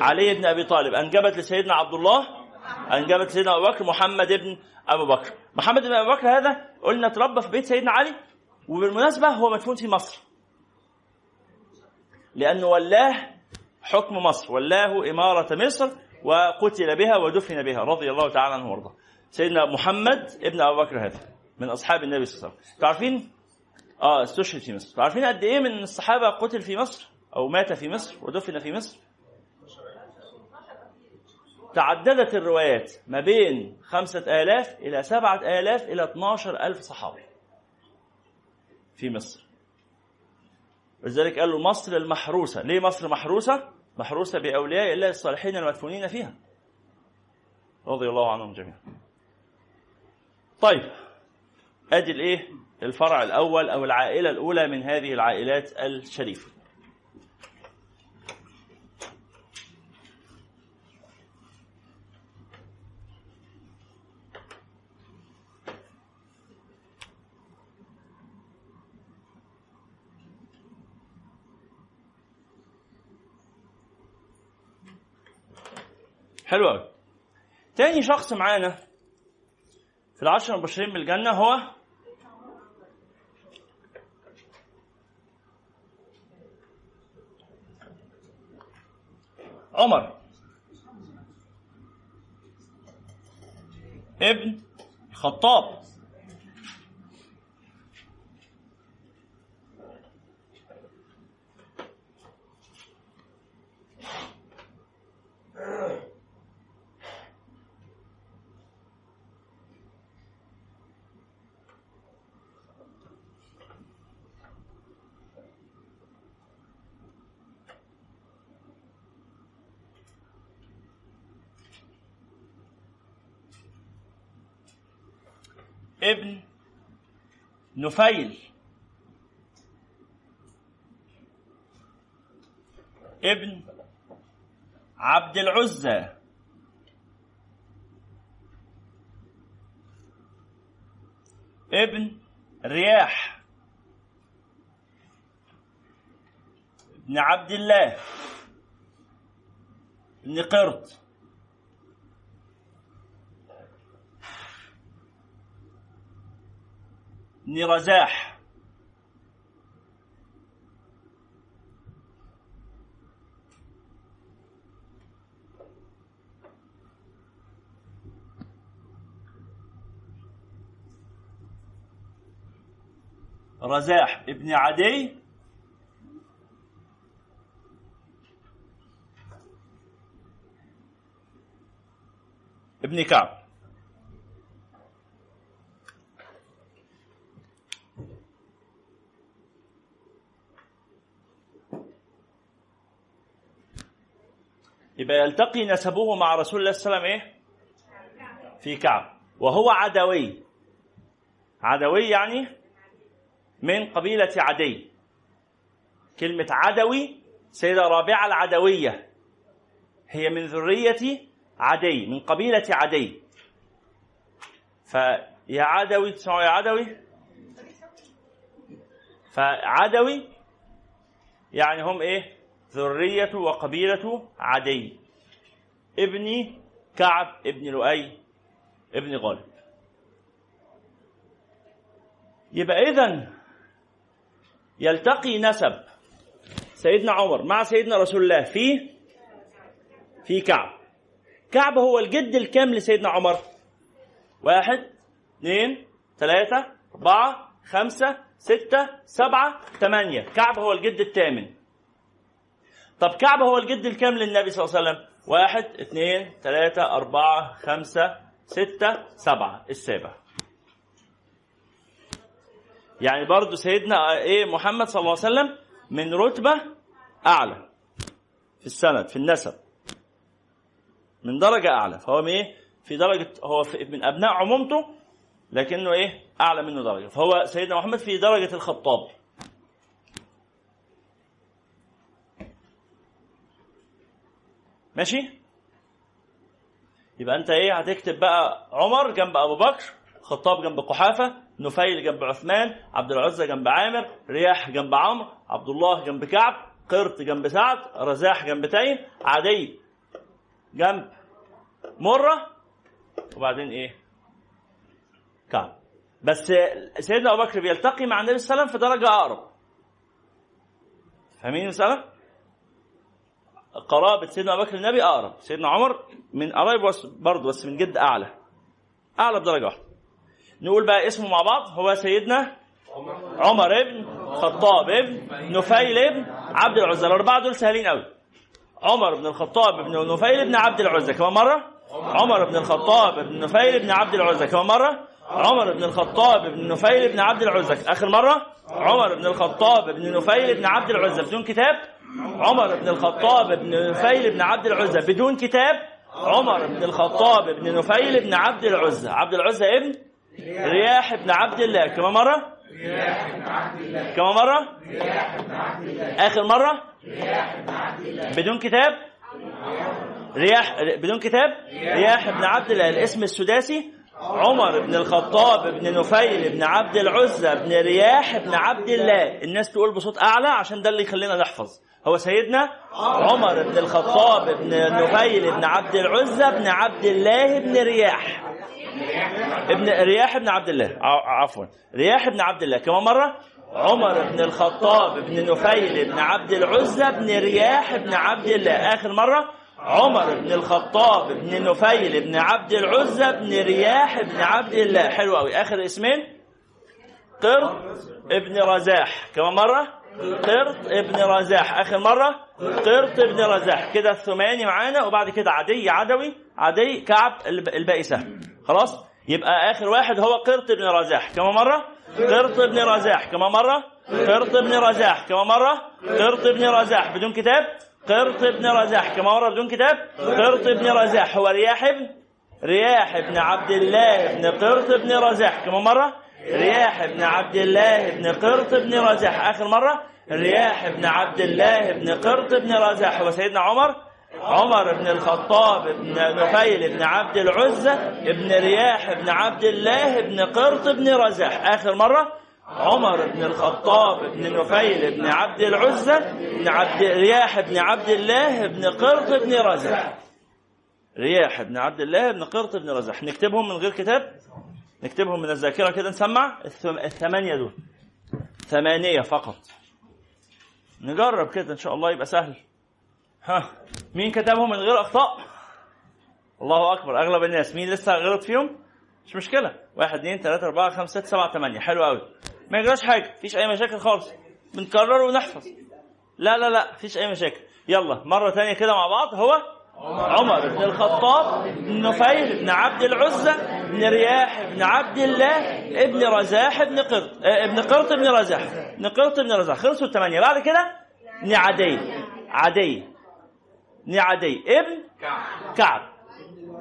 علي بن أبي طالب. أنجبت لسيدنا عبد الله أنجبت لسيدنا أبو بكر محمد بن أبو بكر. محمد بن ابي بكر هذا قلنا تربى في بيت سيدنا علي وبالمناسبة هو مدفون في مصر. لأنه ولاه حكم مصر ولاه إمارة مصر وقتل بها ودفن بها رضي الله تعالى عنه وارضاه. سيدنا محمد ابن ابو بكر هذا من أصحاب النبي صلى الله عليه وسلم. تعرفين؟ آه استشهد في مصر. تعرفين قد إيه من الصحابة قتل في مصر؟ أو مات في مصر ودفن في مصر؟ تعددت الروايات ما بين خمسة آلاف إلى سبعة آلاف إلى 12 ألف صحابي في مصر. ولذلك قالوا مصر المحروسة. ليه مصر محروسة؟ محروسة بأولياء الله الصالحين المدفونين فيها. رضي الله عنهم جميعا. طيب ادي الايه الفرع الأول أو العائلة الأولى من هذه العائلات الشريفة. حلو قوي تاني شخص معانا في العشر المبشرين بالجنة هو عمر. ابن الخطاب ابن نفيل. ابن عبد العزى ابن رياح. ابن عبد الله. ابن قرط. بن رزاح. رزاح ابن عدي. ابن كعب. يبقى يلتقي نسبه مع رسول الله صلى الله عليه وسلم إيه؟ في كعب. وهو عدوي. عدوي يعني من قبيلة عدي. كلمة عدوي سيدة رابعة العدوية. هي من ذرية عدي من قبيلة عدي. فيا عدوي تسمعوا يا عدوي؟ فعدوي يعني هم إيه؟ ذرية وقبيلة عدي. ابن كعب ابن لؤي ابن غالب. يبقى إذا يلتقي نسب سيدنا عمر مع سيدنا رسول الله في في كعب. كعب هو الجد الكام لسيدنا عمر؟ واحد اثنين ثلاثة أربعة خمسة ستة سبعة ثمانية. كعب هو الجد الثامن. طب كعب هو الجد الكام للنبي صلى الله عليه وسلم؟ واحد اثنين ثلاثة أربعة خمسة ستة سبعة. السابع. يعني برضو سيدنا إيه محمد صلى الله عليه وسلم من رتبة أعلى في السند في النسب. من درجة أعلى. فهو إيه؟ في درجة هو في من أبناء عمومته لكنه إيه؟ أعلى منه درجة. فهو سيدنا محمد في درجة الخطاب. ماشي؟ يبقى انت إيه هتكتب بقى عمر جنب ابو بكر خطاب جنب قحافة نفيل جنب عثمان عبد العزى جنب عامر رياح جنب عمرو عبد الله جنب كعب قرط جنب سعد رزاح جنب تيم عدي جنب مرة وبعدين إيه؟ كعب. بس سيدنا أبو بكر بيلتقي مع النبي صلى الله عليه وسلم في درجة أقرب. فاهمين المسألة؟ قرابة سيدنا أبو بكر النبي أقرب. سيدنا عمر من قرايب برضه بس من جد أعلى. أعلى بدرجة واحدة. نقول بقى اسمه مع بعض. هو سيدنا عمر ابن خطاب ابن نفيل ابن عبد العزى. الأربعة دول سهلين قوي عمر بن الخطاب ابن نفيل ابن عبد العزى. كمان مرة. عمر بن الخطاب ابن نفيل ابن عبد العزى. كمان مرة. عمر بن الخطاب ابن نفيل ابن عبد العزى. آخر مرة. عمر بن الخطاب ابن نفيل ابن عبد العزى. بدون كتاب عمر بن الخطاب بن نفيل بن عبد العزى بدون كتاب عمر بن الخطاب بن نفيل بن عبد العزى عبد العزى ابن رياح بن عبد الله كم مرة؟ كم مرة؟ آخر مرة؟ بدون كتاب؟ رياح بدون كتاب؟ رياح بن عبد الله الاسم السداسي عمر بن الخطاب بن نفيل بن عبد العزى بن رياح بن عبد الله الناس تقول بصوت أعلى عشان ده اللي يخلينا نحفظ هو سيدنا عمر بن الخطاب بن نفيل بن عبد العزى بن عبد الله بن رياح. ابن رياح بن عبد الله. عفوا. رياح بن عبد الله. كمان مرة؟ عمر بن الخطاب بن نفيل بن عبد العزى بن رياح بن عبد الله. آخر مرة؟ عمر بن الخطاب بن نفيل بن عبد العزى بن رياح بن عبد الله. حلو قوي آخر اسمين؟ قرط ابن رزاح. كمان مرة؟ قرط ابن رزاح. آخر مرة. قرط ابن رزاح. كده الثماني معانا وبعد كده عدي عدوي عدي كعب الباقي سهل خلاص؟ يبقى آخر واحد هو قرط ابن رزاح. كم مرة؟ قرط ابن رزاح. كم مرة؟ قرط ابن رزاح. كم مرة؟ قرط ابن رزاح. بدون كتاب؟ قرط ابن رزاح. كم مرة بدون كتاب؟ قرط ابن رزاح. هو رياح ابن رياح ابن عبد الله ابن قرط ابن رزاح. كم مرة؟ رياح بن عبد الله بن قرط بن رزاح آخر مرة رياح بن عبد الله بن قرط بن رزاح وسيدنا عمر عمر بن الخطاب بن نفيل بن عبد العزة بن رياح بن عبد الله بن قرط بن رزاح آخر مرة عمر بن الخطاب بن نفيل بن عبد العزة بن عبد رياح بن عبد الله بن قرط بن رزاح رياح بن عبد الله بن قرط بن رزاح نكتبهم من غير كتاب؟ نكتبهم من الذاكرة كده نسمع؟ الثمانية دول. ثمانية فقط. نجرب كده إن شاء الله يبقى سهل. ها مين كتبهم من غير أخطاء؟ الله أكبر أغلب الناس. مين لسه غلط فيهم؟ مش مشكلة. واحد اثنين ثلاثة أربعة خمسة ستة سبعة ثمانية حلو قوي ما يجراش حاجة مفيش أي مشاكل خالص. بنكرر ونحفظ. لا لا لا مفيش أي مشاكل. يلا مرة تانية كده مع بعض. هو عمر بن الخطاب بن نفيل بن عبد العزى بن رياح بن عبد الله ابن رزاح بن قرط آه، ابن قرط بن رزاح. ابن قرط بن رزاح. خلصوا الثمانية. بعد كده؟ ابن عدي. عدي. ابن عدي. ابن كعب.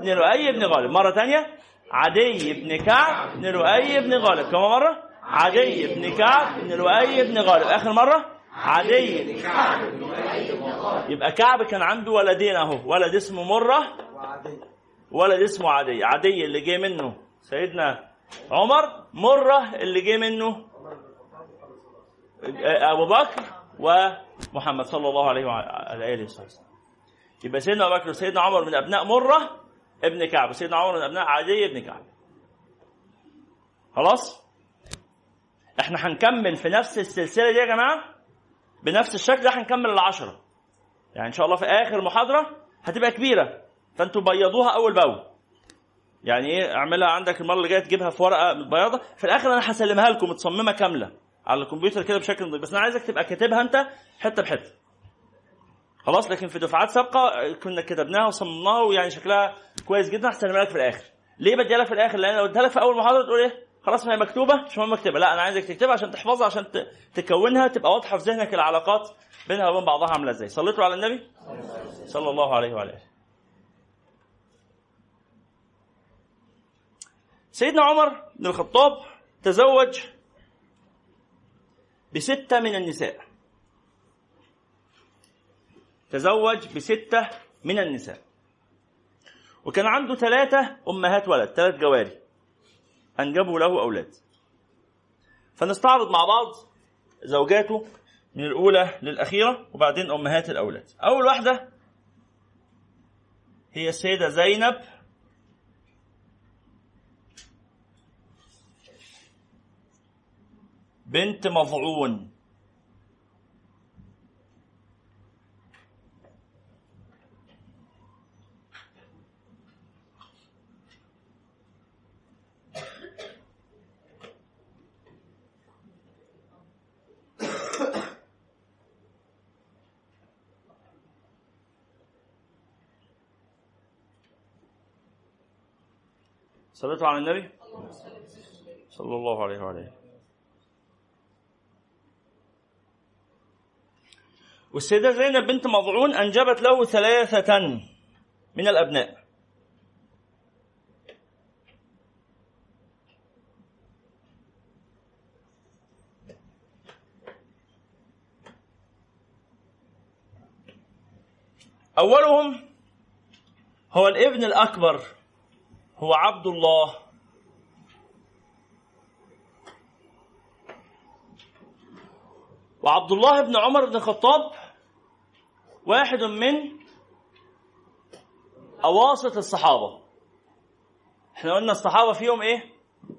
بن لؤي بن غالب. مرة ثانية. عدي بن كعب. بن لؤي بن غالب. كم مرة؟ عدي بن كعب. بن لؤي بن غالب. آخر مرة؟ عدي يبقى كعب كان عنده ولدين أهو. ولد اسمه مرة ولد اسمه عدي عدي اللي جه منه سيدنا عمر مرة اللي جه منه أبو بكر ومحمد صلى الله عليه وعلى آله وسلم. يبقى سيدنا أبو بكر وسيدنا عمر من أبناء مرة ابن كعب. وسيدنا عمر من أبناء عدي ابن كعب. خلاص؟ إحنا هنكمل في نفس السلسلة دي يا جماعة. بنفس الشكل ده هنكمل العشرة. يعني إن شاء الله في آخر محاضرة هتبقى كبيرة. فأنتوا بيضوها أول بأول. يعني إيه؟ اعملها عندك المرة اللي جاية تجيبها في ورقة متبيضه في الآخر أنا هسلمها لكم متصممة كاملة على الكمبيوتر كده بشكل نظيف بس أنا عايزك تبقى كاتبها أنت حتة بحتة. خلاص؟ لكن في دفعات سابقة كنا كتبناها وصممناها ويعني شكلها كويس جدا. هستلمها لك في الآخر. ليه بديها لك في الآخر؟ لأن لو اديها لك في أول محاضرة تقول إيه؟ خلاص ما هي مكتوبة مش مهم اكتبها لا أنا عايزك تكتبها عشان تحفظها عشان تكونها تبقى واضحة في ذهنك العلاقات بينها وبين بعضها عاملة إزاي. صليتوا على النبي؟ صلى الله عليه وعلى آله. سيدنا عمر بن الخطاب تزوج بستة من النساء. تزوج بستة من النساء. وكان عنده ثلاثة أمهات ولد ثلاث جواري. أنجبوا له أولاد. فنستعرض مع بعض زوجاته من الأولى للأخيرة وبعدين أمهات الأولاد. أول واحدة هي السيدة زينب. بنت مضعون. صليتوا على النبي؟ صلى الله عليه وعلى والسيدة زينب بنت مضعون أنجبت له ثلاثة من الأبناء. أولهم هو الابن الأكبر هو عبد الله. وعبد الله بن عمر بن الخطاب واحد من أواسط الصحابة. إحنا قلنا الصحابة فيهم إيه؟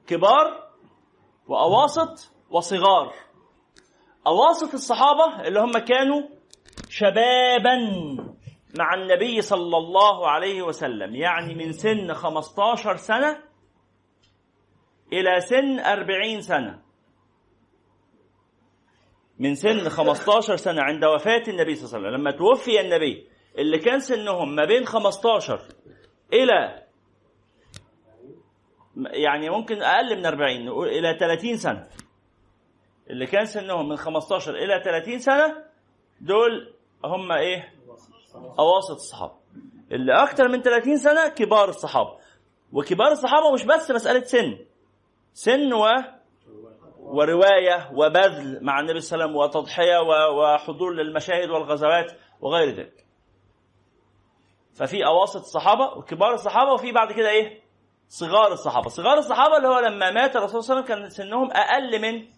كبار وأواسط وصغار. أواسط الصحابة اللي هم كانوا شبابا. مع النبي صلى الله عليه وسلم يعني من سن 15 سنة إلى سن 40 سنة. من سن 15 سنة عند وفاة النبي صلى الله عليه وسلم لما توفي النبي اللي كان سنهم ما بين 15 إلى يعني ممكن أقل من 40 نقول إلى 30 سنة. اللي كان سنهم من 15 إلى 30 سنة دول هم إيه؟ أواسط الصحابة. اللي أكتر من 30 سنة كبار الصحابة. وكبار الصحابة مش بس مسألة سن. سن و ورواية وبذل مع النبي صلى الله عليه وسلم وتضحية و- وحضور للمشاهد والغزوات وغير ذلك. ففي أواسط الصحابة وكبار الصحابة وفي بعد كده إيه؟ صغار الصحابة. صغار الصحابة اللي هو لما مات الرسول صلى الله عليه وسلم كان سنهم أقل من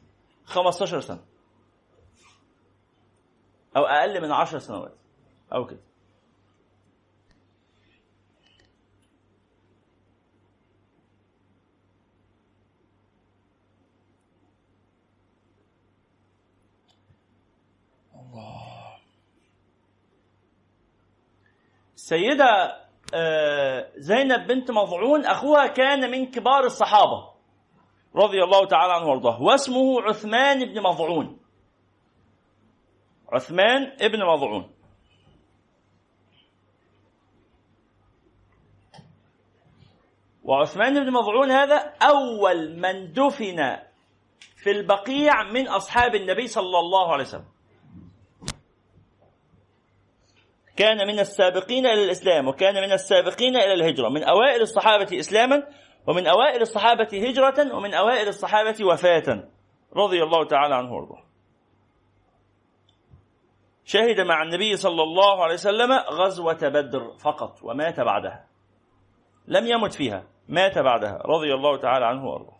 15 سنة. أو أقل من 10 سنوات. أو كده. السيدة آه، زينب بنت مضعون أخوها كان من كبار الصحابة. رضي الله تعالى عنه وارضاه. واسمه عثمان بن مضعون. عثمان بن مضعون. وعثمان بن مضعون هذا أول من دفن في البقيع من أصحاب النبي صلى الله عليه وسلم. كان من السابقين إلى الإسلام وكان من السابقين إلى الهجرة من أوائل الصحابة إسلاما ومن أوائل الصحابة هجرة ومن أوائل الصحابة وفاة. رضي الله تعالى عنه وارضاه. شهد مع النبي صلى الله عليه وسلم غزوة بدر فقط ومات بعدها. لم يمت فيها مات بعدها رضي الله تعالى عنه وارضاه.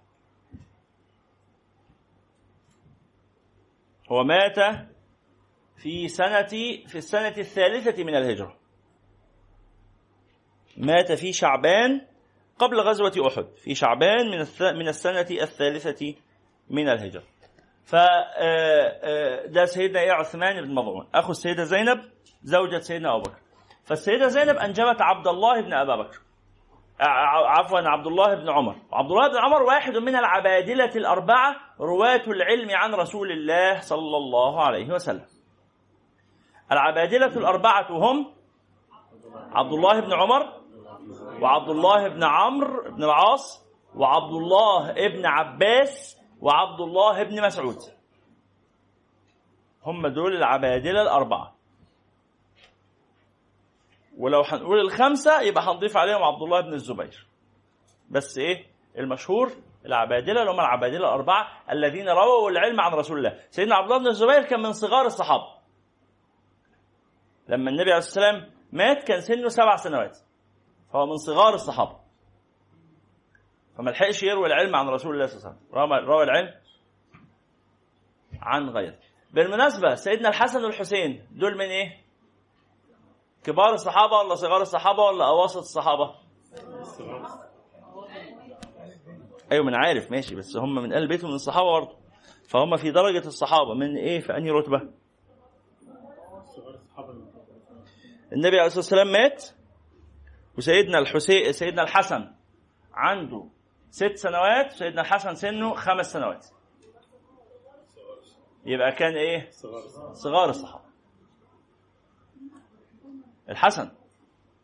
هو مات في سنة في السنة الثالثة من الهجرة. مات في شعبان قبل غزوة أحد في شعبان من من السنة الثالثة من الهجرة. ف ده سيدنا إيه عثمان بن مضعون. أخو السيدة زينب زوجة سيدنا أبو بكر. فالسيدة زينب أنجبت عبد الله بن أبا بكر. عفوا عبد الله بن عمر. عبد الله بن عمر واحد من العبادلة الأربعة رواة العلم عن رسول الله صلى الله عليه وسلم. العبادلة الأربعة هم عبد الله بن عمر وعبد الله بن عمرو بن العاص وعبد الله بن عباس وعبد الله بن مسعود. هم دول العبادلة الأربعة. ولو هنقول الخمسة يبقى هنضيف عليهم عبد الله بن الزبير. بس إيه؟ المشهور العبادلة اللي هم العبادلة الأربعة الذين رووا العلم عن رسول الله. سيدنا عبد الله بن الزبير كان من صغار الصحابة. لما النبي عليه الصلاة والسلام مات كان سنه سبع سنوات. فهو من صغار الصحابة. فما لحقش يروي العلم عن رسول الله صلى الله عليه وسلم. روى العلم عن غيره. بالمناسبة سيدنا الحسن والحسين دول من إيه؟ كبار الصحابة ولا صغار الصحابة ولا أواسط الصحابة؟ أيوة من عارف. ماشي بس هم من أهل بيتهم من الصحابة برضه. فهم في درجة الصحابة. من إيه؟ في أنهي رتبة؟ النبي عليه الصلاة والسلام مات وسيدنا الحسين سيدنا الحسن عنده ست سنوات سيدنا الحسن سنه خمس سنوات. يبقى كان إيه؟ صغار الصحابة. الحسن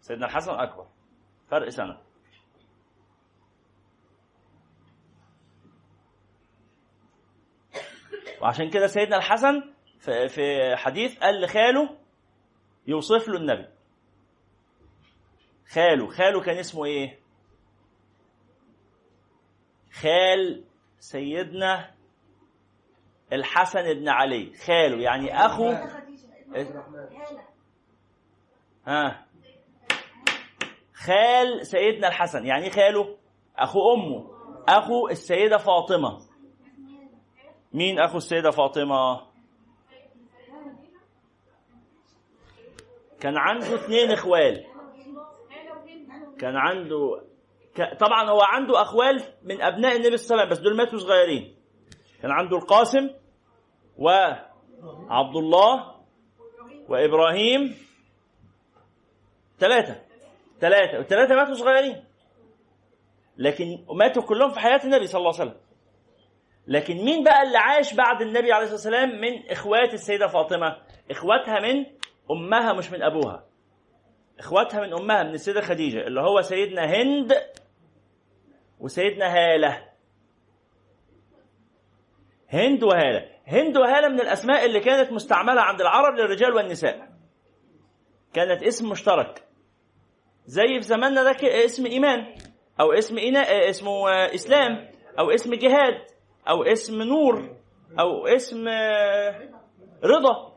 سيدنا الحسن أكبر فرق سنة. وعشان كده سيدنا الحسن في حديث قال لخاله يوصف له النبي. خاله خاله كان اسمه إيه؟ خال سيدنا الحسن بن علي. خاله يعني أخو ها؟ خال سيدنا الحسن. يعني خاله؟ أخو أمه. أخو السيدة فاطمة. مين أخو السيدة فاطمة؟ كان عنده اثنين إخوال. كان عنده. طبعا هو عنده أخوال من أبناء النبي صلى الله عليه وسلم بس دول ماتوا صغيرين. كان عنده القاسم وعبد الله وابراهيم ثلاثة ثلاثة والثلاثة ماتوا صغيرين. لكن ماتوا كلهم في حياة النبي صلى الله عليه وسلم. لكن مين بقى اللي عاش بعد النبي عليه الصلاة والسلام من إخوات السيدة فاطمة؟ إخواتها من أمها مش من أبوها. إخواتها من أمها من السيدة خديجة اللي هو سيدنا هند وسيدنا هالة. هند وهالة. هند وهالة من الأسماء اللي كانت مستعملة عند العرب للرجال والنساء. كانت اسم مشترك. زي في زماننا ده اسم إيمان أو اسم إنا... اسمه إسلام أو اسم جهاد أو اسم نور أو اسم رضا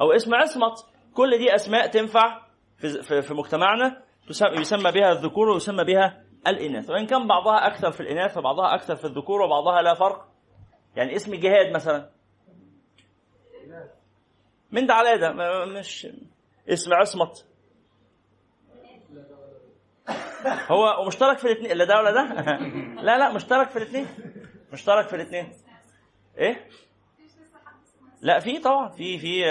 أو اسم عصمت. كل دي أسماء تنفع في, في مجتمعنا يسمى بها الذكور ويسمى بها الإناث. وإن كان بعضها أكثر في الإناث وبعضها أكثر في الذكور وبعضها لا فرق. يعني اسم جهاد مثلا. من ده على ده؟ مش اسم عصمت. هو مشترك في الاثنين. لا ده ولا ده؟ لا لا مشترك في الاثنين. مشترك في الاثنين. إيه؟ لا في طبعا. في في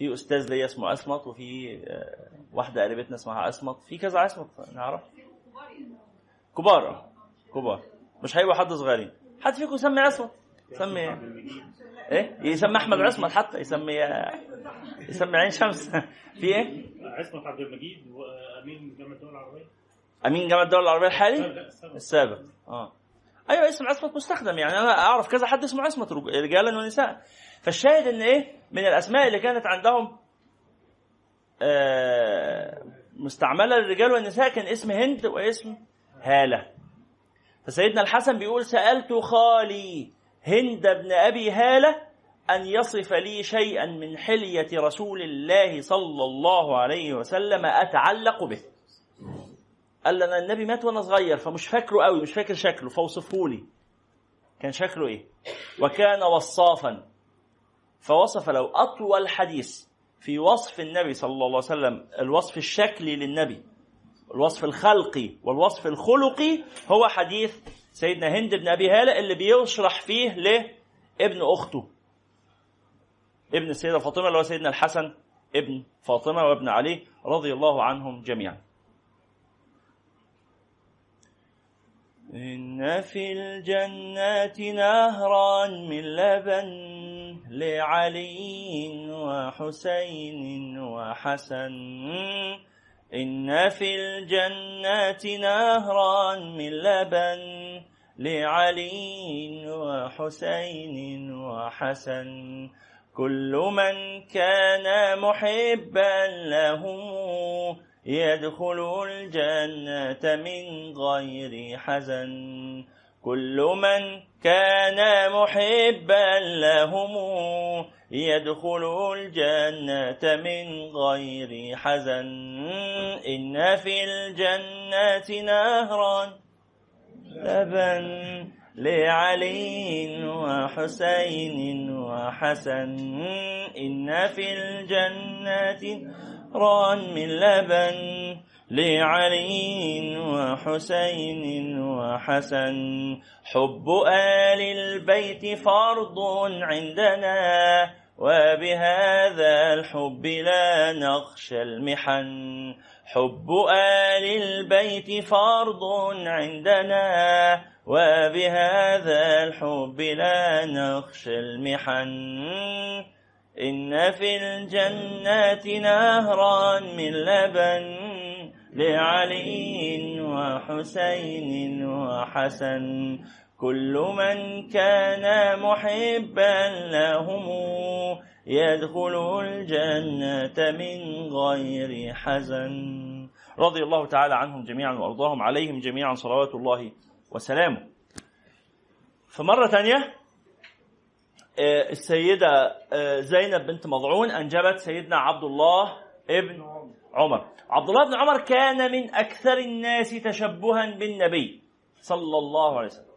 في أستاذ ليا اسمه عصمت وفي واحدة قريبتنا اسمها عصمت في كذا عصمت نعرف؟ كبار كبار. مش هيبقوا حد صغيرين. حد فيكم يسمي عصمت يسمي إيه؟ يسمي أحمد عصمت حتى يسمي يسمي عين شمس. في إيه؟ عصمت عبد المجيد وأمين جامعة الدول العربية. أمين جامعة الدول العربية الحالي؟ السابق آه. أيوه اسم عصمت مستخدم. يعني أنا أعرف كذا حد اسمه عصمت رج- رجالا ونساء. فالشاهد إن إيه؟ من الأسماء اللي كانت عندهم آه مستعملة للرجال والنساء كان اسم هند واسم هالة. فسيدنا الحسن بيقول سألت خالي هند بن أبي هالة أن يصف لي شيئا من حلية رسول الله صلى الله عليه وسلم أتعلق به. قال لي أنا النبي مات وأنا صغير فمش فاكره قوي مش فاكر شكله فوصفه لي كان شكله إيه؟ وكان وصافا. فوصف له أطول حديث في وصف النبي صلى الله عليه وسلم الوصف الشكلي للنبي الوصف الخلقي والوصف الخلقي هو حديث سيدنا هند بن أبي هالة اللي بيشرح فيه لابن أخته. ابن السيدة فاطمة اللي هو سيدنا الحسن ابن فاطمة وابن علي رضي الله عنهم جميعا. إن في الجنات نهرا من لبن لعلي وحسين وحسن. إن في الجنات نهرا من لبن. لعلي وحسين وحسن. كل من كان محبا لهم يدخل الجنة من غير حزن. كل من كان محبا لهم يدخل الجنة من غير حزن. إن في الجنة نهرا لبن لعلي وحسين وحسن. إن في الجنة ران من لبن لعلي وحسين وحسن. حب آل البيت فرض عندنا وبهذا الحب لا نخشى المحن. حب آل البيت فرض عندنا وبهذا الحب لا نخشى المحن. إن في الجنات نهرا من لبن لعلي وحسين وحسن كل من كان محبا لهم يدخل الجنة من غير حزن. رضي الله تعالى عنهم جميعا وأرضاهم عليهم جميعا صلوات الله وسلامه. فمرة ثانية السيدة آه، زينب بنت مضعون أنجبت سيدنا عبد الله ابن عمر. عبد الله بن عمر كان من أكثر الناس تشبها بالنبي صلى الله عليه وسلم.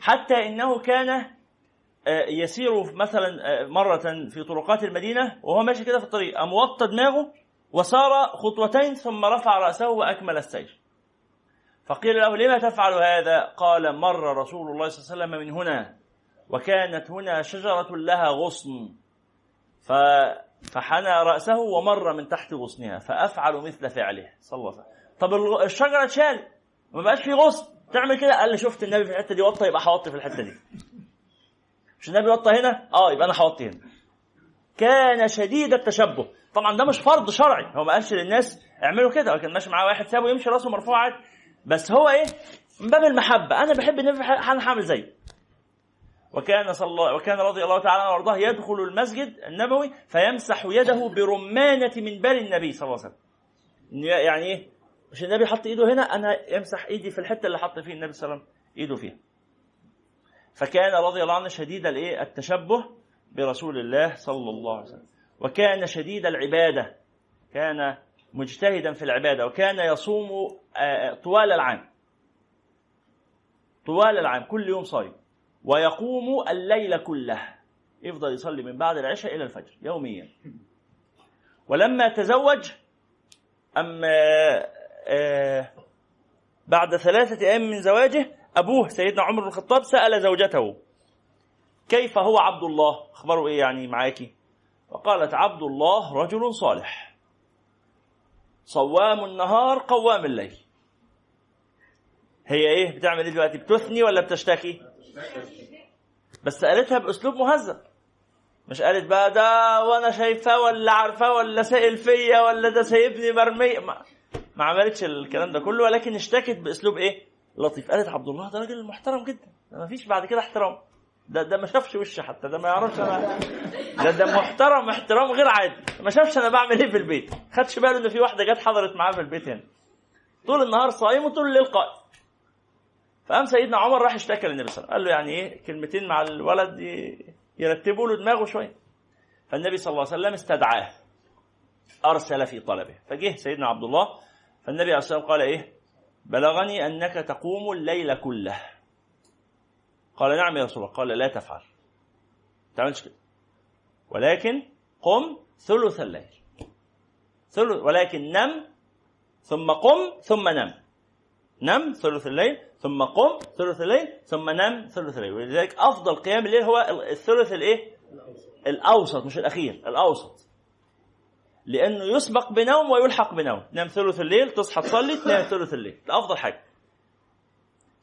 حتى إنه كان آه، يسير مثلا آه، مرة في طرقات المدينة وهو ماشي كده في الطريق قام وطى دماغه وسار خطوتين ثم رفع رأسه وأكمل السير. فقيل له لما تفعل هذا؟ قال مر رسول الله صلى الله عليه وسلم من هنا. وكانت هنا شجرة لها غصن. فحنى رأسه ومر من تحت غصنها. فأفعل مثل فعله. صلى الله عليه وسلم. طب الشجرة اتشالت ما بقاش في غصن. تعمل كده. قال لي شفت النبي في الحتة دي وطى يبقى هوطي في الحتة دي. مش النبي وطى هنا؟ آه يبقى أنا هوطي هنا. كان شديد التشبه. طبعا ده مش فرض شرعي. هو ما قالش للناس اعملوا كده. كان ماشي معاه واحد سابه يمشي راسه مرفوع عادي. بس هو إيه؟ من باب المحبة. أنا بحب النبي أنا هعمل زيه. وكان صلى الله وكان رضي الله تعالى عنه وأرضاه يدخل المسجد النبوي فيمسح يده برمانة منبر النبي صلى الله عليه وسلم. يعني إيه؟ مش النبي حط إيده هنا؟ أنا يمسح إيدي في الحتة اللي حط فيه النبي صلى الله عليه وسلم إيده فيها. فكان رضي الله عنه شديد الإيه؟ التشبه برسول الله صلى الله عليه وسلم. وكان شديد العبادة. كان مجتهدا في العبادة. وكان يصوم آه، طوال العام. طوال العام كل يوم صايم. ويقوم الليل كله. يفضل يصلي من بعد العشاء إلى الفجر يوميا. ولما تزوج أم آه، بعد ثلاثة أيام من زواجه أبوه سيدنا عمر بن الخطاب سأل زوجته كيف هو عبد الله؟ أخبره إيه يعني معاكي وقالت عبد الله رجل صالح. صوام النهار قوام الليل. هي إيه؟ بتعمل إيه دلوقتي؟ بتثني ولا بتشتكي؟ بس قالتها بأسلوب مهذب. مش قالت بقى ده وأنا شايفاه ولا عارفاه ولا سائل فيا ولا ده سايبني مرمي ما, ما عملتش الكلام ده كله ولكن اشتكت بأسلوب إيه؟ لطيف. قالت عبد الله ده راجل محترم جدا ده ما فيش بعد كده احترام. ده ده ما شافش وشي حتى ده ما يعرفش أنا ده ده محترم احترام غير عادي. ما شافش أنا بعمل إيه في البيت. خدش باله إن في واحدة جت حضرت معاه في البيت هنا. طول النهار صايم وطول الليل قائم. فقام سيدنا عمر راح اشتكى للنبي صلى الله عليه وسلم. قال له يعني إيه؟ كلمتين مع الولد يرتبوا له دماغه شوية. فالنبي صلى الله عليه وسلم استدعاه. أرسل في طلبه. فجه سيدنا عبد الله. فالنبي عليه الصلاة والسلام قال إيه؟ بلغني أنك تقوم الليل كله. قال نعم يا رسول الله. قال لا تفعل. ما تعملش كده. ولكن قم ثلث الليل. ثلث ولكن نم ثم قم ثم نم. نم ثلث الليل ثم قم ثلث الليل ثم نم ثلث الليل. ولذلك أفضل قيام الليل هو الثلث الإيه؟ الأوسط مش الأخير الأوسط. لأنه يسبق بنوم ويلحق بنوم. تنام ثلث الليل تصحى تصلي تنام ثلث الليل. ده أفضل حاجة.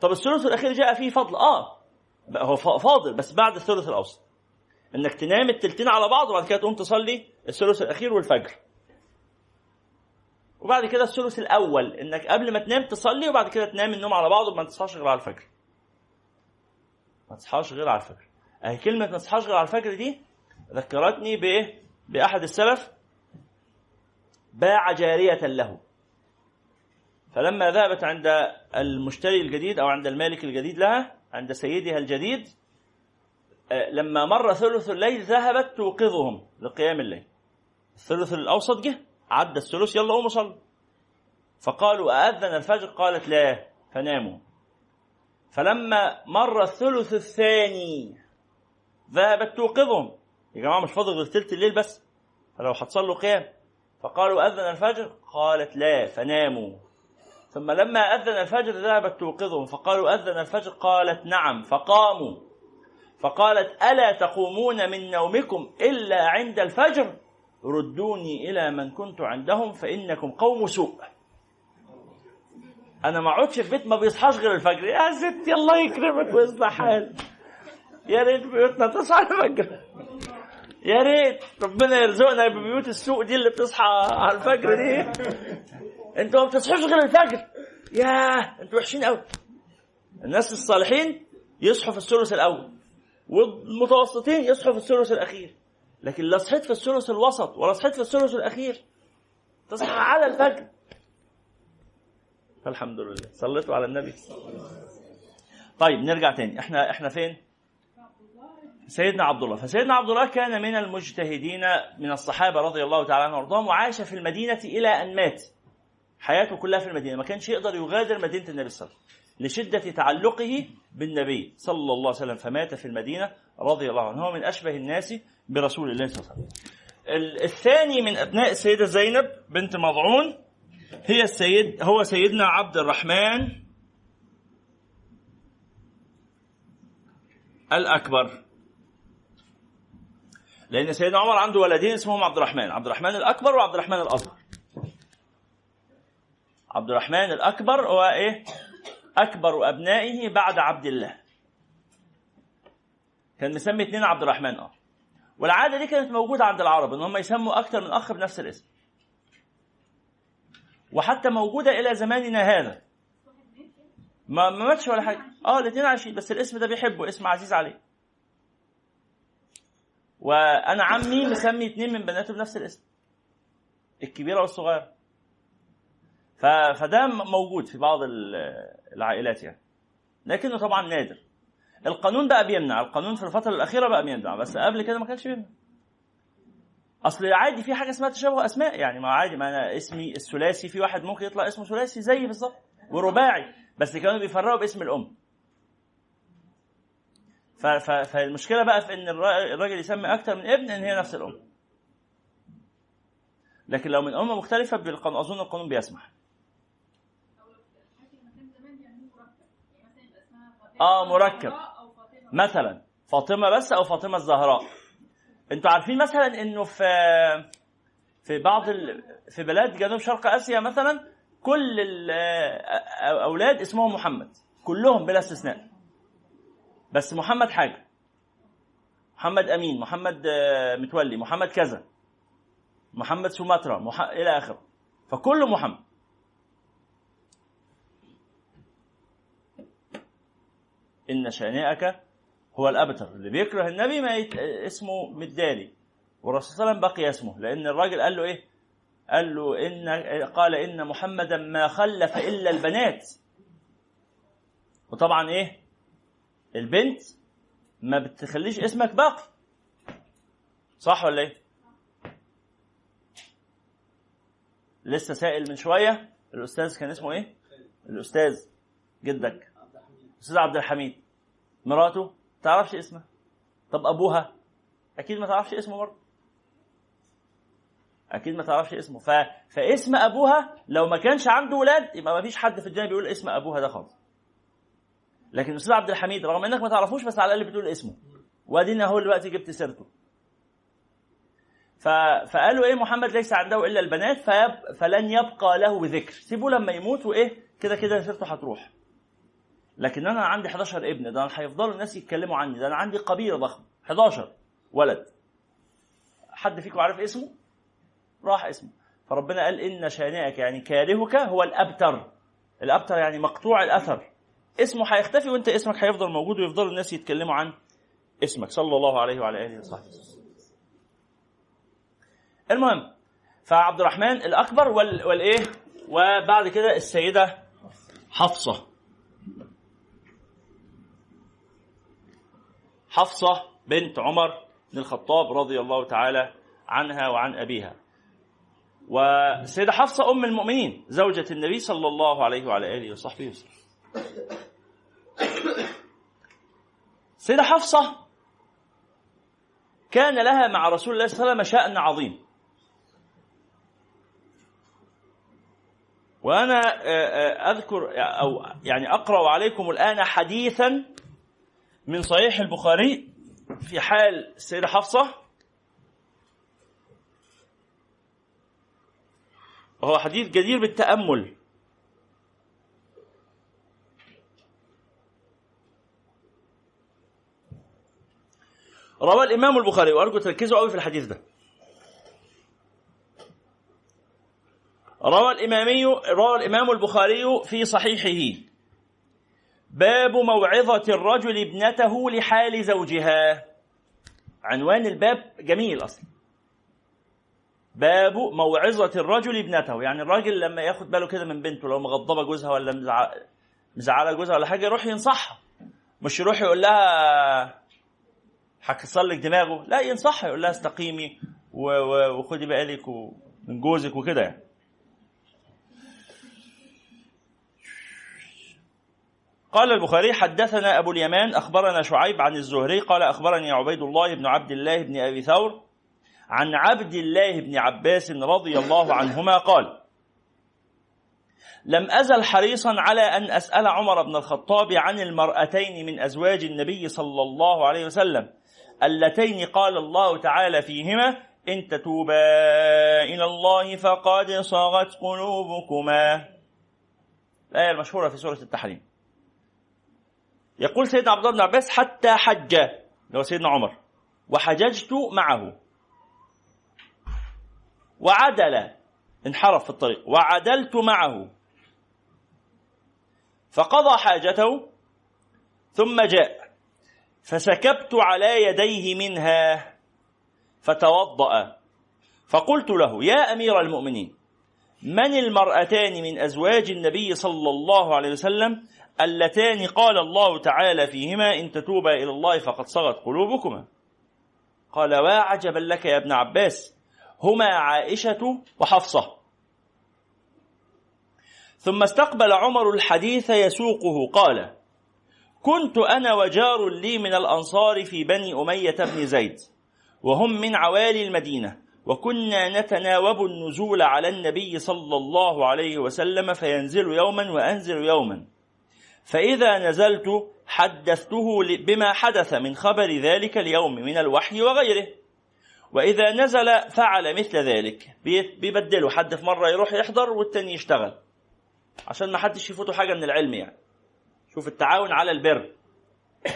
طب الثلث الأخير جاء فيه فضل. آه هو فا- فاضل بس بعد الثلث الأوسط. إنك تنام التلتين على بعض وبعد كده تقوم تصلي الثلث الأخير والفجر. وبعد كده الثلث الأول إنك قبل ما تنام تصلي وبعد كده تنام النوم على بعض وما تصحاش غير على الفجر. ما تصحاش غير على الفجر. اهي كلمة ما تصحاش غير على الفجر دي ذكرتني بايه بأحد السلف باع جارية له. فلما ذهبت عند المشتري الجديد أو عند المالك الجديد لها عند سيدها الجديد آه، لما مر ثلث الليل ذهبت توقظهم لقيام الليل. الثلث الأوسط جه عدى الثلث يلا قوموا صلوا فقالوا أذن الفجر؟ قالت لا فناموا. فلما مر الثلث الثاني ذهبت توقظهم. يا جماعة مش فاضل غير ثلث الليل بس فلو هتصلوا قيام. فقالوا أذن الفجر؟ قالت لا فناموا. ثم لما أذن الفجر ذهبت توقظهم. فقالوا أذن الفجر؟ قالت نعم فقاموا. فقالت ألا تقومون من نومكم إلا عند الفجر؟ ردوني إلى من كنت عندهم فإنكم قوم سوء. أنا ما اقعدش في بيت ما بيصحاش غير الفجر. يا ستي الله يكرمك ويصلح حالك. يا ريت بيوتنا تصحى الفجر. يا ريت ربنا يرزقنا ببيوت السوق دي اللي بتصحى على الفجر دي. أنتوا ما بتصحوش غير الفجر. ياه أنتوا وحشين قوي الناس الصالحين يصحوا في الثلث الأول والمتوسطين يصحوا في الثلث الأخير. لكن لا صحيت في الثلث الوسط ولا صحيت في الثلث الأخير. تصحى على الفجر. الحمد لله. صليتوا على النبي. طيب نرجع تاني. إحنا إحنا فين؟ سيدنا عبد الله. فسيدنا عبد الله كان من المجتهدين من الصحابة رضي الله تعالى عنهم وارضاهم وعاش في المدينة إلى أن مات. حياته كلها في المدينة. ما كانش يقدر يغادر مدينة النبي صلى الله عليه وسلم لشدة تعلقه بالنبي صلى الله عليه وسلم فمات في المدينة رضي الله عنه. هو من أشبه الناس برسول الله صلى الله عليه وسلم. ال- الثاني من أبناء السيدة زينب بنت مضعون هي السيد هو سيدنا عبد الرحمن الأكبر. لأن سيدنا عمر عنده ولدين اسمهم عبد الرحمن. عبد الرحمن الأكبر وعبد الرحمن الأصغر. عبد الرحمن الأكبر هو إيه؟ أكبر أبنائه بعد عبد الله. كان مسمي اتنين عبد الرحمن آه. والعادة دي كانت موجودة عند العرب إن هم يسموا أكثر من أخ بنفس الاسم. وحتى موجودة إلى زماننا هذا. ما ما ماتش ولا حاجة. آه الاثنين عايشين بس الاسم ده بيحبه اسم عزيز عليه. وأنا عمي مسمي اتنين من بناته بنفس الاسم الكبيرة والصغيرة. فده موجود في بعض ال- العائلات يعني. لكنه طبعا نادر. القانون بقى بيمنع القانون في الفترة الأخيرة بقى بيمنع بس قبل كده ما كانش بيمنع. أصل عادي في حاجة اسمها تشابه أسماء يعني ما عادي ما أنا اسمي الثلاثي في واحد ممكن يطلع اسمه ثلاثي زيي بالظبط ورباعي بس كانوا بيفرقوا باسم الأم. فالمشكلة بقى في إن الر- الراجل يسمي أكتر من ابن إن هي نفس الأم. لكن لو من ام مختلفة بالقانون أظن القانون بيسمح. آه مركب. مثلا فاطمة بس أو فاطمة الزهراء. أنتوا عارفين مثلا إنه في في بعض ال... في بلاد جنوب شرق آسيا مثلا كل الاولاد اسمهم محمد. كلهم بلا استثناء. بس محمد حاجة. محمد أمين محمد متولي محمد كذا. محمد سوماترا مح... إلى آخره. فكله محمد. إن شانئك هو الأبتر. اللي بيكره النبي ما يت... اسمه مداري والرسول صلى الله عليه وسلم بقي اسمه. لأن الراجل قال له إيه؟ قال له ان قال إن محمدا ما خلف إلا البنات. وطبعا إيه؟ البنت ما بتخليش اسمك باقي. صح ولا إيه؟ لسه سائل من شوية. الأستاذ كان اسمه إيه؟ الأستاذ. جدك. أستاذ عبد الحميد. مراته؟ تعرفش اسمها طب أبوها؟ أكيد ما تعرفش اسمه برضه. أكيد ما تعرفش اسمه. ف... فاسم أبوها لو ما كانش عنده ولاد يبقى ما فيش حد في الدنيا بيقول اسم أبوها ده خالص. لكن الأستاذ عبد الحميد رغم إنك ما تعرفوش بس على الأقل بتقول اسمه. وادينا هو دلوقتي جبت سيرته. ف... فقالوا إيه محمد ليس عنده إلا البنات فيب... فلن يبقى له ذكر. سيبوه لما يموت وإيه كده كده سيرته هتروح. لكن أنا عندي 11 ابن ده أنا هيفضلوا الناس يتكلموا عني ده أنا عندي قبيلة ضخمة 11 ولد. حد فيكم عارف اسمه؟ راح اسمه. فربنا قال إن شانئك يعني كارهك هو الأبتر. الأبتر يعني مقطوع الأثر. اسمه هيختفي وأنت اسمك هيفضل موجود ويفضل الناس يتكلموا عن اسمك. صلى الله عليه وعلى آله وصحبه المهم فعبد الرحمن الأكبر وال... والإيه؟ وبعد كده السيدة حفصة. حفصة بنت عمر بن الخطاب رضي الله تعالى عنها وعن أبيها. والسيده حفصة أم المؤمنين زوجة النبي صلى الله عليه وعلى آله وصحبه وسلم. سيدة حفصة كان لها مع رسول الله صلى الله عليه وسلم شأن عظيم. وأنا أذكر أو يعني أقرأ عليكم الآن حديثا من صحيح البخاري في حال السيدة حفصة وهو حديث جدير بالتأمل. روى الإمام البخاري وأرجو تركزوا قوي في الحديث ده. روى الإمامي روى الإمام البخاري في صحيحه. باب موعظة الرجل ابنته لحال زوجها. عنوان الباب جميل أصلا. باب موعظة الرجل ابنته. يعني الراجل لما ياخد باله كده من بنته لو مغضبة جوزها ولا مزعلة جوزها ولا حاجة يروح ينصحها. مش يروح يقول لها هكسر لك دماغه. لا ينصحها يقول لها استقيمي وخدي بالك من جوزك وكده يعني. قال البخاري حدثنا أبو اليمان أخبرنا شعيب عن الزهري قال أخبرني عبيد الله بن عبد الله بن أبي ثور عن عبد الله بن عباس رضي الله عنهما قال لم أزل حريصا على أن أسأل عمر بن الخطاب عن المرأتين من أزواج النبي صلى الله عليه وسلم اللتين قال الله تعالى فيهما إن تتوبا إلى الله فقد صغت قلوبكما. الآية المشهورة في سورة التحريم. يقول سيدنا عبد الله بن عباس حتى حج. اللي هو سيدنا عمر. وحججت معه. وعدل. انحرف في الطريق. وعدلت معه. فقضى حاجته. ثم جاء. فسكبت على يديه منها. فتوضأ. فقلت له يا أمير المؤمنين من المرأتان من أزواج النبي صلى الله عليه وسلم اللتان قال الله تعالى فيهما إن تتوبا إلى الله فقد صغت قلوبكما. قال وعجبا لك يا ابن عباس؟ هما عائشة وحفصة. ثم استقبل عمر الحديث يسوقه قال كنت أنا وجار لي من الانصار في بني اميه بن زيد وهم من عوالي المدينة وكنا نتناوب النزول على النبي صلى الله عليه وسلم فينزل يوما وانزل يوما. فإذا نزلت حدثته بما حدث من خبر ذلك اليوم من الوحي وغيره. وإذا نزل فعل مثل ذلك. بيبدلوا حد في مرة يروح يحضر والتاني يشتغل. عشان ما حدش يفوته حاجة من العلم يعني. شوف التعاون على البر.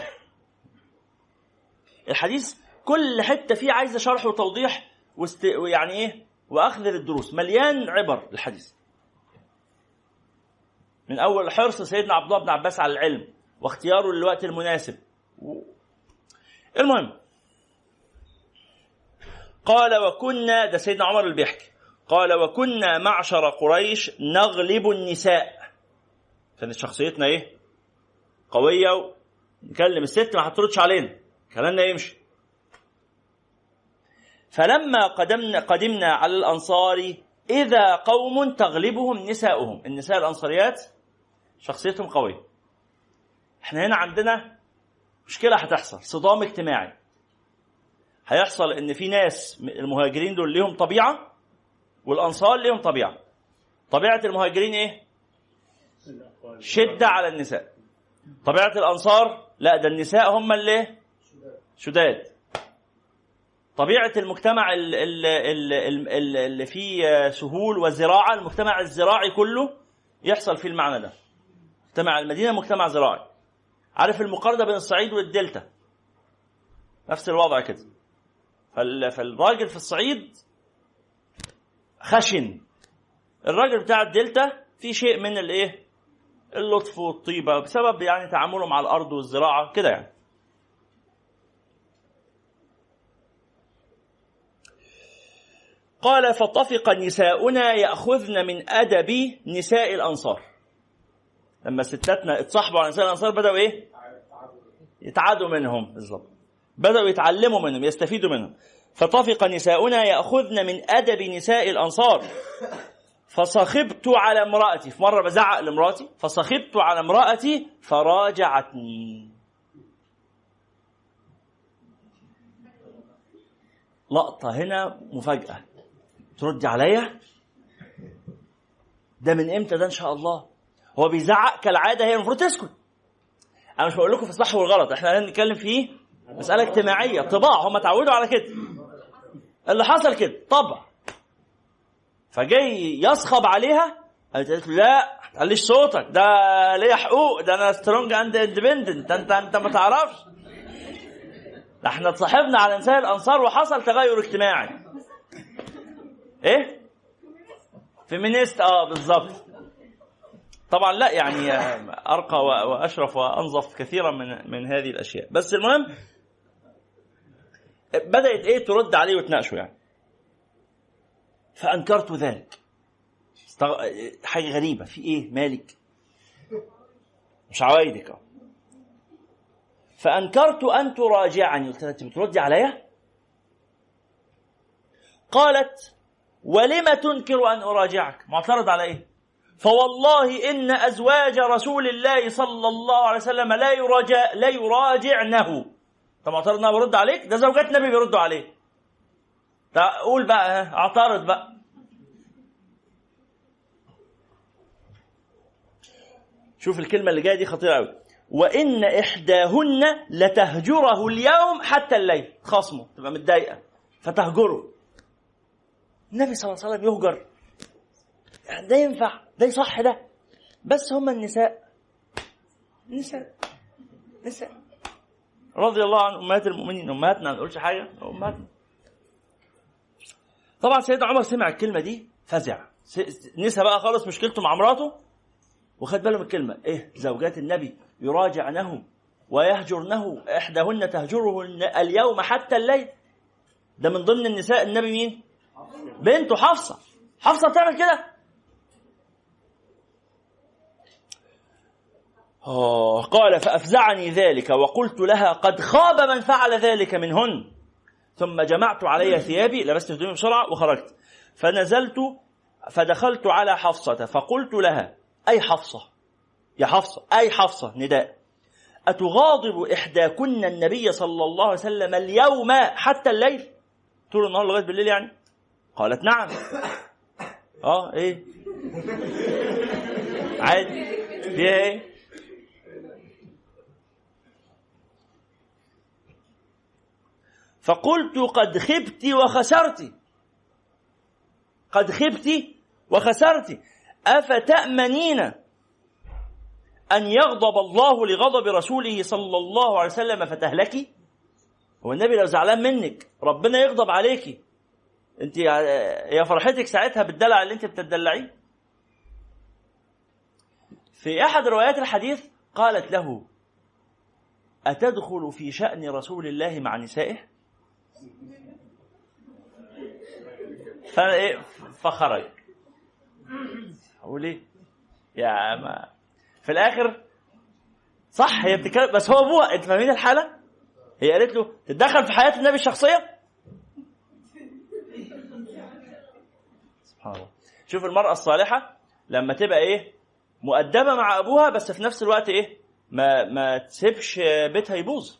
الحديث كل حتة فيه عايزة شرح وتوضيح. ويعني إيه؟ وأخذ للدروس. مليان عبر الحديث. من أول حرص سيدنا عبد الله بن عباس على العلم واختياره للوقت المناسب. المهم قال وكنا ده سيدنا عمر اللي بيحكي. قال وكنا معشر قريش نغلب النساء. كانت شخصيتنا إيه؟ قوية ونكلم الست ما هتردش علينا. كلامنا يمشي. فلما قدمنا قدمنا على الأنصار إذا قوم تغلبهم نساؤهم. النساء الأنصاريات شخصيتهم قويه إحنا هنا عندنا مشكلة هتحصل صدام اجتماعي. هيحصل إن في ناس المهاجرين دول ليهم طبيعة والأنصار ليهم طبيعة. طبيعة المهاجرين إيه؟ شدة على النساء. طبيعة الأنصار لا ده النساء هم اللي شداد. طبيعة المجتمع ال- ال- ال- ال- ال- اللي فيه سهول وزراعة المجتمع الزراعي كله يحصل فيه المعنى ده. مجتمع المدينة مجتمع زراعي. عارف المقارنة بين الصعيد والدلتا؟ نفس الوضع كده. فال- فالراجل في الصعيد خشن. الراجل بتاع الدلتا في شيء من الايه؟ اللطف والطيبة بسبب يعني تعامله مع الأرض والزراعة كده يعني. قال فطفق نساؤنا يأخذن من أدب نساء الأنصار. لما ستاتنا اتصاحبوا على نساء الأنصار بدأوا إيه؟ يتعادوا منهم. بالظبط بدأوا يتعلموا منهم يستفيدوا منهم. فطفق نساؤنا يأخذن من أدب نساء الأنصار. فصخبت على امرأتي. في مرة بزعق لامرأتي فصخبت على امرأتي فراجعتني. لقطة هنا مفاجأة. تردي عليا؟ ده من إمتى؟ ده إن شاء الله. هو بيزعق كالعادة هي المفروض تسكت. أنا مش بقول لكم في الصح والغلط إحنا هنتكلم فيه مسألة اجتماعية طباع هم اتعودوا على كده. اللي حصل كده طبع. فجاي يصخب عليها قالت له لا تعليش صوتك ده ليا حقوق ده أنا strong and independent أنت أنت ما تعرفش. ده إحنا اتصاحبنا على نساء الأنصار وحصل تغير اجتماعي. إيه؟ فيمينيست آه بالظبط. طبعا لا يعني أرقى و- وأشرف وأنظف كثيرا من من هذه الأشياء. بس المهم بدأت إيه ترد عليه وتناقشه يعني. فأنكرت ذلك. حاجة غريبة. في إيه مالك؟ مش عوايدك. فأنكرت أن تراجعني. قلت لها أنت بتردي عليا؟ قالت ولم تنكر أن أراجعك؟ معترض على إيه؟ فوالله إن أزواج رسول الله صلى الله عليه وسلم لا يراجع لا يراجعنه. طب أنا برد عليك؟ ده زوجات النبي بيردوا عليه. قول بقى اعترض بقى. شوف الكلمة اللي جاية دي خطيرة أوي. وإن إحداهن لتهجره اليوم حتى الليل. خصمه تبقى متضايقة فتهجره. النبي صلى الله عليه وسلم يهجر. ده ينفع ده يصح ده. بس هم النساء. نساء. نساء. رضي الله عن أمهات المؤمنين. أمهاتنا ما نقولش حاجة. أمهاتنا. طبعا سيدنا عمر سمع الكلمة دي فزع. نسى بقى خالص مشكلته مع مراته وخد باله من الكلمة. إيه؟ زوجات النبي يراجعنه ويهجرنه إحداهن تهجره اليوم حتى الليل. ده من ضمن النساء النبي مين؟ بنته حفصة. حفصة بتعمل كده؟ آه قال فأفزعني ذلك وقلت لها قد خاب من فعل ذلك منهن. ثم جمعت علي ثيابي لبست هدومي بسرعة وخرجت. فنزلت فدخلت على حفصة فقلت لها أي حفصة؟ يا حفصة أي حفصة؟ نداء. أتغاضب إحداكن النبي صلى الله عليه وسلم اليوم حتى الليل؟ طول النهار لغاية بالليل يعني؟ قالت نعم. آه إيه؟ عادي. فيها إيه؟ فقلت قد خبت وخسرت. قد خبت وخسرت. أفتأمنين أن يغضب الله لغضب رسوله صلى الله عليه وسلم فتهلكي؟ هو النبي لو زعلان منك ربنا يغضب عليكي أنت يا فرحتك ساعتها بالدلع اللي أنت بتدلعيه. في أحد روايات الحديث قالت له أتدخل في شأن رسول الله مع نسائه؟ فايه فخرج. أقول يا ما. في الآخر صح هي بتتكلم بس هو أبوها أنت فاهمين الحالة؟ هي قالت له تتدخل في حياة النبي الشخصية؟ سبحان الله. شوف المرأة الصالحة لما تبقى إيه؟ مؤدبة مع أبوها بس في نفس الوقت إيه؟ ما ما تسيبش بيتها يبوظ.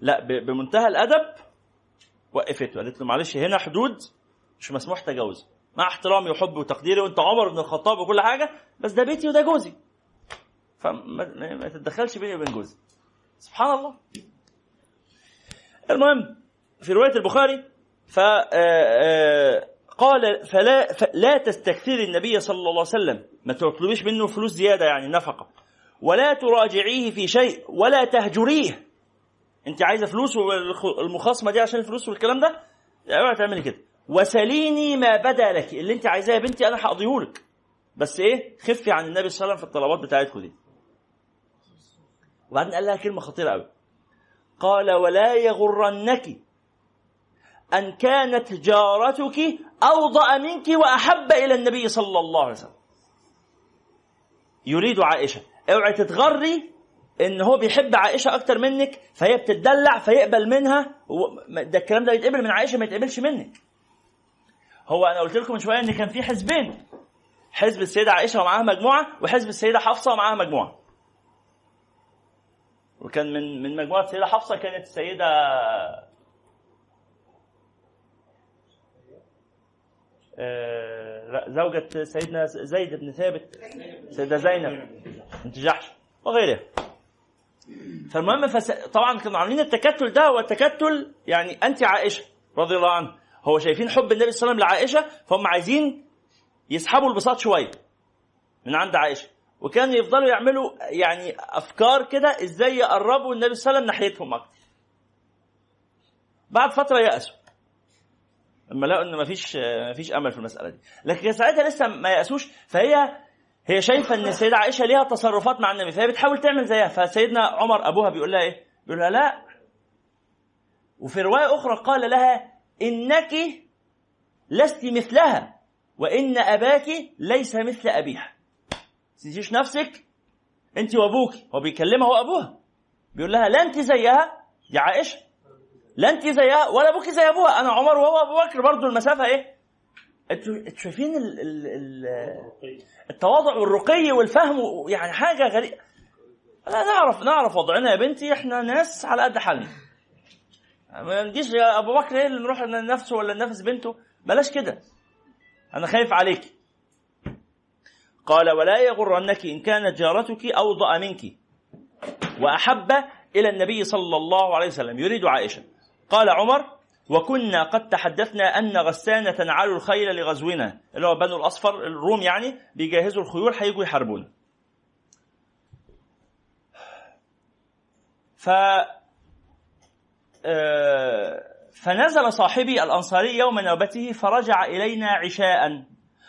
لا بمنتهى الأدب وقفته. قالت له معلش هنا حدود مش مسموح تجاوزها مع احترامي وحبي وتقديري وأنت عمر بن الخطاب وكل حاجة بس ده بيتي وده جوزي. فما ما- ما تتدخلش بيني وبين جوزي. سبحان الله. المهم في رواية البخاري ف آه، آه، قال فلا فلا تستكثري النبي صلى الله عليه وسلم. ما تطلبيش منه فلوس زيادة يعني نفقة. ولا تراجعيه في شيء ولا تهجريه. انت عايزة فلوس والمخاصمه دي عشان الفلوس والكلام ده؟ اوعي تعملي كده. وسليني ما بدا لك. اللي انت عايزاه يا بنتي أنا هقضيهولك بس إيه؟ خفي عن النبي صلى الله عليه وسلم في الطلبات بتاعتكم دي. وبعدين قال لها كلمة خطيرة قوي. قال ولا يغرنك أن كانت جارتك اوضا منك وأحب إلى النبي صلى الله عليه وسلم. يريد عائشة. اوعي تتغري إن هو بيحب عائشة أكتر منك فهي بتدلع فيقبل منها ده الكلام ده يتقبل من عائشة ما يتقبلش منك. هو أنا قلت لكم من شوية إن كان في حزبين حزب السيدة عائشة ومعاها مجموعة وحزب السيدة حفصة ومعاها مجموعة. وكان من من مجموعة السيدة حفصة كانت السيدة آه، زوجة سيدنا زيد بن ثابت سيدة زينب بنت جحش وغيرها. فالمهم فس... طبعا كانوا عاملين التكتل ده هو التكتل يعني انت عائشه رضي الله عنها هو شايفين حب النبي صلى الله عليه وسلم لعائشة فهم عايزين يسحبوا البساط شوية من عند عائشة. وكانوا يفضلوا يعملوا يعني أفكار كده إزاي يقربوا النبي صلى الله عليه وسلم ناحيتهم أكتر. بعد فترة يأسوا. لما لقوا إن مفيش مفيش أمل في المسألة دي. لكن ساعتها لسه ما يأسوش فهي هي شايفة إن السيدة عائشة ليها تصرفات مع النبي فهي بتحاول تعمل زيها. فسيدنا عمر أبوها بيقول لها إيه؟ بيقول لها لا. وفي رواية أخرى قال لها إنك لست مثلها وإن أباك ليس مثل ابيها تنسيش نفسك؟ أنت وأبوك. هو بيكلمها هو بيقول لها لا أنت زيها يا عائشة لا أنت زيها ولا أبوك زي أبوها. أنا عمر وهو أبو بكر برضه المسافة إيه؟ أنتوا شايفين ال ال ال التواضع والرقي والفهم يعني حاجة غريبه لا نعرف نعرف وضعنا يا بنتي. إحنا ناس على قد حالنا. ما نجيش يا أبو بكر إيه اللي نروح نفسه ولا نفس بنته؟ بلاش كده. أنا خايف عليك. قال ولا يغرنك إن كانت جارتك أوضأ منك. وأحب إلى النبي صلى الله عليه وسلم. يريد عائشة. قال عمر وكنا قد تحدثنا أن غسان تنعل الخيل لغزونا. اللي هو بنو الأصفر الروم يعني بيجهزوا الخيول هيجوا يحاربونا. ف آه، فنزل صاحبي الأنصاري يوم نوبته فرجع إلينا عشاء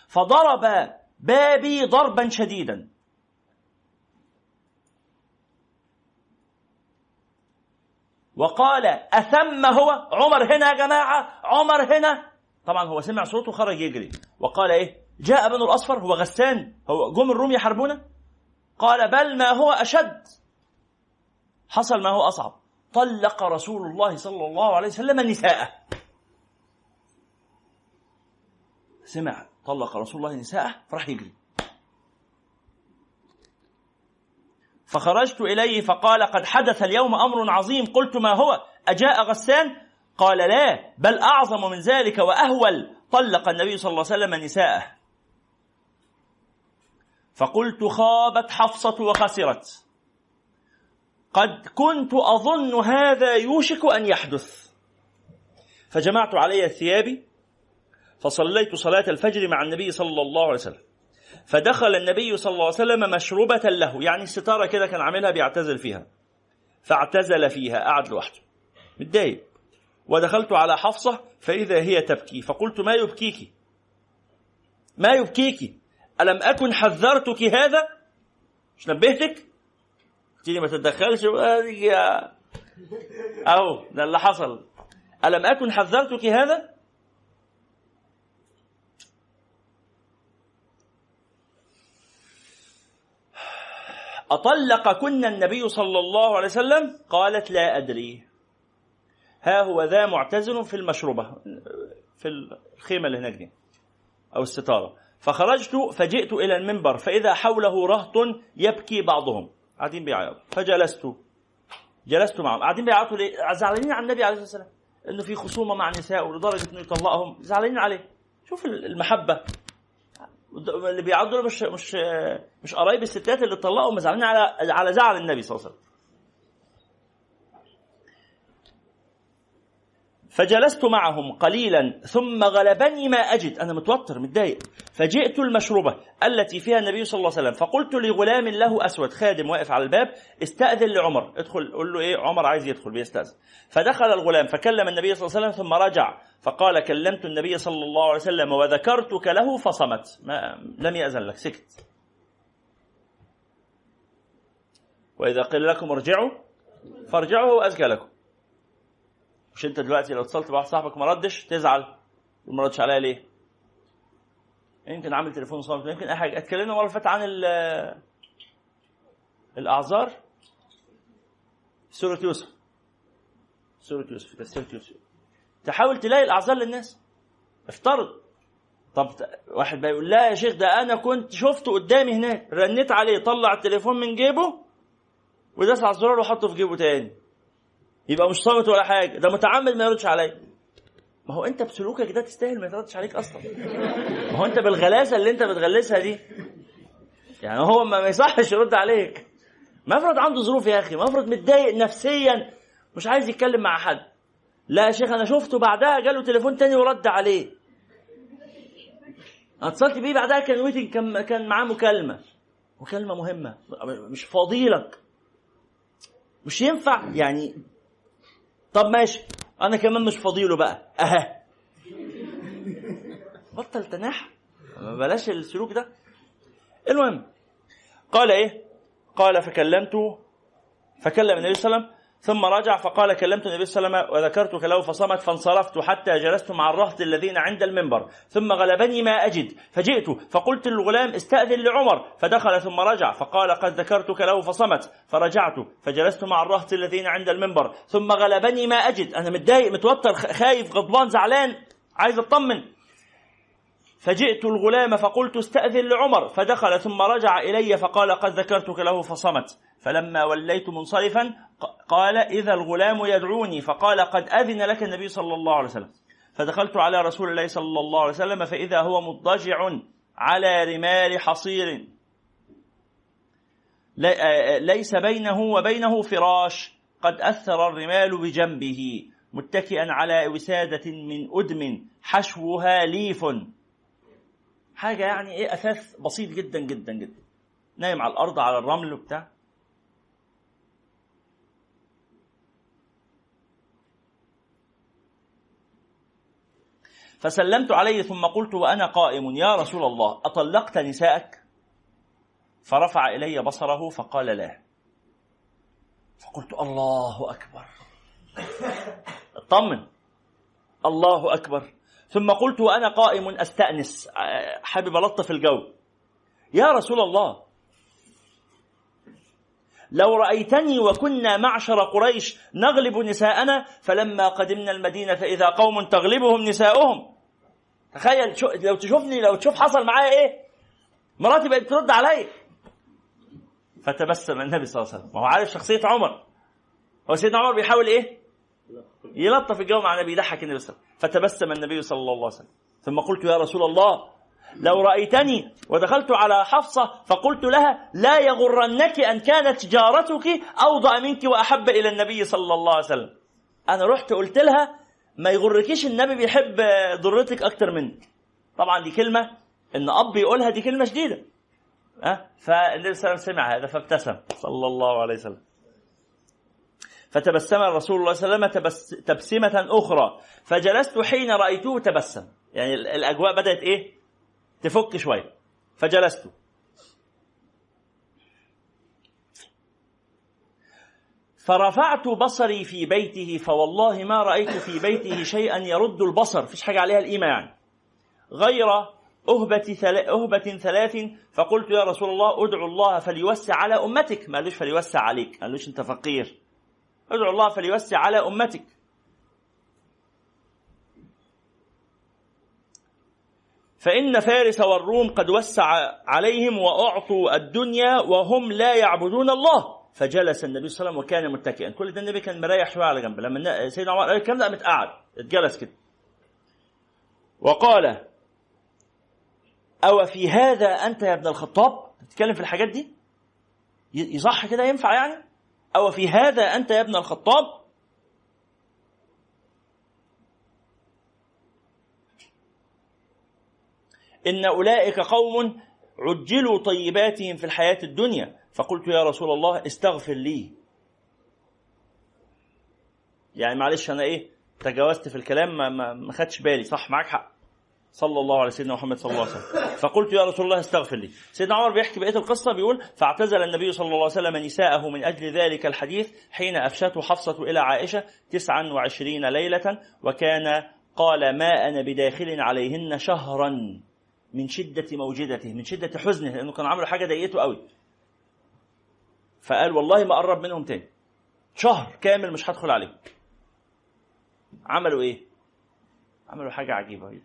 فضرب بابي ضربا شديدا. وقال أثم هو؟ عمر هنا يا جماعة عمر هنا. طبعا هو سمع صوته خرج يجري. وقال إيه؟ جاء بنو الأصفر هو غسان هو جم الروم يحاربونا قال بل ما هو أشد. حصل ما هو أصعب. طلق رسول الله صلى الله عليه وسلم نساءه. سمع طلق رسول الله نساءه فراح يجري. فخرجت إليه فقال قد حدث اليوم أمر عظيم قلت ما هو؟ أجاء غسان؟ قال لا بل أعظم من ذلك وأهول. طلق النبي صلى الله عليه وسلم نساءه. فقلت خابت حفصة وخسرت. قد كنت أظن هذا يوشك أن يحدث. فجمعت علي ثيابي فصليت صلاة الفجر مع النبي صلى الله عليه وسلم. فدخل النبي صلى الله عليه وسلم مشروبة له يعني ستارة كده كان عاملها بيعتزل فيها. فاعتزل فيها قعد لوحده. متضايق. ودخلت على حفصة فإذا هي تبكي. فقلت ما يبكيك؟ ما يبكيك؟ ألم أكن حذرتك هذا؟ مش نبهتك تيجي ما تتدخلش أهو ده اللي حصل. ألم أكن حذرتك هذا؟ أطلقكن النبي صلى الله عليه وسلم؟ قالت لا أدري. ها هو ذا معتزل في المشروبة في الخيمة اللي هناك دي أو الستارة. فخرجت فجئت إلى المنبر فإذا حوله رهط يبكي بعضهم. قاعدين بيعيطوا. فجلست. جلست معهم. قاعدين بيعيطوا ليه؟ زعلانين على النبي عليه الصلاة والسلام. إنه في خصومة مع نسائه لدرجة إنه يطلقهم. زعلانين عليه. شوف المحبة. اللي بيعضوا مش مش مش قرايب الستات اللي اتطلقوا زعلانين على على زعل النبي صلى الله عليه وسلم. فجلست معهم قليلا ثم غلبني ما أجد. أنا متوتر متضايق. فجئت المشروبة التي فيها النبي صلى الله عليه وسلم فقلت لغلام له أسود خادم واقف على الباب استأذن لعمر. ادخل قول له إيه؟ عمر عايز يدخل بيستأذن. فدخل الغلام فكلم النبي صلى الله عليه وسلم ثم رجع فقال كلمت النبي صلى الله عليه وسلم وذكرتك له فصمت. ما لم يأذن لك سكت. وإذا قيل لكم ارجعوا فارجعوا هو أزكى لكم. مش أنت دلوقتي لو اتصلت بواحد صاحبك ما ردش تزعل. ما ردش عليا ليه؟ يمكن عامل تليفون صامت يمكن أي حاجة. اتكلمنا المره اللي فاتت عن الأعذار. سورة يوسف. سورة يوسف تفسير يوسف. تحاول تلاقي الأعذار للناس. افترض. طب واحد بيقول لا يا شيخ ده أنا كنت شفته قدامي هناك. رنيت عليه طلع التليفون من جيبه وداس على الزرار وحطه في جيبه تاني. يبقى مش صامت ولا حاجة. ده متعمد ما يردش عليا. ما هو انت بسلوكك ده تستاهل ما يردش عليك أصلا. ما هو انت بالغلاسة اللي انت بتغلسها دي. يعني هو ما يصحش يرد عليك. ما افرض عنده ظروف يا أخي ما افرض متضايق نفسيا مش عايز يتكلم مع حد. لا يا شيخ أنا شفته بعدها جاله تليفون تاني ورد عليه. اتصلت بيه بعدها كان ويتنج كان كان معاه مكالمة. مكالمة مهمة. مش فاضيلك. مش ينفع يعني. طب ماشي. أنا كمان مش فاضيله بقى. أها. بطل تناح بلاش السلوك ده. المهم قال إيه؟ قال فكلمته فكلم النبي صلى الله عليه وسلم. ثم رجع فقال كلمت النبي صلى الله عليه وسلم وذكرتك له فصمت فانصرفت حتى جلست مع الرهط الذين عند المنبر. ثم غلبني ما أجد. فجئت فقلت للغلام استأذن لعمر. فدخل ثم رجع فقال قد ذكرتك له فصمت. فرجعت فجلست مع الرهط الذين عند المنبر. ثم غلبني ما أجد. أنا متضايق متوتر خايف غضبان زعلان عايز أطمن. فجئت الغلام فقلت استأذن لعمر فدخل ثم رجع إلي فقال قد ذكرتك له فصمت. فلما وليت منصرفا قال إذا الغلام يدعوني فقال قد أذن لك النبي صلى الله عليه وسلم. فدخلت على رسول الله صلى الله عليه وسلم فإذا هو مضطجع على رمال حصير. ليس بينه وبينه فراش. قد أثر الرمال بجنبه متكئا على وسادة من أدم حشوها ليف. حاجة يعني إيه أثاث بسيط جدا جدا جدا. نايم على الأرض على الرمل وبتاع. فسلمت عليه ثم قلت وأنا قائم يا رسول الله أطلقت نساءك؟ فرفع إلي بصره فقال لا. فقلت الله أكبر. اطمن. الله أكبر. ثم قلت وأنا قائم أستأنس. حابب ألطف الجو. يا رسول الله لو رأيتني وكنا معشر قريش نغلب نساءنا فلما قدمنا المدينة إذا قوم تغلبهم نساؤهم. تخيل لو تشوفني لو تشوف حصل معايا إيه؟ مراتي بقت ترد عليا فتبسم النبي صلى الله عليه وسلم. وهو عارف شخصية عمر. هو سيدنا عمر بيحاول إيه؟ يلطف الجو مع النبي يضحك النبي صلى الله عليه وسلم. فتبسم النبي صلى الله عليه وسلم. ثم قلت يا رسول الله لو رأيتني ودخلت على حفصة فقلت لها لا يغرنك أن كانت جارتك أوضع منك وأحب إلى النبي صلى الله عليه وسلم. أنا رحت قلت لها ما يغركيش النبي بيحب ضرتك أكتر منك. طبعا دي كلمة إن أب يقولها دي كلمة شديدة. أه؟ فالنبي صلى الله عليه وسلم سمع هذا فابتسم. صلى الله عليه وسلم. فتبسم الرسول الله صلى الله عليه وسلم تبس تبسمة أخرى. فجلست حين رأيته تبسم. يعني ال- الأجواء بدأت إيه؟ تفك شوية. فجلست. فرفعت بصري في بيته فوالله ما رأيت في بيته شيئا يرد البصر. فيش حاجة عليها القيمة يعني. غير أهبة, ثلا- أهبة ثلاث فقلت يا رسول الله ادعو الله فليوسع على أمتك. ما قالوش فليوسع عليك. قالوش أنت فقير. ادعو الله فليوسع على أمتك. فإن فارس والروم قد وسع عليهم وأعطوا الدنيا وهم لا يعبدون الله. فجلس النبي صلى الله عليه وسلم وكان متكئا. كل ده النبي كان مريح شوية على جنب. لما سيدنا عمر قال الكلام ده قامت قعد اتجلس كده. وقال أو في هذا أنت يا ابن الخطاب؟ تتكلم في الحاجات دي؟ يصح كده ينفع يعني؟ أو في هذا أنت يا ابن الخطاب؟ إن أولئك قوم عجلوا طيباتهم في الحياة الدنيا. فقلت يا رسول الله استغفر لي. يعني معلش أنا إيه تجاوزت في الكلام ما, ما, خدش بالي. صح معاك حق. صلى الله على سيدنا محمد صلى الله عليه وسلم. فقلت يا رسول الله استغفر لي. سيدنا عمر بيحكي بقية القصة بيقول فاعتزل النبي صلى الله عليه وسلم نساءه من أجل ذلك الحديث حين أفشته حفصة إلى عائشة تسعا وعشرين ليلة وكان قال ما أنا بداخل عليهن شهرا من شدة موجدته من شدة حزنه لأنه كان عامل حاجة ضايقته قوي. فقال والله ما قرب منهم تاني. شهر كامل مش هدخل عليه عملوا إيه؟ عملوا حاجة عجيبة.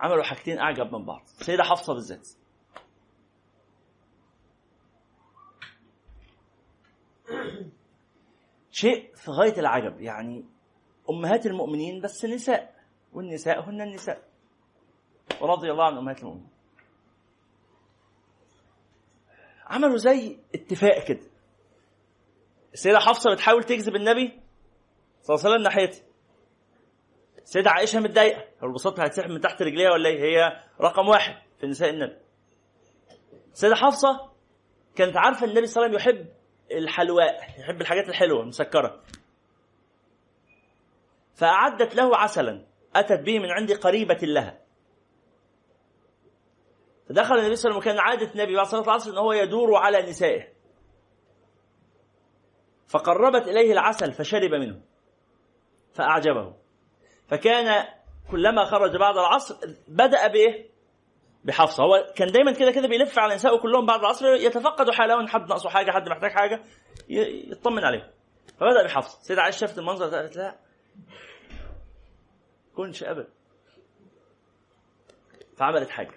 عملوا حاجتين أعجب من بعض. سيدة حفصة بالذات. شيء في غاية العجب يعني أمهات المؤمنين بس نساء والنساء هن النساء. ورضي الله عن أمهات المؤمنين. عملوا زي اتفاق كده. السيده حفصة بتحاول تجذب النبي صلى الله عليه وسلم ناحيتها. السيدة عائشة متضايقة. البساط هتسحب من تحت رجليها ولا إيه؟ هي رقم واحد في نساء النبي. السيدة حفصة كانت عارفة النبي صلى الله عليه وسلم يحب الحلواء يحب الحاجات الحلوة المسكرة. فأعدت له عسلا أتت به من عند قريبة لها. فدخل النبي صلى الله عليه وسلم وكان عادة النبي بعد صلاة العصر أن هو يدور على نسائه. فقربت إليه العسل فشرب منه فأعجبه. فكان كلما خرج بعد العصر بدأ بإيه؟ بحفصة. هو كان دايما كده كده بيلف على نسائه كلهم بعد العصر يتفقدوا حالهم حد ناقصه حاجة حد محتاج حاجة يطمن عليهم. فبدأ بحفصة. سيدة عائشة شافت المنظر ده قالت لا كنش أبدا فعملت حاجة.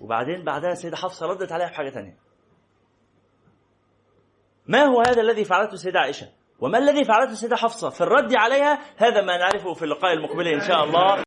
وبعدين بعدها السيدة حفصة ردت عليها بحاجة تانية. ما هو هذا الذي فعلته السيدة عائشة؟ وما الذي فعلته السيدة حفصة؟ في الرد عليها هذا ما نعرفه في اللقاء المقبل إن شاء الله.